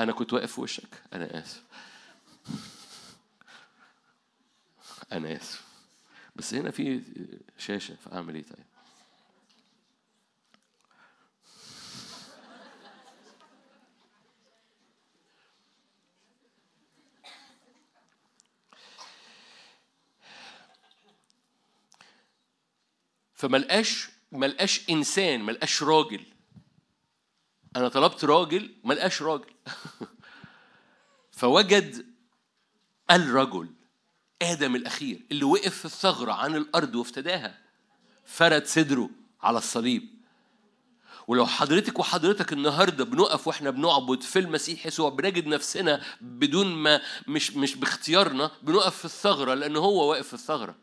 أنا كنت واقف في وشك. أنا آسف. [LAUGHS] أنا آسف. بس هنا في شاشة فأعمل إيه طيب؟ فملقاش ملقاش إنسان ملقاش راجل. أنا طلبت راجل ملقاش راجل. [LAUGHS] فوجد الرجل آدم الأخير اللي وقف في الثغرة عن الأرض وافتداها فرد صدره على الصليب. ولو حضرتك وحضرتك النهارده بنقف وإحنا بنعبد في المسيح يسوع بنجد نفسنا بدون ما مش مش باختيارنا بنقف في الثغرة لأن هو واقف في الثغرة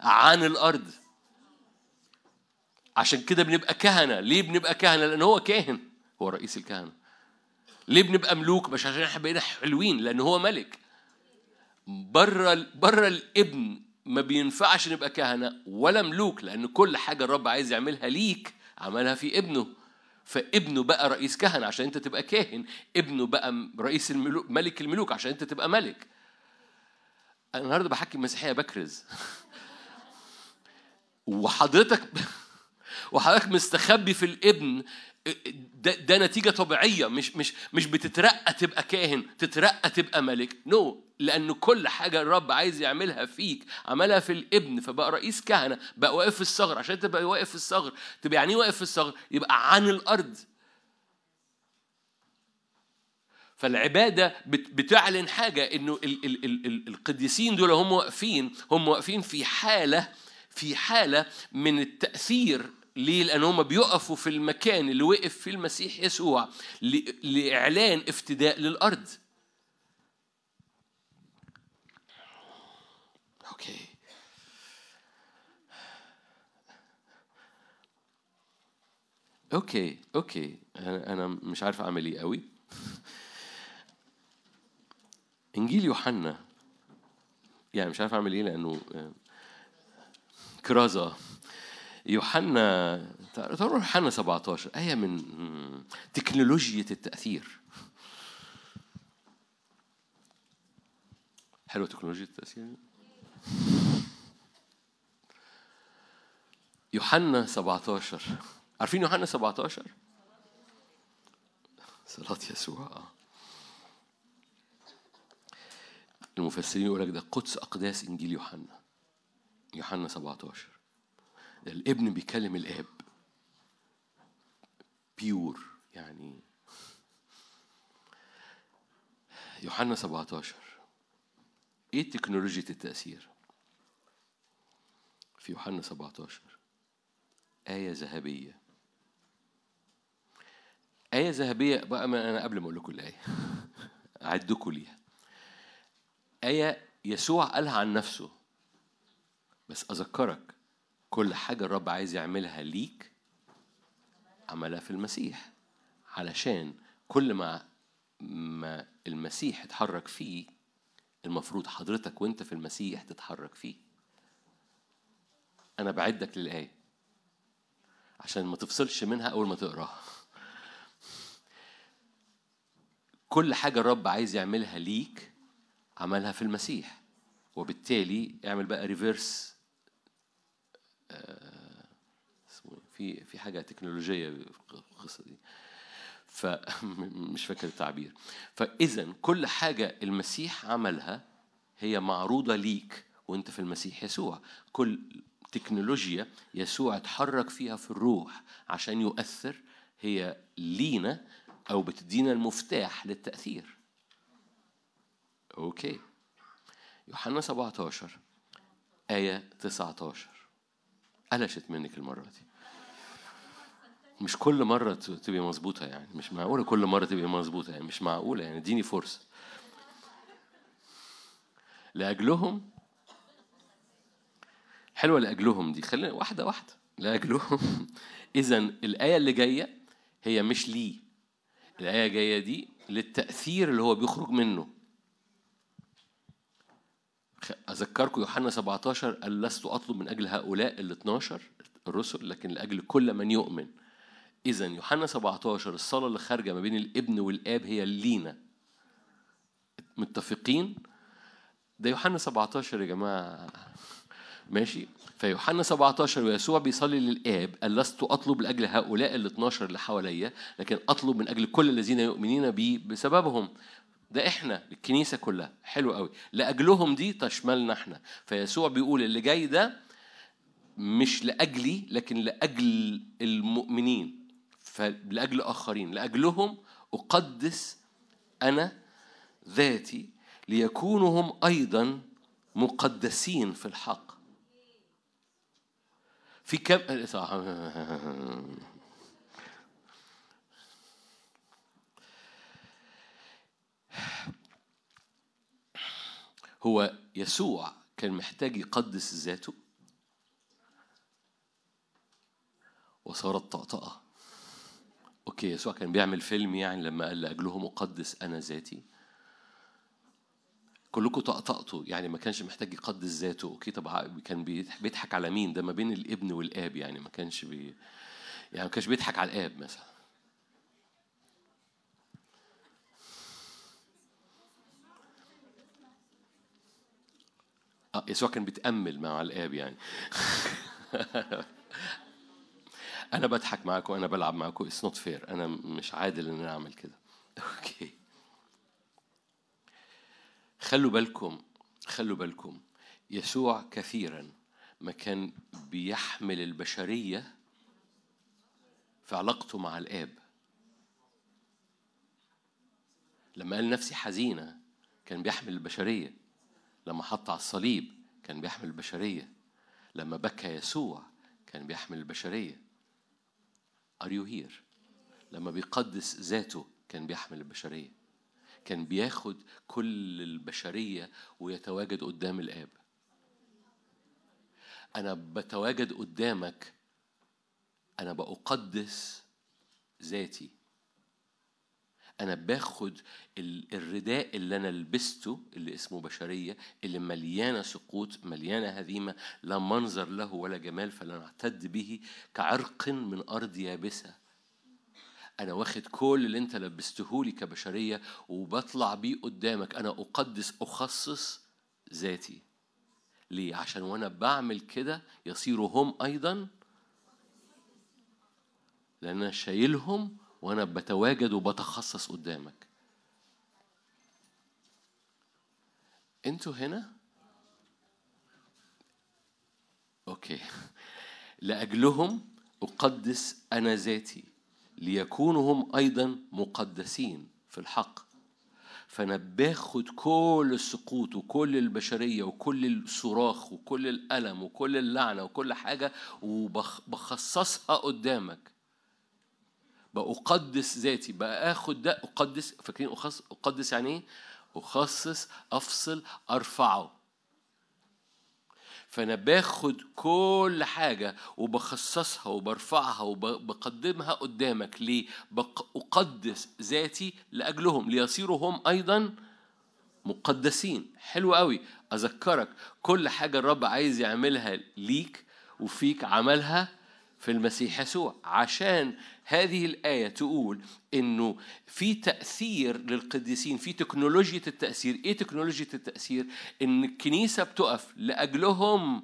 عن الأرض. عشان كده بنبقى كهنة. ليه بنبقى كهنة؟ لأن هو كاهن. هو رئيس الكهنة. ليه بنبقى ملوك؟ مش عشان إحنا بقينا حلوين لأن هو ملك. بره بره الابن ما بينفعش نبقى كهنة ولا ملوك لأن كل حاجة الرب عايز يعملها ليك عملها في ابنه. فابنه بقى رئيس كهنة عشان أنت تبقى كاهن. ابنه بقى رئيس الملوك ملك الملوك عشان أنت تبقى ملك. أنا النهارده بحكي مسيحية بكرز. [LAUGHS] وحضرتك وحضرتك مستخبي في الابن ده, ده نتيجة طبيعية مش مش مش بتترقى تبقى كاهن تترقى تبقى ملك. نو no. لأن كل حاجة الرب عايز يعملها فيك عملها في الابن فبقى رئيس كهنة بقى واقف في الثغر عشان تبقى واقف في الثغر تبقى يعني إيه واقف في الثغر يبقى عن الأرض. فالعبادة بت- بتعلن حاجة إنه ال- ال- ال- ال- القديسين دول هم واقفين هم واقفين في حالة في حالة من التأثير ليه؟ لأن هم بيقفوا في المكان اللي وقف فيه المسيح يسوع لإعلان افتداء للأرض. okay. okay okay أنا أنا مش عارف أعمل إيه قوي. إنجيل يوحنا يعني مش عارف أعمل إيه لأنه آه، كرازة يوحنا تعالوا يوحنا 17 آية من تكنولوجيا التأثير؟ حلوة تكنولوجيا التأثير؟ يوحنا 17 عارفين يوحنا 17 صلاة يسوع. المفسرين يقول لك ده قدس أقداس إنجيل يوحنا. يوحنا 17 ده الابن بيكلم الاب. بيور يعني يوحنا 17 إيه تكنولوجيا التأثير؟ في يوحنا 17 آية ذهبية. آية ذهبية بقى ما أنا قبل ما أقول لكم الآية. [LAUGHS] أعدكم ليها. آية يسوع قالها عن نفسه. بس أذكرك كل حاجة الرب عايز يعملها ليك عملها في المسيح. علشان كل ما ما المسيح اتحرك فيه المفروض حضرتك وانت في المسيح تتحرك فيه. أنا بعدك للآية. عشان ما تفصلش منها أول ما تقرأها. كل حاجة الرب عايز يعملها ليك عملها في المسيح. وبالتالي اعمل بقى ريفيرس في في حاجة تكنولوجية في القصة دي فمش [LAUGHS] فاكر التعبير. فإذا كل حاجة المسيح عملها هي معروضة ليك وأنت في المسيح يسوع. كل تكنولوجيا يسوع اتحرك فيها في الروح عشان يؤثر هي لينا أو بتدينا المفتاح للتأثير. أوكي. يوحنا 17 آية 19 قلشت منك المرة دي. مش كل مرة تبقي مظبوطة يعني. مش معقولة كل مرة تبقي مظبوطة يعني. مش معقولة يعني. اديني فرصة. لأجلهم حلوة لأجلهم دي. خلينا واحدة واحدة. لأجلهم. [LAUGHS] إذا الآية اللي جاية هي مش ليه الآية جاية دي للتأثير اللي هو بيخرج منه. أذكركم يوحنا 17 قال لست أطلب من أجل هؤلاء ال 12 الرسل لكن لأجل كل من يؤمن. إذا يوحنا 17 الصلاة اللي خارجة ما بين الابن والآب هي لينا. متفقين؟ ده يوحنا 17 يا جماعة. ماشي؟ فيوحنا 17 ويسوع بيصلي للآب قال لست أطلب لأجل هؤلاء ال 12 اللي حواليا لكن أطلب من أجل كل الذين يؤمنين بي بسببهم. ده إحنا الكنيسة كلها. حلو قوي. لأجلهم دي تشملنا إحنا. فيسوع بيقول اللي جاي ده مش لأجلي لكن لأجل المؤمنين. فلأجل آخرين لأجلهم أقدس أنا ذاتي ليكونوا هم أيضا مقدسين في الحق. في كم هو يسوع كان محتاج يقدس ذاته وصارت طقطقة. okay يسوع كان بيعمل فيلم يعني لما قال لأجلهم أقدس أنا ذاتي. كلكم طقطقتوا يعني ما كانش محتاج يقدس ذاته. okay طب كان بيضح- بيضحك على مين؟ ده ما بين الابن والآب يعني ما كانش بي يعني ما كانش بيضحك على الآب مثلا. آه يسوع كان بيتأمل مع الآب يعني. [LAUGHS] أنا بضحك معاكم أنا بلعب معاكم. it's not fair أنا مش عادل إن أنا أعمل كده. [LAUGHS] okay. خلوا بالكم خلوا بالكم. يسوع كثيرا ما كان بيحمل البشرية في علاقته مع الآب. لما قال نفسي حزينة كان بيحمل البشرية. لما حط على الصليب كان بيحمل البشرية. لما بكى يسوع كان بيحمل البشرية. Are you here؟ لما بيقدس ذاته كان بيحمل البشرية. كان بياخد كل البشرية ويتواجد قدام الآب. أنا بتواجد قدامك. أنا بأقدس ذاتي. أنا باخد ال- الرداء اللي أنا لبسته اللي اسمه بشرية اللي مليانة سقوط مليانة هزيمة لا منظر له ولا جمال فلا نعتد به كعرق من أرض يابسة. أنا واخد كل اللي أنت لبستهولي كبشرية وبطلع بيه قدامك. أنا أقدس أخصص ذاتي. ليه؟ عشان وأنا بعمل كده يصيروا هم أيضا لأن أنا شايلهم وأنا بتواجد وبتخصص قدامك. أنتوا هنا؟ أوكي. [LAUGHS] لأجلهم أقدس أنا ذاتي ليكونوا هم أيضا مقدسين في الحق. فأنا باخد كل السقوط وكل البشرية وكل الصراخ وكل الألم وكل اللعنة وكل حاجة وبخصصها قدامك. بأقدس ذاتي بقى آخد ده أقدس فاكرين أخص أقدس يعني إيه؟ أخصص أفصل أرفعه فأنا باخد كل حاجة وبخصصها وبرفعها وبقدمها قدامك ليه؟ أقدس ذاتي لأجلهم ليصيروا هم أيضا مقدسين حلو قوي أذكرك كل حاجة الرب عايز يعملها ليك وفيك عملها في المسيح يسوع. عشان هذه الآية تقول إنه في تأثير للقديسين في تكنولوجيا التأثير. إيه تكنولوجيا التأثير؟ إن الكنيسة بتقف لأجلهم.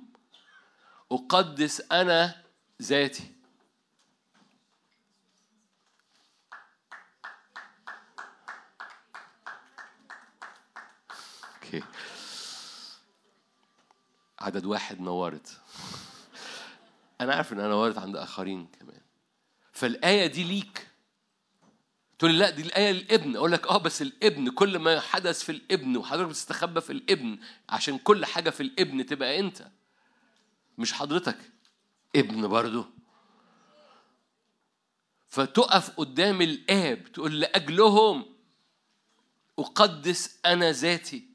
أقدس أنا ذاتي. عدد واحد نورت. أنا عارف إن أنا نورت عند آخرين كمان. فالآية دي ليك. تقول لي لا دي الآية للابن. أقول لك آه بس الابن كل ما حدث في الابن وحضرتك بتستخبى في الابن عشان كل حاجة في الابن تبقى أنت. مش حضرتك ابن برضه فتقف قدام الآب تقول لأجلهم أقدس أنا ذاتي.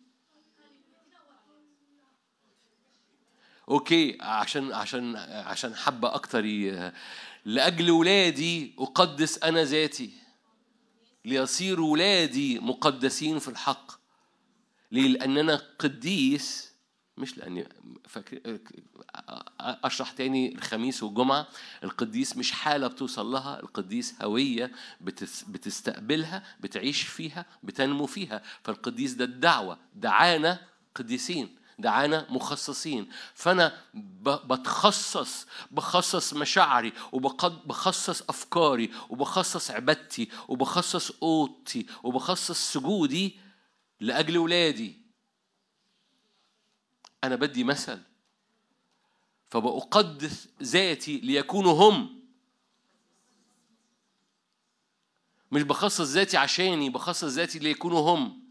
أوكي عشان عشان عشان حبه أكتر لأجل ولادي أقدس أنا ذاتي. ليصير ولادي مقدسين في الحق. ليه؟ لاننا قديس مش لاني فاكر أشرح تاني الخميس والجمعة. القديس مش حالة بتوصل لها القديس هوية بتس بتستقبلها بتعيش فيها بتنمو فيها. فالقديس ده الدعوة دعانا قديسين. دعانا مخصصين. فأنا ب- بتخصص بخصص مشاعري وبخصص أفكاري وبخصص عبادتي وبخصص أوضتي وبخصص سجودي لأجل ولادي. أنا بدي مثل. فبأقدس ذاتي ليكونوا هم. مش بخصص ذاتي عشاني بخصص ذاتي ليكونوا هم.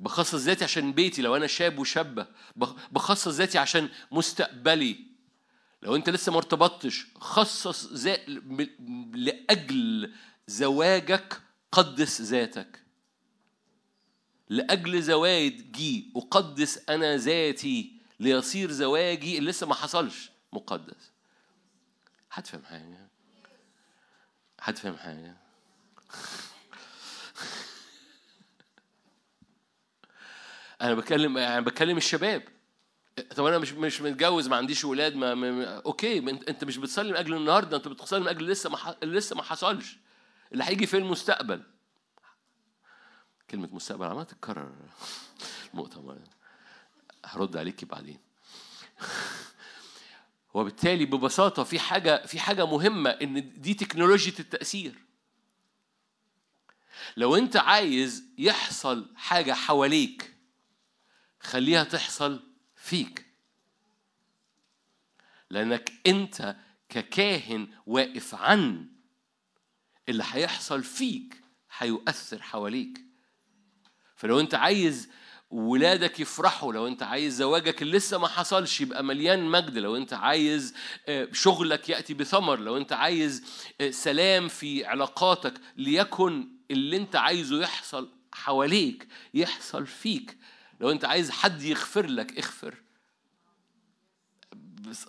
بخصص ذاتي عشان بيتي لو أنا شاب وشابة بخ- بخصص ذاتي عشان مستقبلي. لو أنت لسه ما ارتبطتش خصص ذا... م- لأجل زواجك قدس ذاتك. لأجل زواجي أقدس أنا ذاتي ليصير زواجي اللي لسه ما حصلش مقدس. حد فاهم حاجة؟ حد فاهم حاجة؟ أنا بكلم يعني بكلم الشباب. طب أنا مش مش متجوز ما عنديش ولاد ما, ما- أوكي انت أنت مش بتصلي من أجل النهارده أنت بتصلي من أجل لسه ما ح- لسه ما حصلش. اللي هيجي في المستقبل. كلمة مستقبل عمالة تتكرر. [LAUGHS] المؤتمر هرد عليكي بعدين. [LAUGHS] وبالتالي ببساطة في حاجة في حاجة مهمة إن دي تكنولوجيا التأثير. لو أنت عايز يحصل حاجة حواليك خليها تحصل فيك. لأنك أنت ككاهن واقف عن اللي هيحصل فيك هيؤثر حواليك. فلو أنت عايز ولادك يفرحوا لو أنت عايز زواجك اللي لسه ما حصلش يبقى مليان مجد لو أنت عايز آه، شغلك يأتي بثمر لو أنت عايز آه، سلام في علاقاتك ليكن اللي أنت عايزه يحصل حواليك يحصل فيك. لو انت عايز حد يغفر لك اغفر.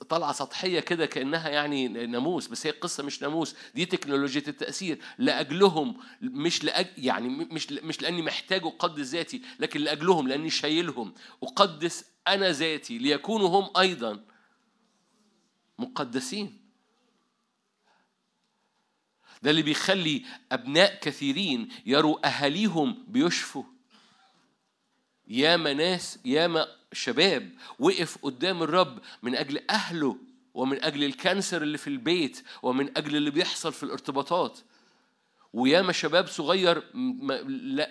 طالعه سطحية كده كأنها يعني ناموس بس هي القصة مش ناموس. دي تكنولوجيا التأثير. لأجلهم مش لأج يعني مش مش لأني محتاج أقدس ذاتي لكن لأجلهم لأني شايلهم. أقدس أنا ذاتي ليكونوا هم أيضا مقدسين. ده اللي بيخلي أبناء كثيرين يروا أهاليهم بيشفوا. ياما ناس ياما شباب وقف قدام الرب من أجل أهله ومن أجل الكانسر اللي في البيت ومن أجل اللي بيحصل في الارتباطات. وياما شباب صغير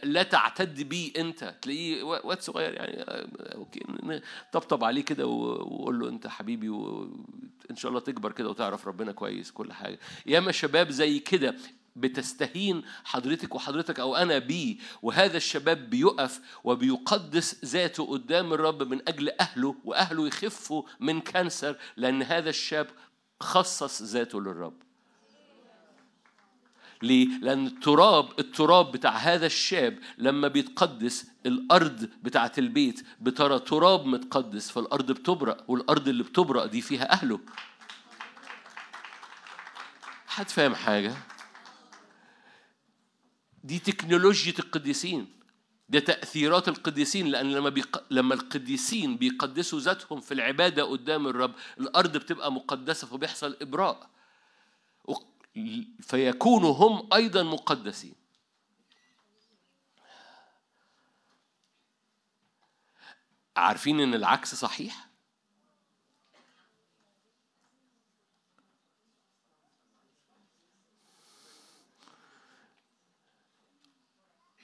لا, تعتد بيه أنت. تلاقيه واد صغير يعني آه، okay طبطب عليه كده وقول له أنت حبيبي وان شاء الله تكبر كده وتعرف ربنا كويس كل حاجة. ياما شباب زي كده بتستهين حضرتك وحضرتك أو أنا بيه وهذا الشباب بيقف وبيقدس ذاته قدام الرب من أجل أهله وأهله يخفوا من cancer لأن هذا الشاب خصص ذاته للرب ليه؟ لأن التراب التراب بتاع هذا الشاب لما بيتقدس الأرض بتاعة البيت بترى تراب متقدس فالأرض بتبرق والأرض اللي بتبرق دي فيها أهله. حد فاهم حاجة؟ دي تكنولوجيا القديسين ده تأثيرات القديسين لأن لما بيق... لما القديسين بيقدسوا ذاتهم في العبادة قدام الرب الأرض بتبقى مقدسة فبيحصل إبراء فيكونوا هم أيضا مقدسين عارفين إن العكس صحيح؟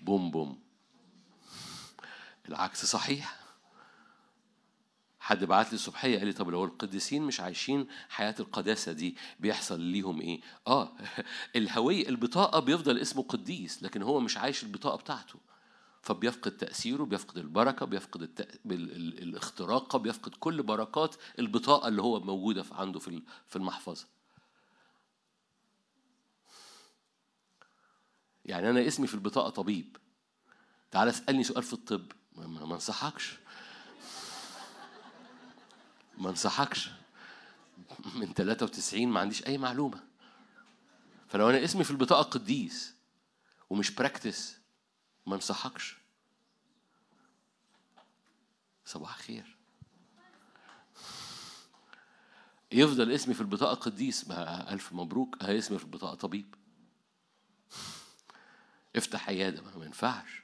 بوم بوم العكس صحيح حد بعت لي الصبحيه قال لي طب لو القديسين مش عايشين حياة القداسة دي بيحصل ليهم إيه؟ آه [LAUGHS] الهوية البطاقة بيفضل اسمه قديس لكن هو مش عايش البطاقة بتاعته فبيفقد تأثيره بيفقد البركة بيفقد. الاختراقة بيفقد كل بركات البطاقة اللي هو موجودة عنده في المحفظة يعني أنا اسمي في البطاقة طبيب. تعال اسألني سؤال في الطب. ما انصحكش. ما انصحكش. من 93 ما عنديش أي معلومة. فلو أنا اسمي في البطاقة قديس ومش براكتس ما انصحكش. صباح الخير. يفضل اسمي في البطاقة قديس. ألف مبروك. ها اسمي في البطاقة طبيب. افتح عيادة ما ينفعش.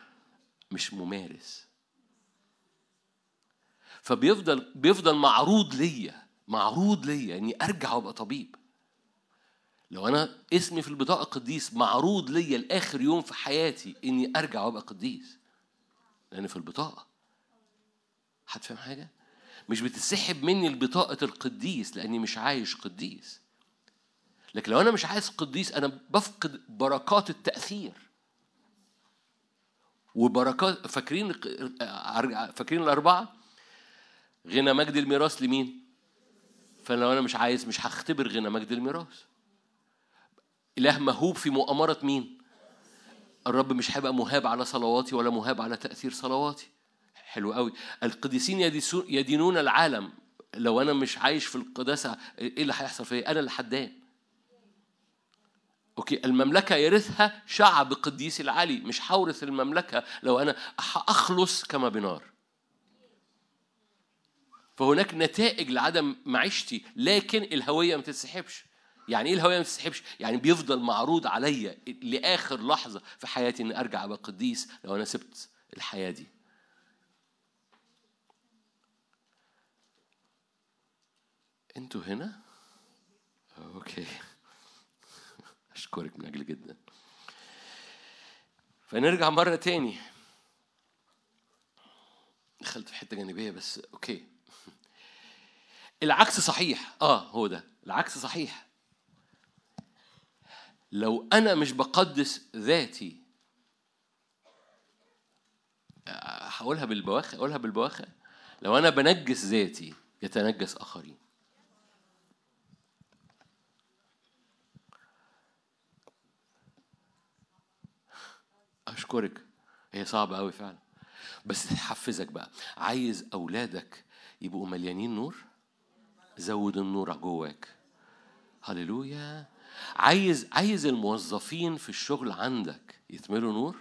[LAUGHS] مش ممارس. فبيفضل بيفضل معروض ليا معروض ليا إني أرجع وأبقى طبيب. لو أنا اسمي في البطاقة قديس معروض ليا لآخر يوم في حياتي إني أرجع وأبقى قديس. لأن في البطاقة. حد فاهم حاجة؟ مش بتسحب مني البطاقة القديس لأني مش عايش قديس. لكن لو أنا مش عايز قديس أنا بفقد بركات التأثير وبركات فاكرين فاكرين الأربعة غنى مجد الميراث لمين فلو أنا مش عايز مش هختبر غنى مجد الميراث إله مهوب في مؤامرة مين؟ الرب مش هيبقى مهاب على صلواتي ولا مهاب على تأثير صلواتي. حلو قوي. القديسين يدينون العالم لو أنا مش عايش في القداسة إيه اللي هيحصل فيا؟ أنا اللي حدان. أوكي المملكة يرثها شعب قديس العلي مش هورث المملكة لو أنا أخلص كما بنار. فهناك نتائج لعدم معيشتي لكن الهوية ما تتسحبش. يعني إيه الهوية ما تتسحبش؟ يعني بيفضل معروض عليا لآخر لحظة في حياتي إني أرجع أبقى قديس لو أنا سبت الحياة دي. أنتوا هنا؟ okay. أشكرك من أجل جدا. فنرجع مرة تاني. دخلت في حتة جانبية بس okay. العكس صحيح. آه هو ده. العكس صحيح. لو أنا مش بقدس ذاتي آه، هقولها بالبواخة أقولها بالبواخة لو أنا بنجس ذاتي يتنجس آخرين. أشكرك. هي صعبة قوي فعلا. بس تحفزك بقى. عايز أولادك يبقوا مليانين نور؟ زود النور جواك. هللويا. عايز عايز الموظفين في الشغل عندك يتملوا نور؟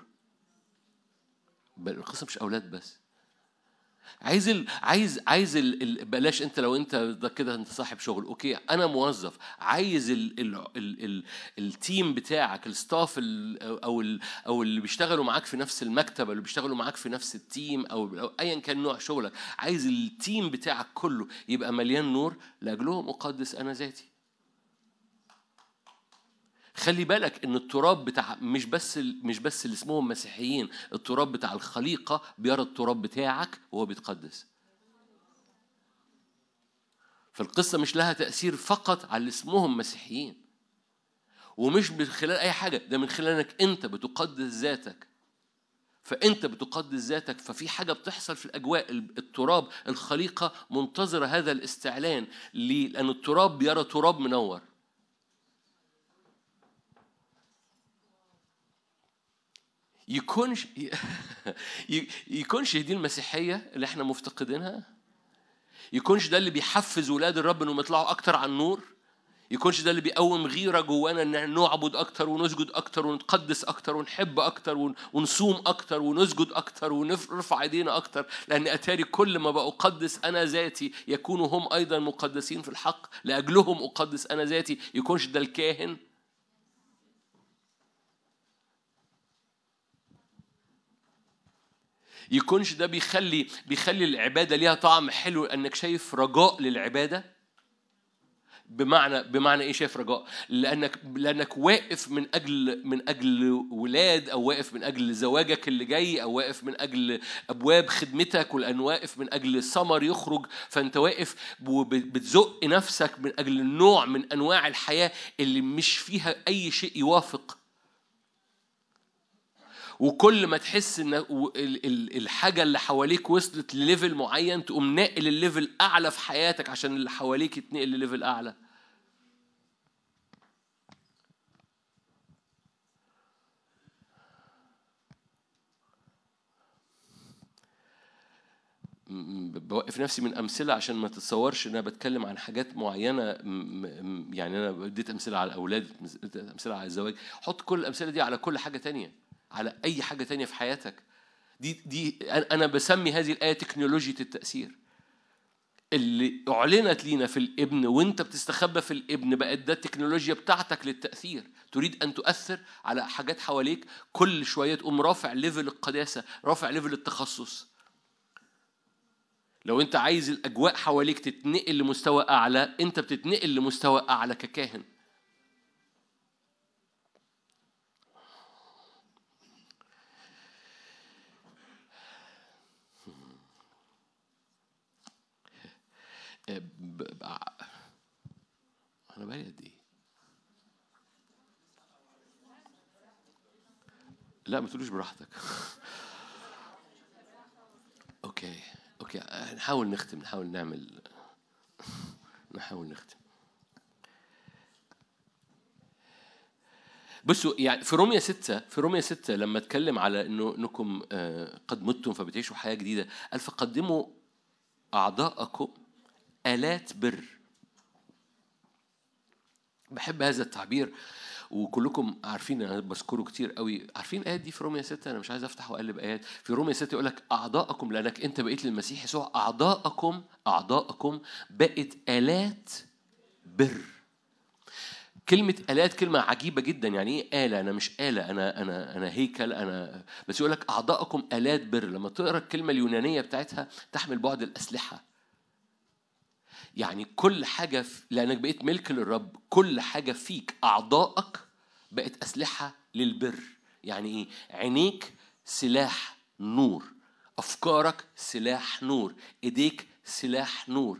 بل القصة مش أولاد بس. عايز ال... عايز عايز ال... ال... بلاش انت لو انت ده كده انت صاحب شغل. okay أنا موظف. عايز ال... ال... ال... ال... ال team بتاعك ال staff ال... أو ال... أو اللي بيشتغلوا معاك في نفس المكتب اللي بيشتغلوا معاك في نفس ال team أو, أو ايا كان نوع شغلك. عايز ال team بتاعك كله يبقى مليان نور لأجلهم. أقدس أنا ذاتي. خلي بالك إن التراب بتاع مش بس مش بس اللي اسمهم مسيحيين التراب بتاع الخليقة بيرى التراب بتاعك وهو بيتقدس. فالقصة مش لها تأثير فقط على اللي اسمهم مسيحيين. ومش من خلال أي حاجة ده من خلال إنك أنت بتقدس ذاتك. فأنت بتقدس ذاتك ففي حاجة بتحصل في الأجواء التراب الخليقة منتظرة هذا الاستعلان ليه؟ لأن التراب بيرى تراب منور. يكونش [LAUGHS] يكونش دي المسيحية اللي إحنا مفتقدينها؟ يكونش ده اللي بيحفز ولاد الرب انهم يطلعوا أكتر على النور؟ يكونش ده اللي بيقوم غيرة جوانا ان نعبد أكتر ونسجد أكتر ونتقدس أكتر ونحب أكتر ون- ونصوم أكتر ونسجد أكتر ونرفع ايدينا أكتر؟ لأن أتاري كل ما بقدس أنا ذاتي يكونوا هم أيضا مقدسين في الحق لأجلهم أقدس أنا ذاتي. يكونش ده الكاهن؟ يكونش ده بيخلي بيخلي العبادة ليها طعم حلو انك شايف رجاء للعبادة؟ بمعنى بمعنى إيه شايف رجاء؟ لانك لأنك واقف من أجل من أجل ولاد أو واقف من أجل زواجك اللي جاي أو واقف من أجل أبواب خدمتك ولان واقف من أجل ثمر يخرج. فأنت واقف وبتزق نفسك من أجل نوع من أنواع الحياة اللي مش فيها أي شيء يوافق. وكل ما تحس إن الحاجة اللي حواليك وصلت ل level معين تقوم ناقل ال level أعلى في حياتك عشان اللي حواليك يتنقل ل level أعلى. بوقف نفسي من أمثلة عشان ما تتصورش إن أنا بتكلم عن حاجات معينة يعني أنا اديت أمثلة على الاولاد أمثلة على الزواج. حط كل الأمثلة دي على كل حاجة تانية. على أي حاجة تانية في حياتك. دي دي أنا بسمي هذه الآية تكنولوجيا التأثير. اللي أعلنت لينا في الإبن وأنت بتستخبى في الإبن بقت ده التكنولوجيا بتاعتك للتأثير. تريد أن تؤثر على حاجات حواليك كل شوية تقوم رافع level القداسة رافع level التخصص. لو أنت عايز الأجواء حواليك تتنقل لمستوى أعلى أنت بتتنقل لمستوى أعلى ككاهن. أنا بقالي قد إيه؟ لا ما تقولوش براحتك. [LAUGHS] okay okay. نحاول نختم نحاول نعمل [LAUGHS] نحاول نختم. بصوا يعني في رومية ستة في رومية ستة لما أتكلم على إنه إنكم آه، قد متم فبتعيشوا حياة جديدة قال فقدموا أعضاءكم آلات بر. بحب هذا التعبير وكلكم عارفين أنا بذكره كتير قوي. عارفين الايات دي في رومية 6 أنا مش عايز أفتح وأقلب آيات. في رومية 6 يقول لك أعضاءكم لأنك أنت بقيت للمسيح يسوع أعضاءكم أعضاءكم بقت آلات بر. كلمة آلات كلمة عجيبة جدا. يعني إيه آلة؟ أنا مش آلة أنا أنا أنا هيكل أنا بس يقول لك أعضاءكم آلات بر. لما تقرأ الكلمة اليونانية بتاعتها تحمل بعد الأسلحة. يعني كل حاجة في لأنك بقيت ملك للرب كل حاجة فيك أعضائك بقت أسلحة للبر. يعني إيه؟ عينيك سلاح نور أفكارك سلاح نور إيديك سلاح نور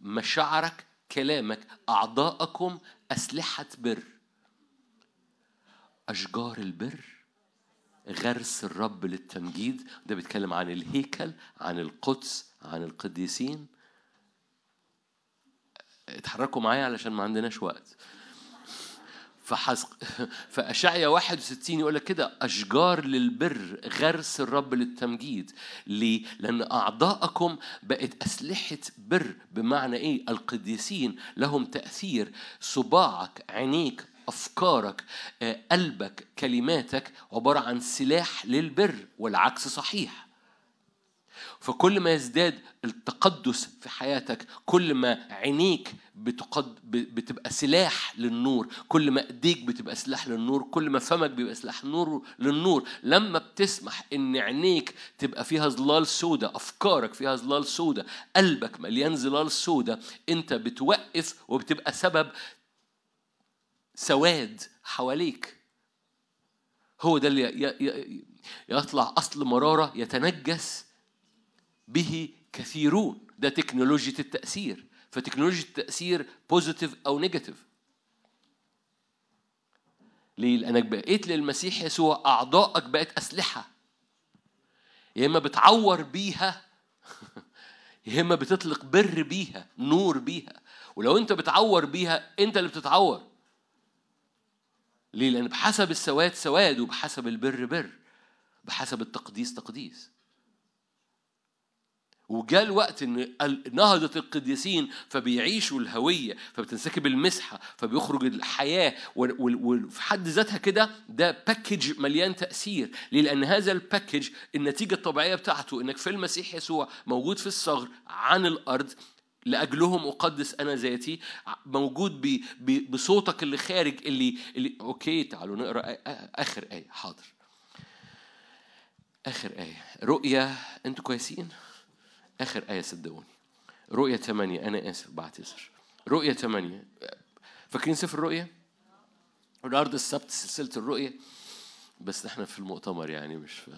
مشاعرك كلامك أعضاءكم أسلحة بر. أشجار البر غرس الرب للتمجيد. ده بيتكلم عن الهيكل عن القدس عن القديسين. اتحركوا معايا علشان ما عندناش وقت فحسق فأشعيا 61 يقول لك كده أشجار للبر غرس الرب للتمجيد ليه؟ لأن أعضاءكم بقت أسلحة بر بمعنى إيه؟ القديسين لهم تأثير صباعك عينيك أفكارك آه، قلبك كلماتك عبارة عن سلاح للبر والعكس صحيح فكل ما يزداد التقدس في حياتك كل ما عينيك بتقد بتبقى سلاح للنور كل ما ايديك بتبقى سلاح للنور كل ما فمك بيبقى سلاح نور للنور. لما بتسمح إن عينيك تبقى فيها ظلال سودة أفكارك فيها ظلال سودة قلبك مليان ظلال سودة أنت بتوقف وبتبقى سبب سواد حواليك. هو ده اللي يطلع أصل مرارة يتنجس به كثيرون. ده تكنولوجيا التأثير. فتكنولوجيا التأثير positive أو negative ليه؟ لأنك بقيت للمسيح يسوع أعضائك بقت أسلحة. يا إما بتعور بيها [LAUGHS] يا إما بتطلق بر بيها نور بيها. ولو أنت بتعور بيها أنت اللي بتتعور. ليه؟ لأن بحسب السواد سواد وبحسب البر بر. بحسب التقديس تقديس. وجاء الوقت إن نهضة القديسين فبيعيشوا الهوية فبتنسكب المسحة فبيخرج وال- وفي حد ذاتها كده ده package مليان تأثير ليه؟ لأن هذا ال package النتيجة الطبيعية بتاعته إنك في المسيح يسوع موجود في الثغر عن الأرض لأجلهم أقدس أنا ذاتي موجود ب- ب- بصوتك اللي خارج اللي, اللي أوكي تعالوا آ- آخر آية حاضر آخر آية رؤية أنتوا كويسين؟ آخر آية صدقوني. رؤية ثمانية أنا آسف بعتذر رؤية ثمانية. فاكرين سفر الرؤية؟ النهارده السبت سلسلة الرؤية. بس إحنا في المؤتمر يعني مش في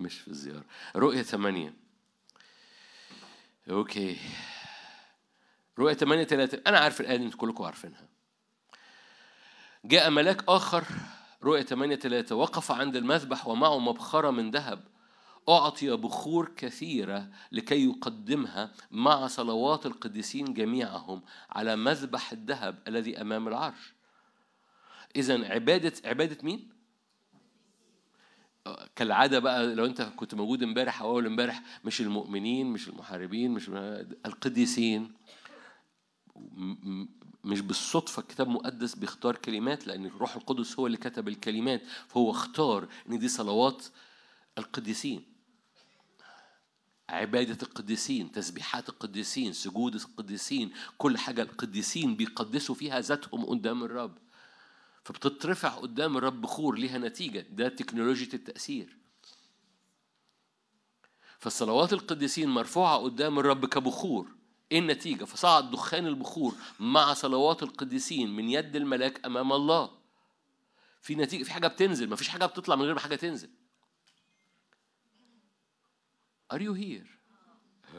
مش في الزيارة. رؤية ثمانية. أوكي. رؤية ثمانية ثلاثة. أنا عارف الآية دي أنتوا كلكم عارفينها. جاء ملاك آخر. رؤية ثمانية ثلاثة. وقف عند المذبح ومعه مبخرة من ذهب. أعطي بخور كثيرة لكي يقدمها مع صلوات القديسين جميعهم على مذبح الذهب الذي أمام العرش. إذا عبادة عبادة مين؟ كالعادة بقى لو أنت كنت موجود امبارح أو أول امبارح مش المؤمنين مش المحاربين مش القديسين. مش بالصدفة الكتاب المقدس بيختار كلمات لأن الروح القدس هو اللي كتب الكلمات فهو اختار إن دي صلوات القديسين. عبادة القديسين تسبيحات القديسين سجود القديسين كل حاجة القديسين بيقدسوا فيها ذاتهم قدام الرب. فبتترفع قدام الرب بخور ليها نتيجة ده تكنولوجيا التأثير. فالصلوات القديسين مرفوعة قدام الرب كبخور. إيه النتيجة؟ فصعد دخان البخور مع صلوات القديسين من يد الملاك أمام الله. في نتيجة في حاجة بتنزل مفيش حاجة بتطلع من غير ما حاجة تنزل. Are you here؟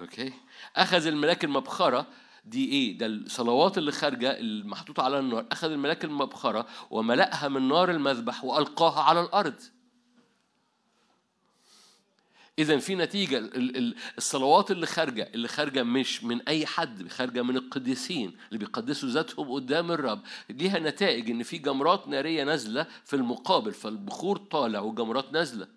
أوكي أخذ الملاك المبخرة دي إيه؟ ده الصلوات اللي خارجة المحطوطة على النار. أخذ الملاك المبخرة وملأها من نار المذبح وألقاها على الأرض. اذا في نتيجة ال- ال- الصلوات اللي خارجة اللي خارجة مش من أي حد خارجة من القديسين اللي بيقدسوا ذاتهم قدام الرب. ليها نتائج إن في جمرات نارية نازلة في المقابل فالبخور طالع وجمرات نازلة.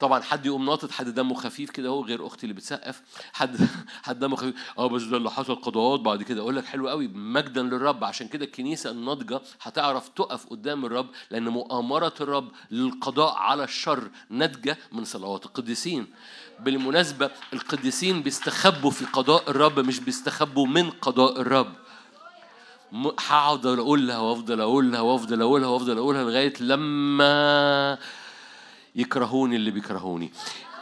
طبعا حد يقوم ناطط حد دمه خفيف كده هو غير أختي اللي بتسقف. حد [LAUGHS] حد دمه خفيف. آه بس ده اللي حصل قضاءات. بعد كده أقول لك حلو قوي مجدا للرب. عشان كده الكنيسة الناضجة هتعرف تقف قدام الرب لأن مؤامرة الرب للقضاء على الشر ناتجة من صلوات القديسين. بالمناسبة القديسين بيستخبوا في قضاء الرب مش بيستخبوا من قضاء الرب. هقعد أقولها وأفضل أقولها وأفضل أقولها وأفضل أقولها لغاية لما يكرهوني اللي بيكرهوني.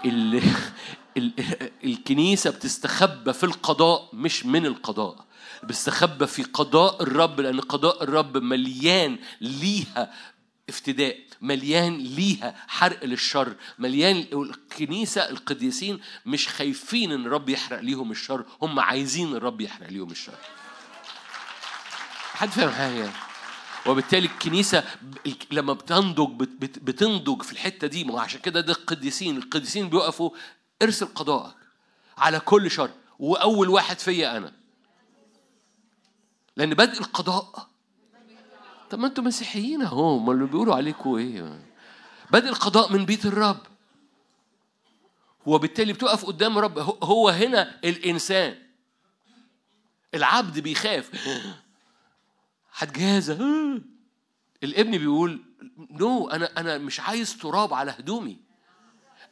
اللي [LAUGHS] ال- الكنيسة بتستخبى في القضاء مش من القضاء بتستخبى في قضاء الرب لأن قضاء الرب مليان ليها افتداء مليان ليها حرق للشر مليان الكنيسة القديسين مش خايفين إن الرب يحرق ليهم الشر هم عايزين الرب يحرق ليهم الشر. حد فاهم حاجة؟ وبالتالي الكنيسة لما بتنضج بت- بت- بتنضج في الحتة دي ما عشان كده ده القديسين القديسين بيقفوا ارسل قضاءك على كل شر وأول واحد فيا أنا. لأن بدء القضاء طب ما أنتوا مسيحيين أهو ما اللي بيقولوا عليكم إيه؟ بدء القضاء من بيت الرب. وبالتالي بتقف قدام الرب هو- هنا الإنسان. العبد بيخاف. هتجازى الابن بيقول no أنا أنا مش عايز تراب على هدومي.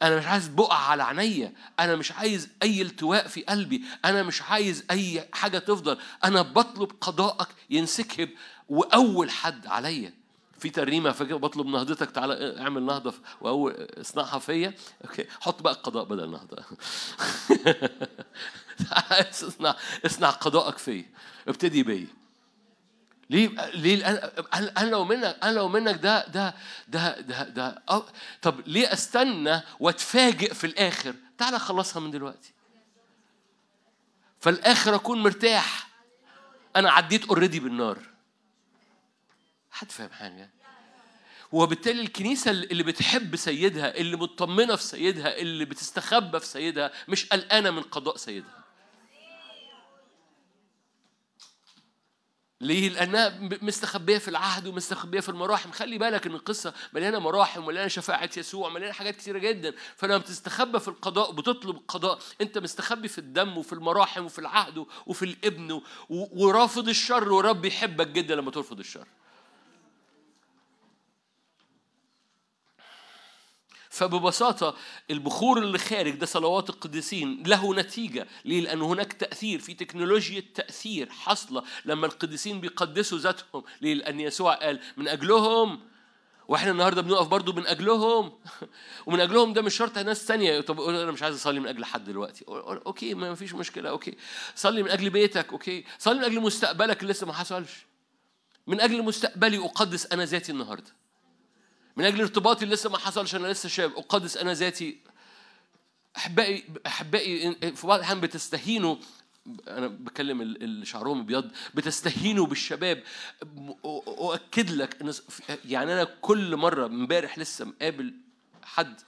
أنا مش عايز بقع على عينيا. أنا مش عايز أي التواء في قلبي. أنا مش عايز أي حاجة تفضل. أنا بطلب قضاءك ينسكب وأول حد عليا. في ترنيمة فاكر بطلب نهضتك تعالى اعمل نهضة وأول اصنعها فيا. okay. حط بقى القضاء بدل النهضة. [LAUGHS] اصنع اصنع قضاءك فيا. ابتدي بيا. ليه؟ ليه؟ أنا لو منك أنا لو منك ده ده ده ده ده طب ليه أستنى وأتفاجئ في الآخر؟ تعالى خلصها من دلوقتي. فالآخر أكون مرتاح. أنا عديت اوريدي بالنار. حد فاهم حاجة؟ وبالتالي الكنيسة اللي بتحب سيدها اللي مطمنة في سيدها اللي بتستخبى في سيدها مش قلقانة من قضاء سيدها. ليه؟ لأنها مستخبية في العهد ومستخبية في المراحم، خلي بالك إن القصة مليانة مراحم ومليانة شفاعة يسوع ومليانة حاجات كتيرة جدا، فلما بتستخبى في القضاء بتطلب القضاء، أنت مستخبي في الدم وفي المراحم وفي العهد وفي الابن ورافض الشر ورب يحبك جدا لما ترفض الشر. فببساطة البخور اللي خارج ده صلوات القديسين له نتيجة. ليه؟ لأن هناك تأثير في تكنولوجيا تأثير حاصلة لما القديسين بيقدسوا ذاتهم. ليه؟ لأن يسوع قال من أجلهم وإحنا النهارده بنقف برضو من أجلهم. [LAUGHS] ومن أجلهم ده مش شرط ناس تانية. طب أنا مش عايز أصلي من أجل حد دلوقتي. okay ما فيش مشكلة. okay. صلي من أجل بيتك. okay. صلي من أجل مستقبلك اللي لسه ما حصلش. من أجل مستقبلي أقدس أنا ذاتي النهارده. من أجل ارتباطي اللي لسه ما حصلش أنا لسه شاب. أقدس أنا ذاتي. أحبائي أحبائي في بعض الأحيان بتستهينوا أنا بكلم ال- اللي شعرهم أبيض بتستهينوا بالشباب. أؤكد لك إن يعني أنا كل مرة امبارح لسه مقابل حد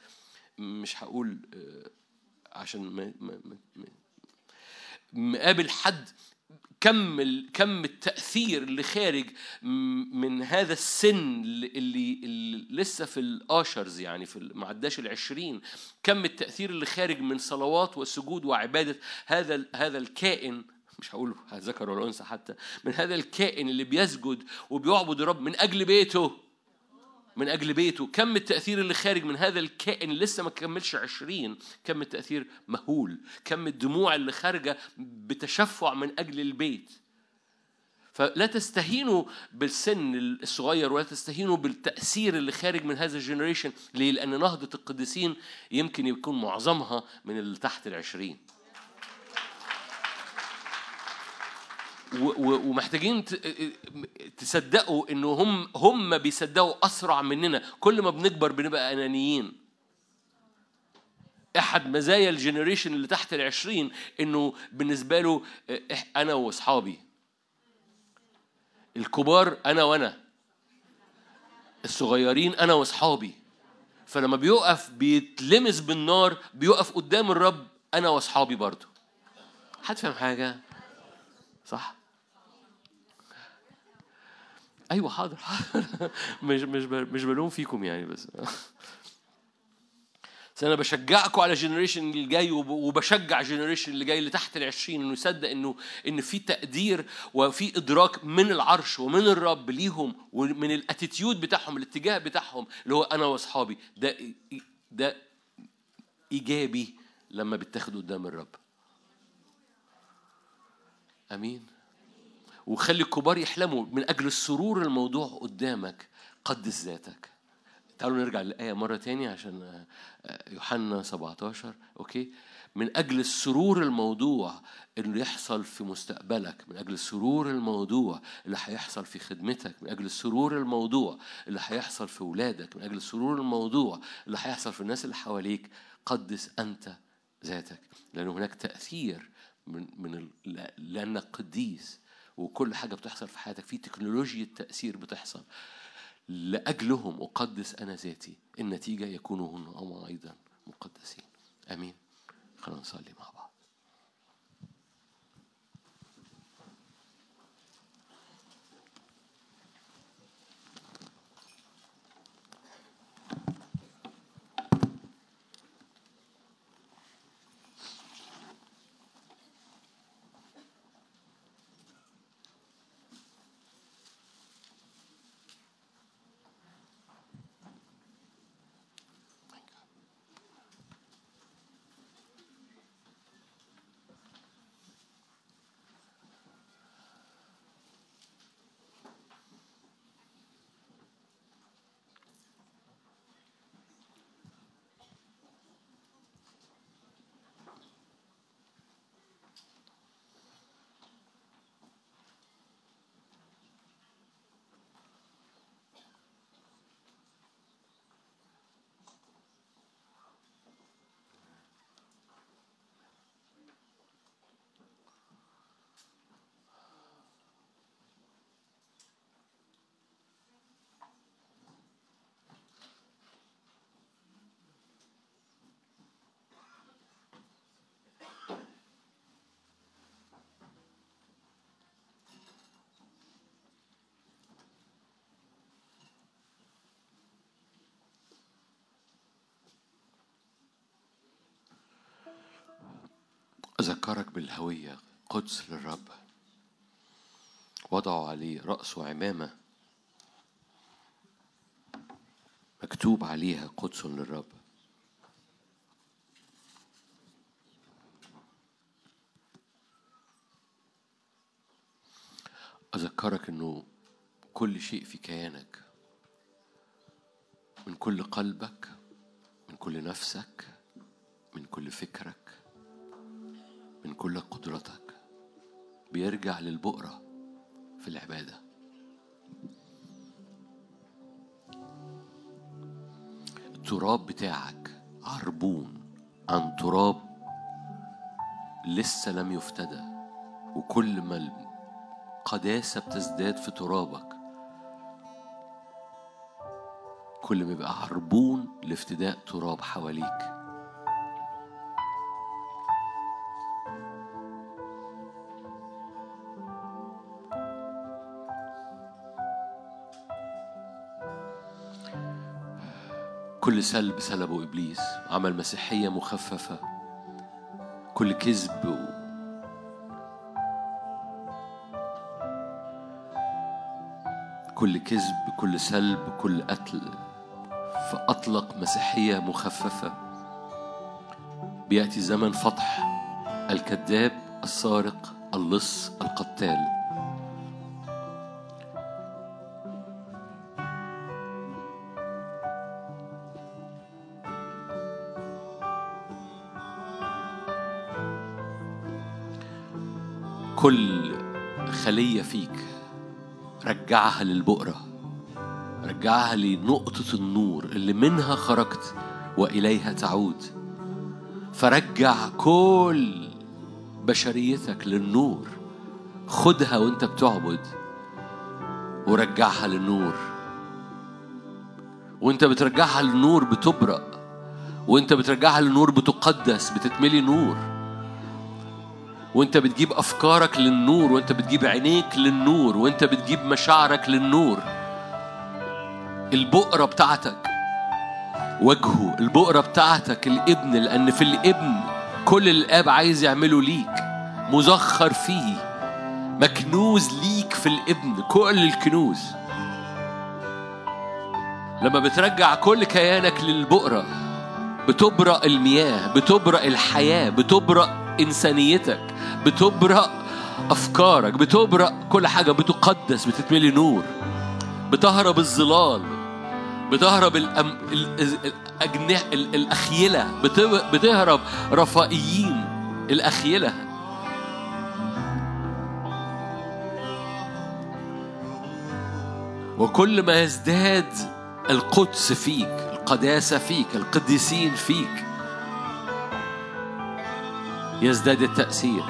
مش هقول عشان ما ما- ما- مقابل حد كم ال- كم التأثير اللي خارج من هذا السن اللي, اللي, لسه في الآشرز يعني في ال- ما عداش العشرين. كم التأثير اللي خارج من صلوات وسجود وعبادة هذا ال- هذا الكائن مش هقول ذكر ولا أنثى حتى من هذا الكائن اللي بيسجد وبيعبد الرب من أجل بيته. من أجل بيته. كم التأثير اللي خارج من هذا الكائن لسه ما كملش عشرين؟ كم التأثير مهول. كم الدموع اللي خارجة بتشفع من أجل البيت. فلا تستهينوا بالسن الصغير ولا تستهينوا بالتأثير اللي خارج من هذا الجنريشن ليه؟ لأن نهضة القديسين يمكن يكون معظمها من اللي تحت العشرين و- و- ومحتاجين تصدقوا إنه هم هم بيصدقوا أسرع مننا. كل ما بنكبر بنبقى أنانيين. أحد مزايا الجنريشن اللي تحت العشرين إنه بالنسبة له أنا وأصحابي. الكبار أنا وأنا. الصغيرين أنا وأصحابي. فلما بيقف بيتلمس بالنار بيقف قدام الرب أنا وأصحابي برضه. حد فاهم حاجة؟ صح؟ أيوه حاضر حاضر. [LAUGHS] مش مش مش بلوم فيكم يعني بس. بس أنا بشجعكم على ال generation اللي جاي وب- وبشجع ال generation اللي جاي اللي تحت العشرين إنه يصدق إنه إن في تقدير وفي إدراك من العرش ومن الرب ليهم ومن ال attitude بتاعهم الاتجاه بتاعهم اللي هو أنا وأصحابي. ده ده إيجابي لما بيتاخد قدام الرب. آمين. وخلي الكبار يحلموا من أجل السرور الموضوع قدامك. قدس ذاتك. تعالوا نرجع للآية مرة تانية عشان آه، يوحنا 17 أوكي؟ من أجل السرور الموضوع اللي يحصل في مستقبلك من أجل السرور الموضوع اللي هيحصل في خدمتك من أجل السرور الموضوع اللي هيحصل في ولادك من أجل السرور الموضوع اللي هيحصل في الناس اللي حواليك. قدس أنت ذاتك. لأن هناك تأثير من من لأنك قديس. وكل حاجة بتحصل في حياتك في تكنولوجيا تأثير بتحصل. لأجلهم أقدس أنا ذاتي النتيجة يكونوا هم أيضا مقدسين. أمين. خلونا نصلي مع بعض. أذكرك بالهوية قدس للرب. وضعوا عليه رأس وعمامة مكتوب عليها قدس للرب. أذكرك أنه كل شيء في كيانك. من كل قلبك من كل نفسك من كل فكرك. من كل قدرتك. بيرجع للبؤرة في العبادة. التراب بتاعك عربون عن تراب لسه لم يفتدى وكل ما القداسة بتزداد في ترابك كل ما يبقى عربون لافتداء تراب حواليك. كل سلب سلبه إبليس عمل مسيحية مخففة كل كذب و... كل كذب كل سلب كل قتل فأطلق مسيحية مخففة. بيأتي زمن فتح الكذاب السارق اللص القتال. كل خلية فيك رجعها للبؤرة رجعها لنقطة النور اللي منها خرجت وإليها تعود. فرجع كل بشريتك للنور خدها وانت بتعبد ورجعها للنور. وانت بترجعها للنور بتبرأ وانت بترجعها للنور بتقدس بتتملي نور. وانت بتجيب افكارك للنور وانت بتجيب عينيك للنور وانت بتجيب مشاعرك للنور. البؤرة بتاعتك وجهه البؤرة بتاعتك الابن لأن في الابن كل الآب عايز يعمله ليك مزخر فيه مكنوز ليك في الابن كل الكنوز. لما بترجع كل كيانك للبؤرة بتبرأ المياه بتبرأ الحياة بتبرأ إنسانيتك. بتبرأ أفكارك بتبرأ كل حاجة بتقدس بتتملي نور بتهرب الظلال بتهرب الأم... ال... ال- الأجنح... ال... الأخيلة بت... بتهرب رفائيين الأخيلة. وكل ما يزداد القدس فيك القداسة فيك القديسين فيك يزداد التأثير.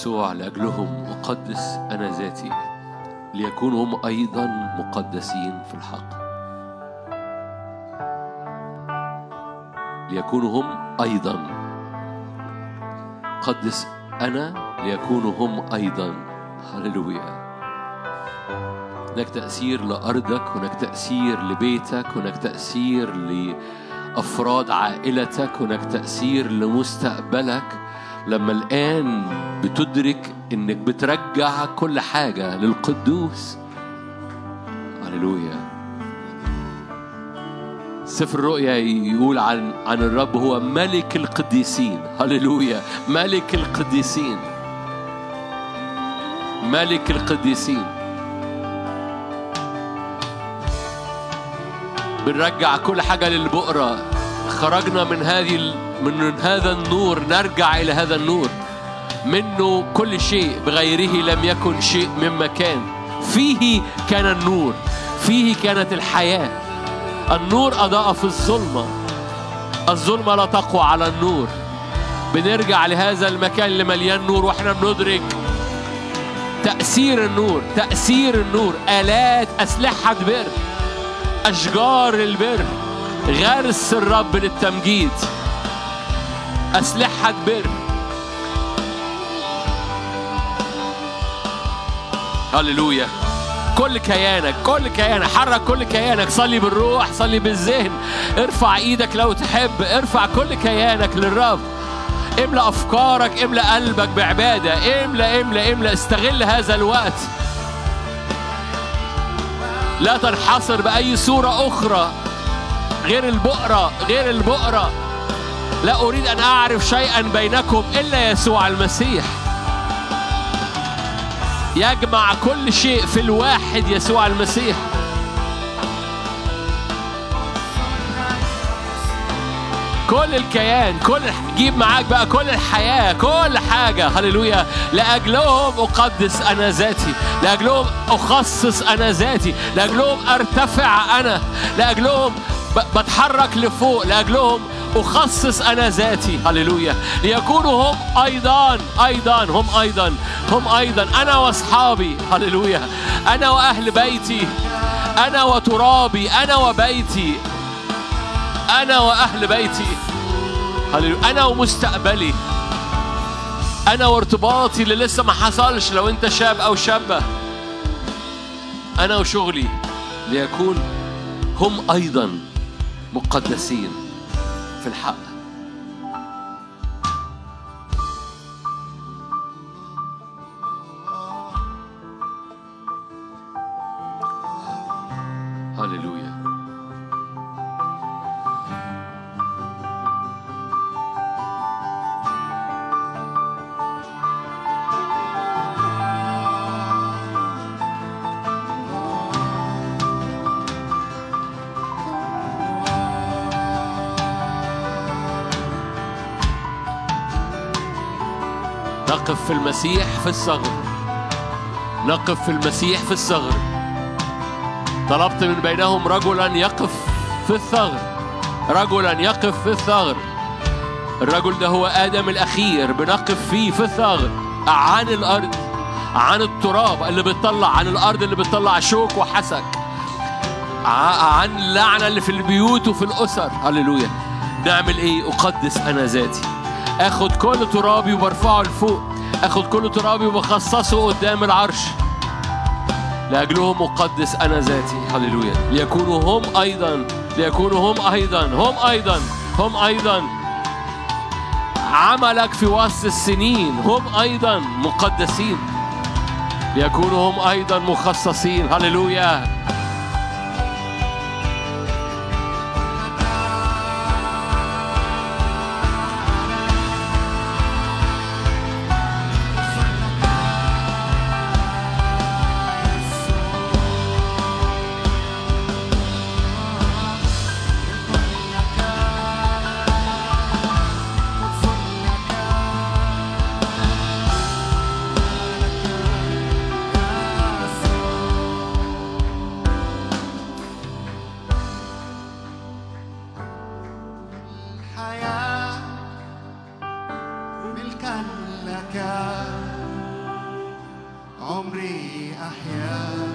يسوع لأجلهم أقدس أنا ذاتي ليكونوا هم أيضا مقدسين في الحق. ليكونوا هم أيضا قدس أنا ليكونوا هم أيضا هللويا. هناك تأثير لأرضك هناك تأثير لبيتك هناك تأثير لأفراد عائلتك هناك تأثير لمستقبلك. لما الآن بتدرك إنك بترجع كل حاجة للقدوس. هللويا. سفر الرؤيا يقول عن عن الرب هو ملك القديسين. هللويا. ملك القديسين. ملك القديسين. بنرجع كل حاجة للبؤرة. خرجنا من هذه من هذا النور نرجع إلى هذا النور. منه كل شيء بغيره لم يكن شيء مما كان فيه كان النور فيه كانت الحياة. النور أضاء في الظلمة. الظلمة لا تقوى على النور. بنرجع لهذا المكان اللي مليان نور وإحنا بندرك تأثير النور تأثير النور. آلات أسلحة بر أشجار البر. غرس الرب للتمجيد. أسلحة بر هللويا. كل كيانك كل كيانك حرك كل كيانك. صلي بالروح صلي بالذهن. ارفع إيدك لو تحب. ارفع كل كيانك للرب. املأ أفكارك املأ قلبك بعبادة. املأ املأ املأ. استغل هذا الوقت. لا تنحصر بأي صورة أخرى. غير البؤرة غير البؤرة. لا أريد أن أعرف شيئا بينكم إلا يسوع المسيح. يجمع كل شيء في الواحد يسوع المسيح. كل الكيان كل جيب معاك بقى كل الحياة كل حاجة. هللويا. لأجلهم أقدس أنا ذاتي. لأجلهم أخصص أنا ذاتي. لأجلهم أرتفع أنا. لأجلهم بتحرك لفوق لأجلهم أخصص أنا ذاتي. هللويا. ليكونوا هم أيضا أيضا هم أيضا هم أيضا. أنا وأصحابي. هللويا. أنا وأهل بيتي. أنا وترابي. أنا وبيتي. أنا وأهل بيتي. هللويا. أنا ومستقبلي. أنا وارتباطي اللي لسه ما حصلش لو أنت شاب أو شابة. أنا وشغلي ليكون هم أيضا. مقدسين في الحق. في المسيح في الصغر. نقف في المسيح في الصغر. طلبت من بينهم رجلا يقف في الثغر. رجلا يقف في الثغر. الرجل ده هو آدم الأخير بنقف فيه في الثغر. عن الأرض عن التراب اللي بتطلع عن الأرض اللي بتطلع شوك وحسك. عن اللعنة اللي في البيوت وفي الأسر. هللويا. نعمل إيه؟ أقدس أنا ذاتي. آخد كل ترابي وبرفعه لفوق. اخد كل ترابي وبخصصه قدام العرش. لأجلهم أقدس أنا ذاتي. هللويا. ليكونوا هم أيضا. ليكونوا هم أيضا. هم أيضا. هم أيضا. عملك في وسط السنين. هم أيضا. مقدسين. ليكونوا هم أيضا مخصصين. هللويا. عمري أحيا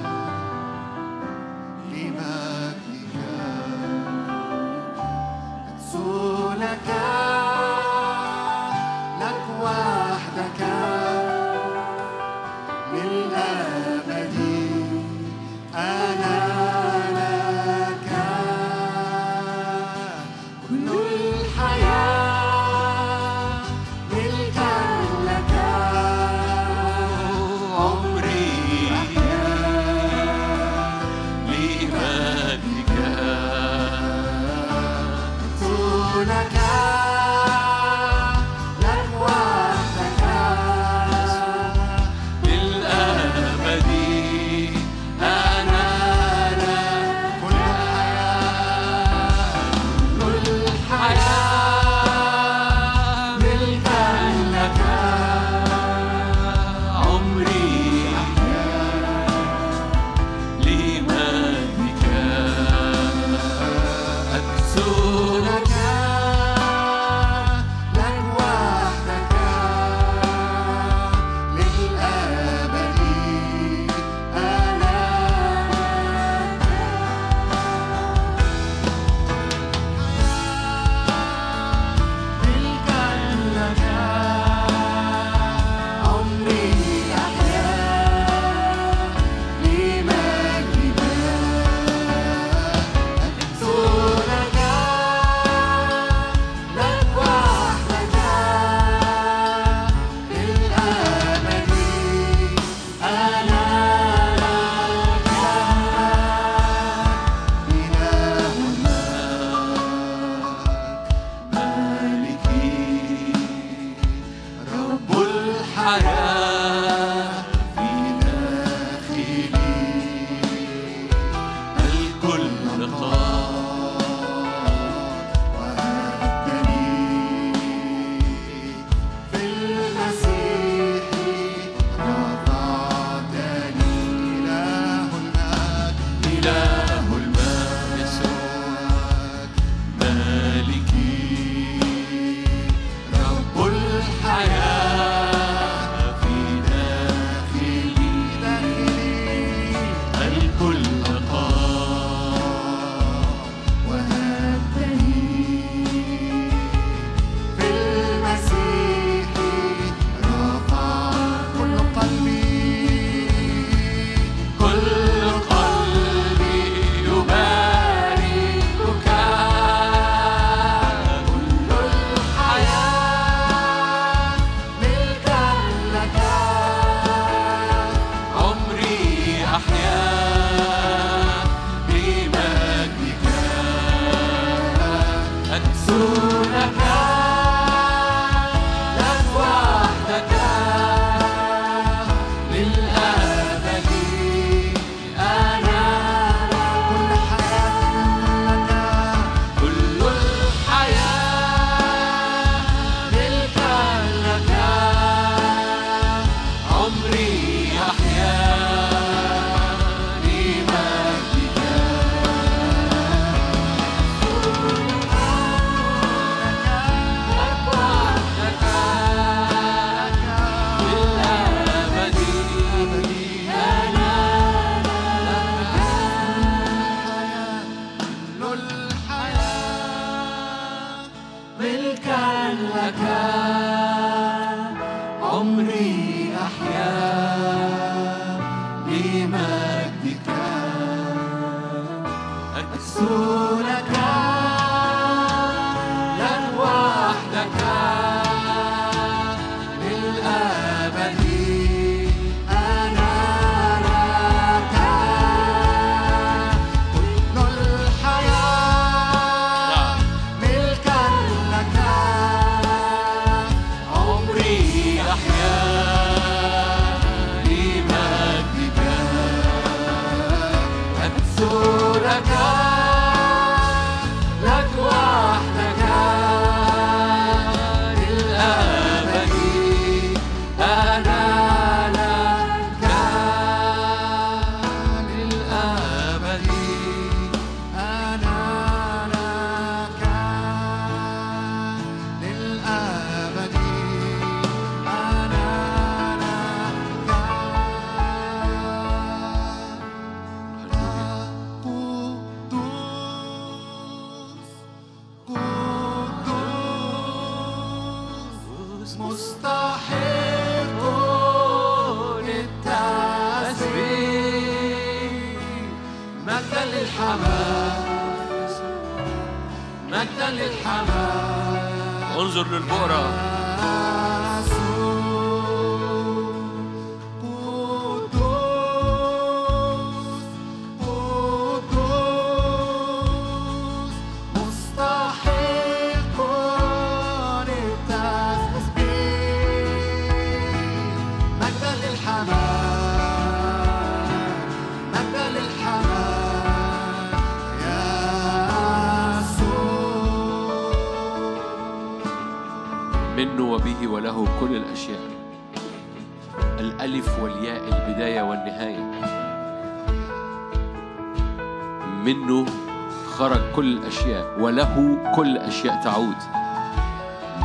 وله كل الأشياء تعود.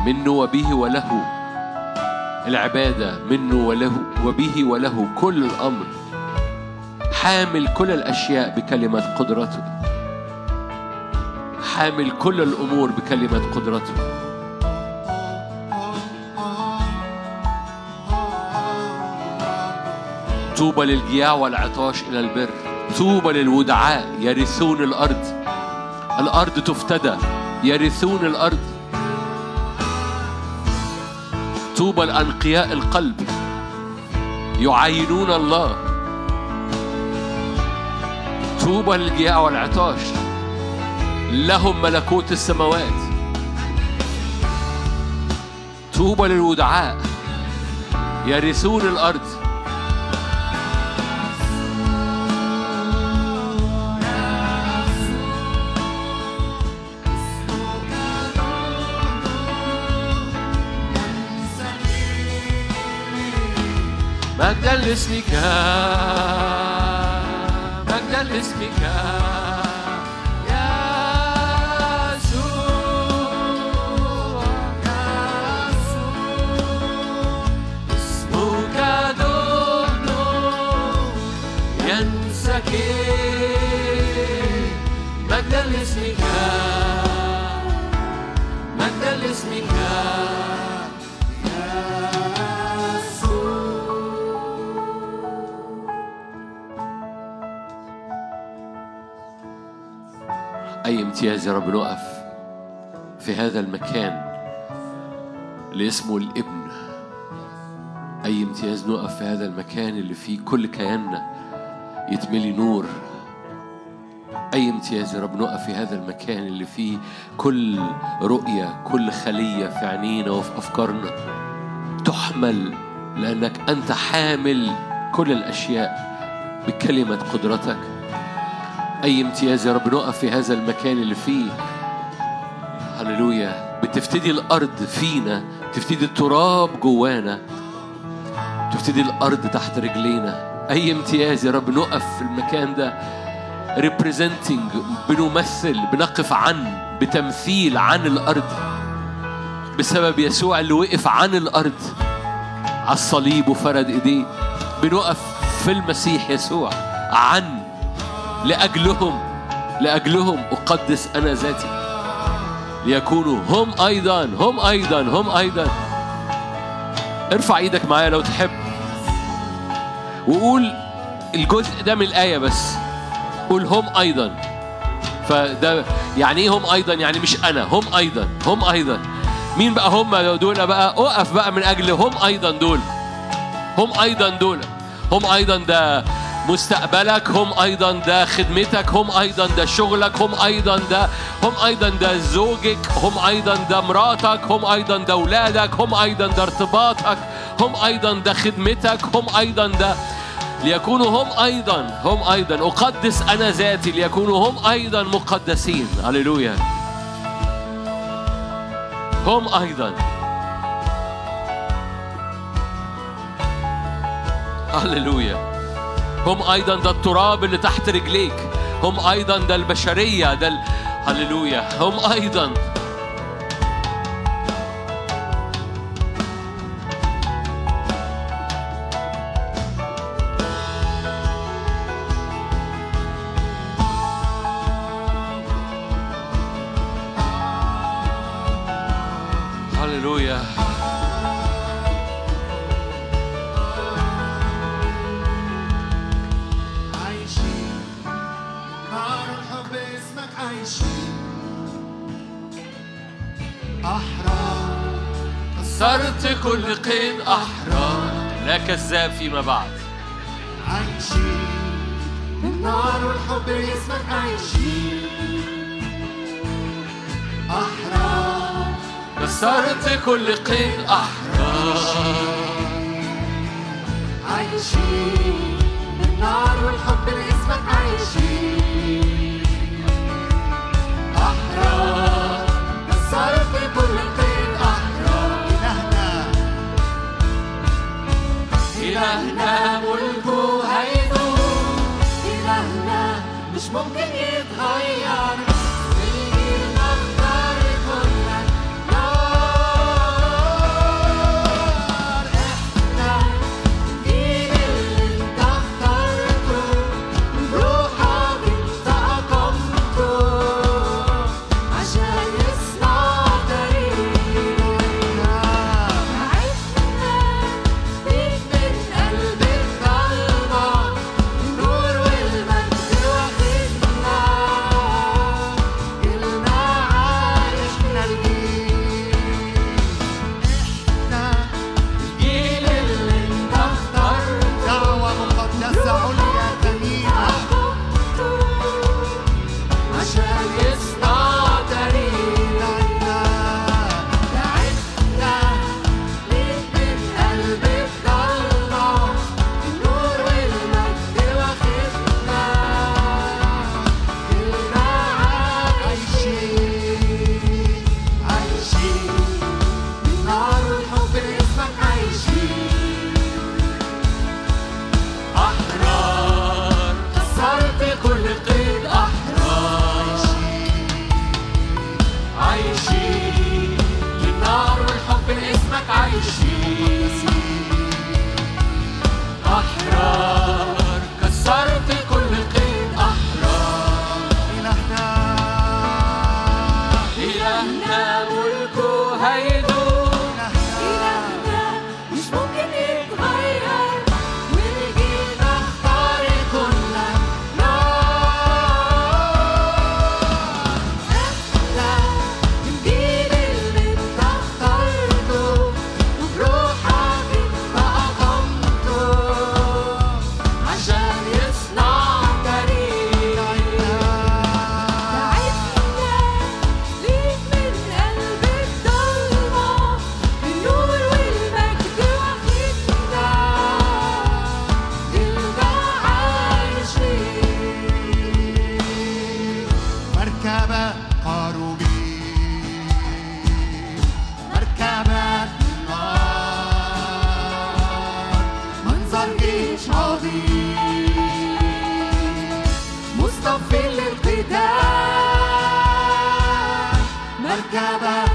منه وبه وله. العبادة منه وله وبه وله كل الأمر. حامل كل الأشياء بكلمة قدرته. حامل كل الأمور بكلمة قدرته. طوبى للجياع والعطاش إلى البر. طوبى للودعاء يرثون الأرض. الأرض تفتدى يرثون الأرض. طوبى لأنقياء القلب يعاينون الله. طوبى للجياع والعطاش لهم ملكوت السماوات. طوبى للودعاء يرثون الأرض. لاسمك مجدا لاسمك يا يسوع اسمك. امتياز يا رب نقف في هذا المكان اللي اسمه الابن. أي امتياز نقف في هذا المكان اللي فيه كل كياننا يتملي نور. أي امتياز يا رب نقف في هذا المكان اللي فيه كل رؤية كل خلية في عينينا وفي أفكارنا تحمل لأنك أنت حامل كل الأشياء بكلمة قدرتك. أي امتياز يا رب نقف في هذا المكان اللي فيه؟ هللويا. بتفتدي الأرض فينا تفتدي التراب جوانا تفتدي الأرض تحت رجلينا. أي امتياز يا رب نقف في المكان ده؟ representing بنمثل بنقف عن بتمثيل عن الأرض. بسبب يسوع اللي وقف عن الأرض. على الصليب وفرد إيديه. بنقف في المسيح يسوع عن لأجلهم لأجلهم أقدس أنا ذاتي. ليكونوا هم أيضا هم أيضا هم أيضا. ارفع إيدك معايا لو تحب. وقول الجزء ده من الآية بس. قول هم أيضا. فده يعني إيه هم أيضا؟ يعني مش أنا. هم أيضا هم أيضا. مين بقى هم؟ دول بقى اقف بقى من أجل هم أيضا دول. هم أيضا دول. هم أيضا ده مستقبلك هم أيضا ده خدمتك هم أيضا ده شغلك هم أيضا ده هم أيضا ده زوجك هم أيضا ده مراتك هم أيضا ده أولادك هم أيضا ده ارتباطك هم أيضا ده خدمتك هم أيضا ده ليكونوا هم أيضا هم أيضا أقدس أنا ذاتي ليكونوا هم أيضا مقدسين هللويا هم أيضا هللويا هم أيضا ده التراب اللي تحت رجليك. هم أيضا ده البشرية ده هللويا. هم أيضا فيما بعد. عايشين بالنار والحب لاسمك عايشين. أحرار. كسرت كل قيد أحرار. عايشين. ملكه هيدوم إلهنا مش ممكن يدوم Gaba.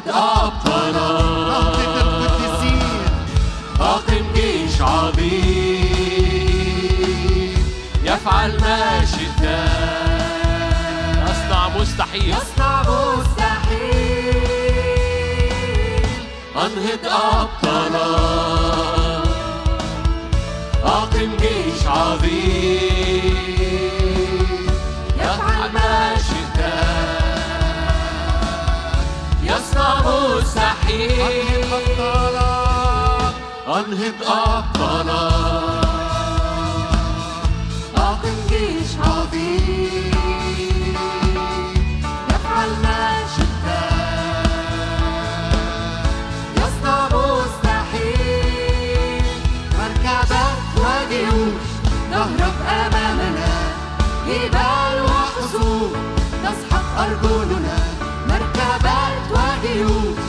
تتأبطر أعطي القديسين أقم جيش عظيم يفعل ما شتاء يصنع مستحيل. يصنع مستحيل. أنهض أبطالا. أنهض أبطالك أنهض أبطالك أقم جيش عظيم يفعل ما شئت. يصنع مستحيل مركبك وجيوش نهرب أمامنا. جبال وحصون تسحق أرجلنا. مركبات وجيوش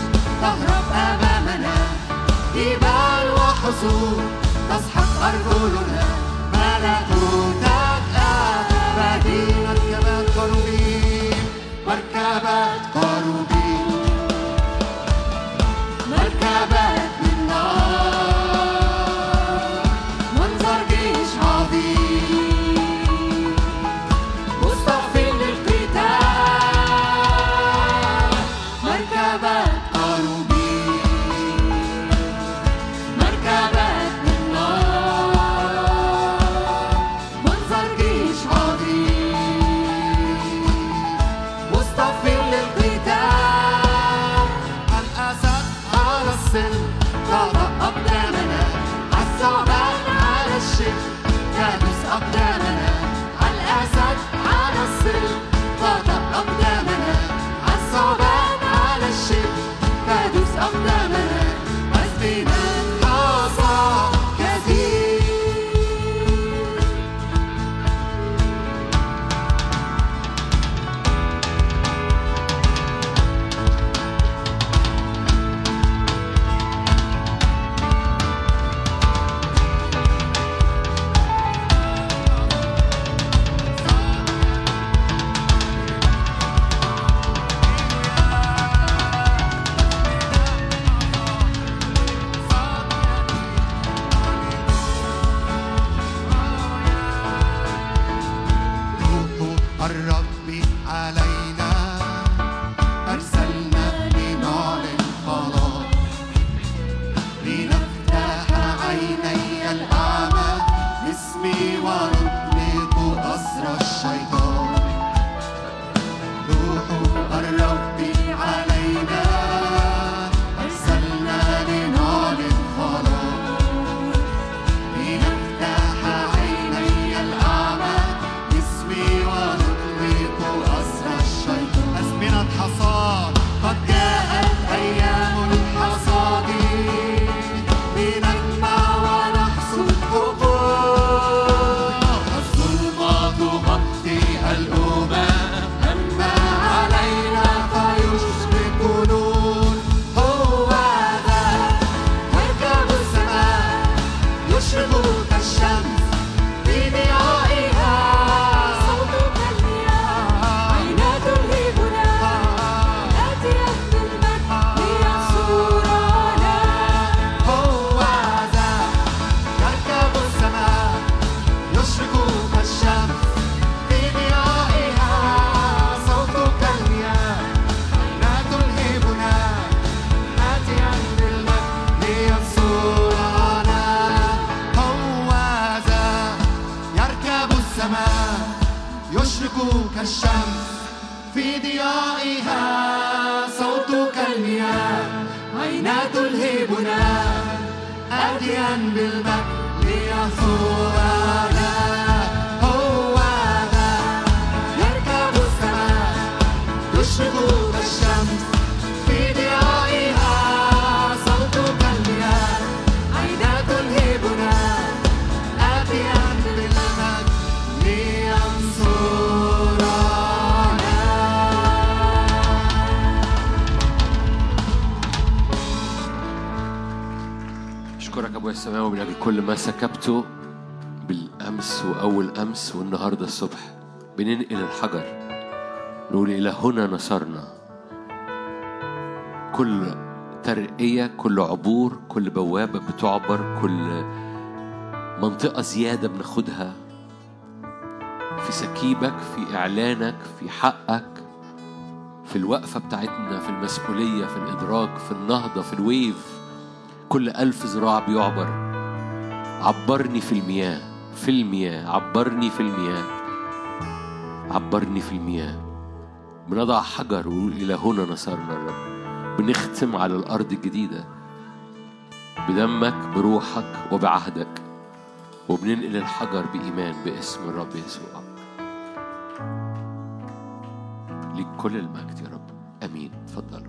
الحصون تسحق أرجلنا ملكوتك آمد مدينة كما الكروبيم ما سكبته بالأمس وأول أمس والنهاردة الصبح. بننقل الحجر. نقول إلى هنا نصرنا. كل ترقية كل عبور كل بوابة بتعبر كل منطقة زيادة بناخدها. في سكيبك في إعلانك في حقك في الوقفة بتاعتنا في المسؤولية في الإدراك في النهضة في الويف. كل ألف زراع بيعبر. عبرني في المياه في المياه عبرني في المياه عبرني في المياه. بنضع حجر إلى هنا نصرنا الرب بنختم على الأرض الجديدة. بدمك بروحك وبعهدك. وبننقل الحجر بإيمان باسم الرب يسوع. ليك كل المجد يا رب. آمين. اتفضلوا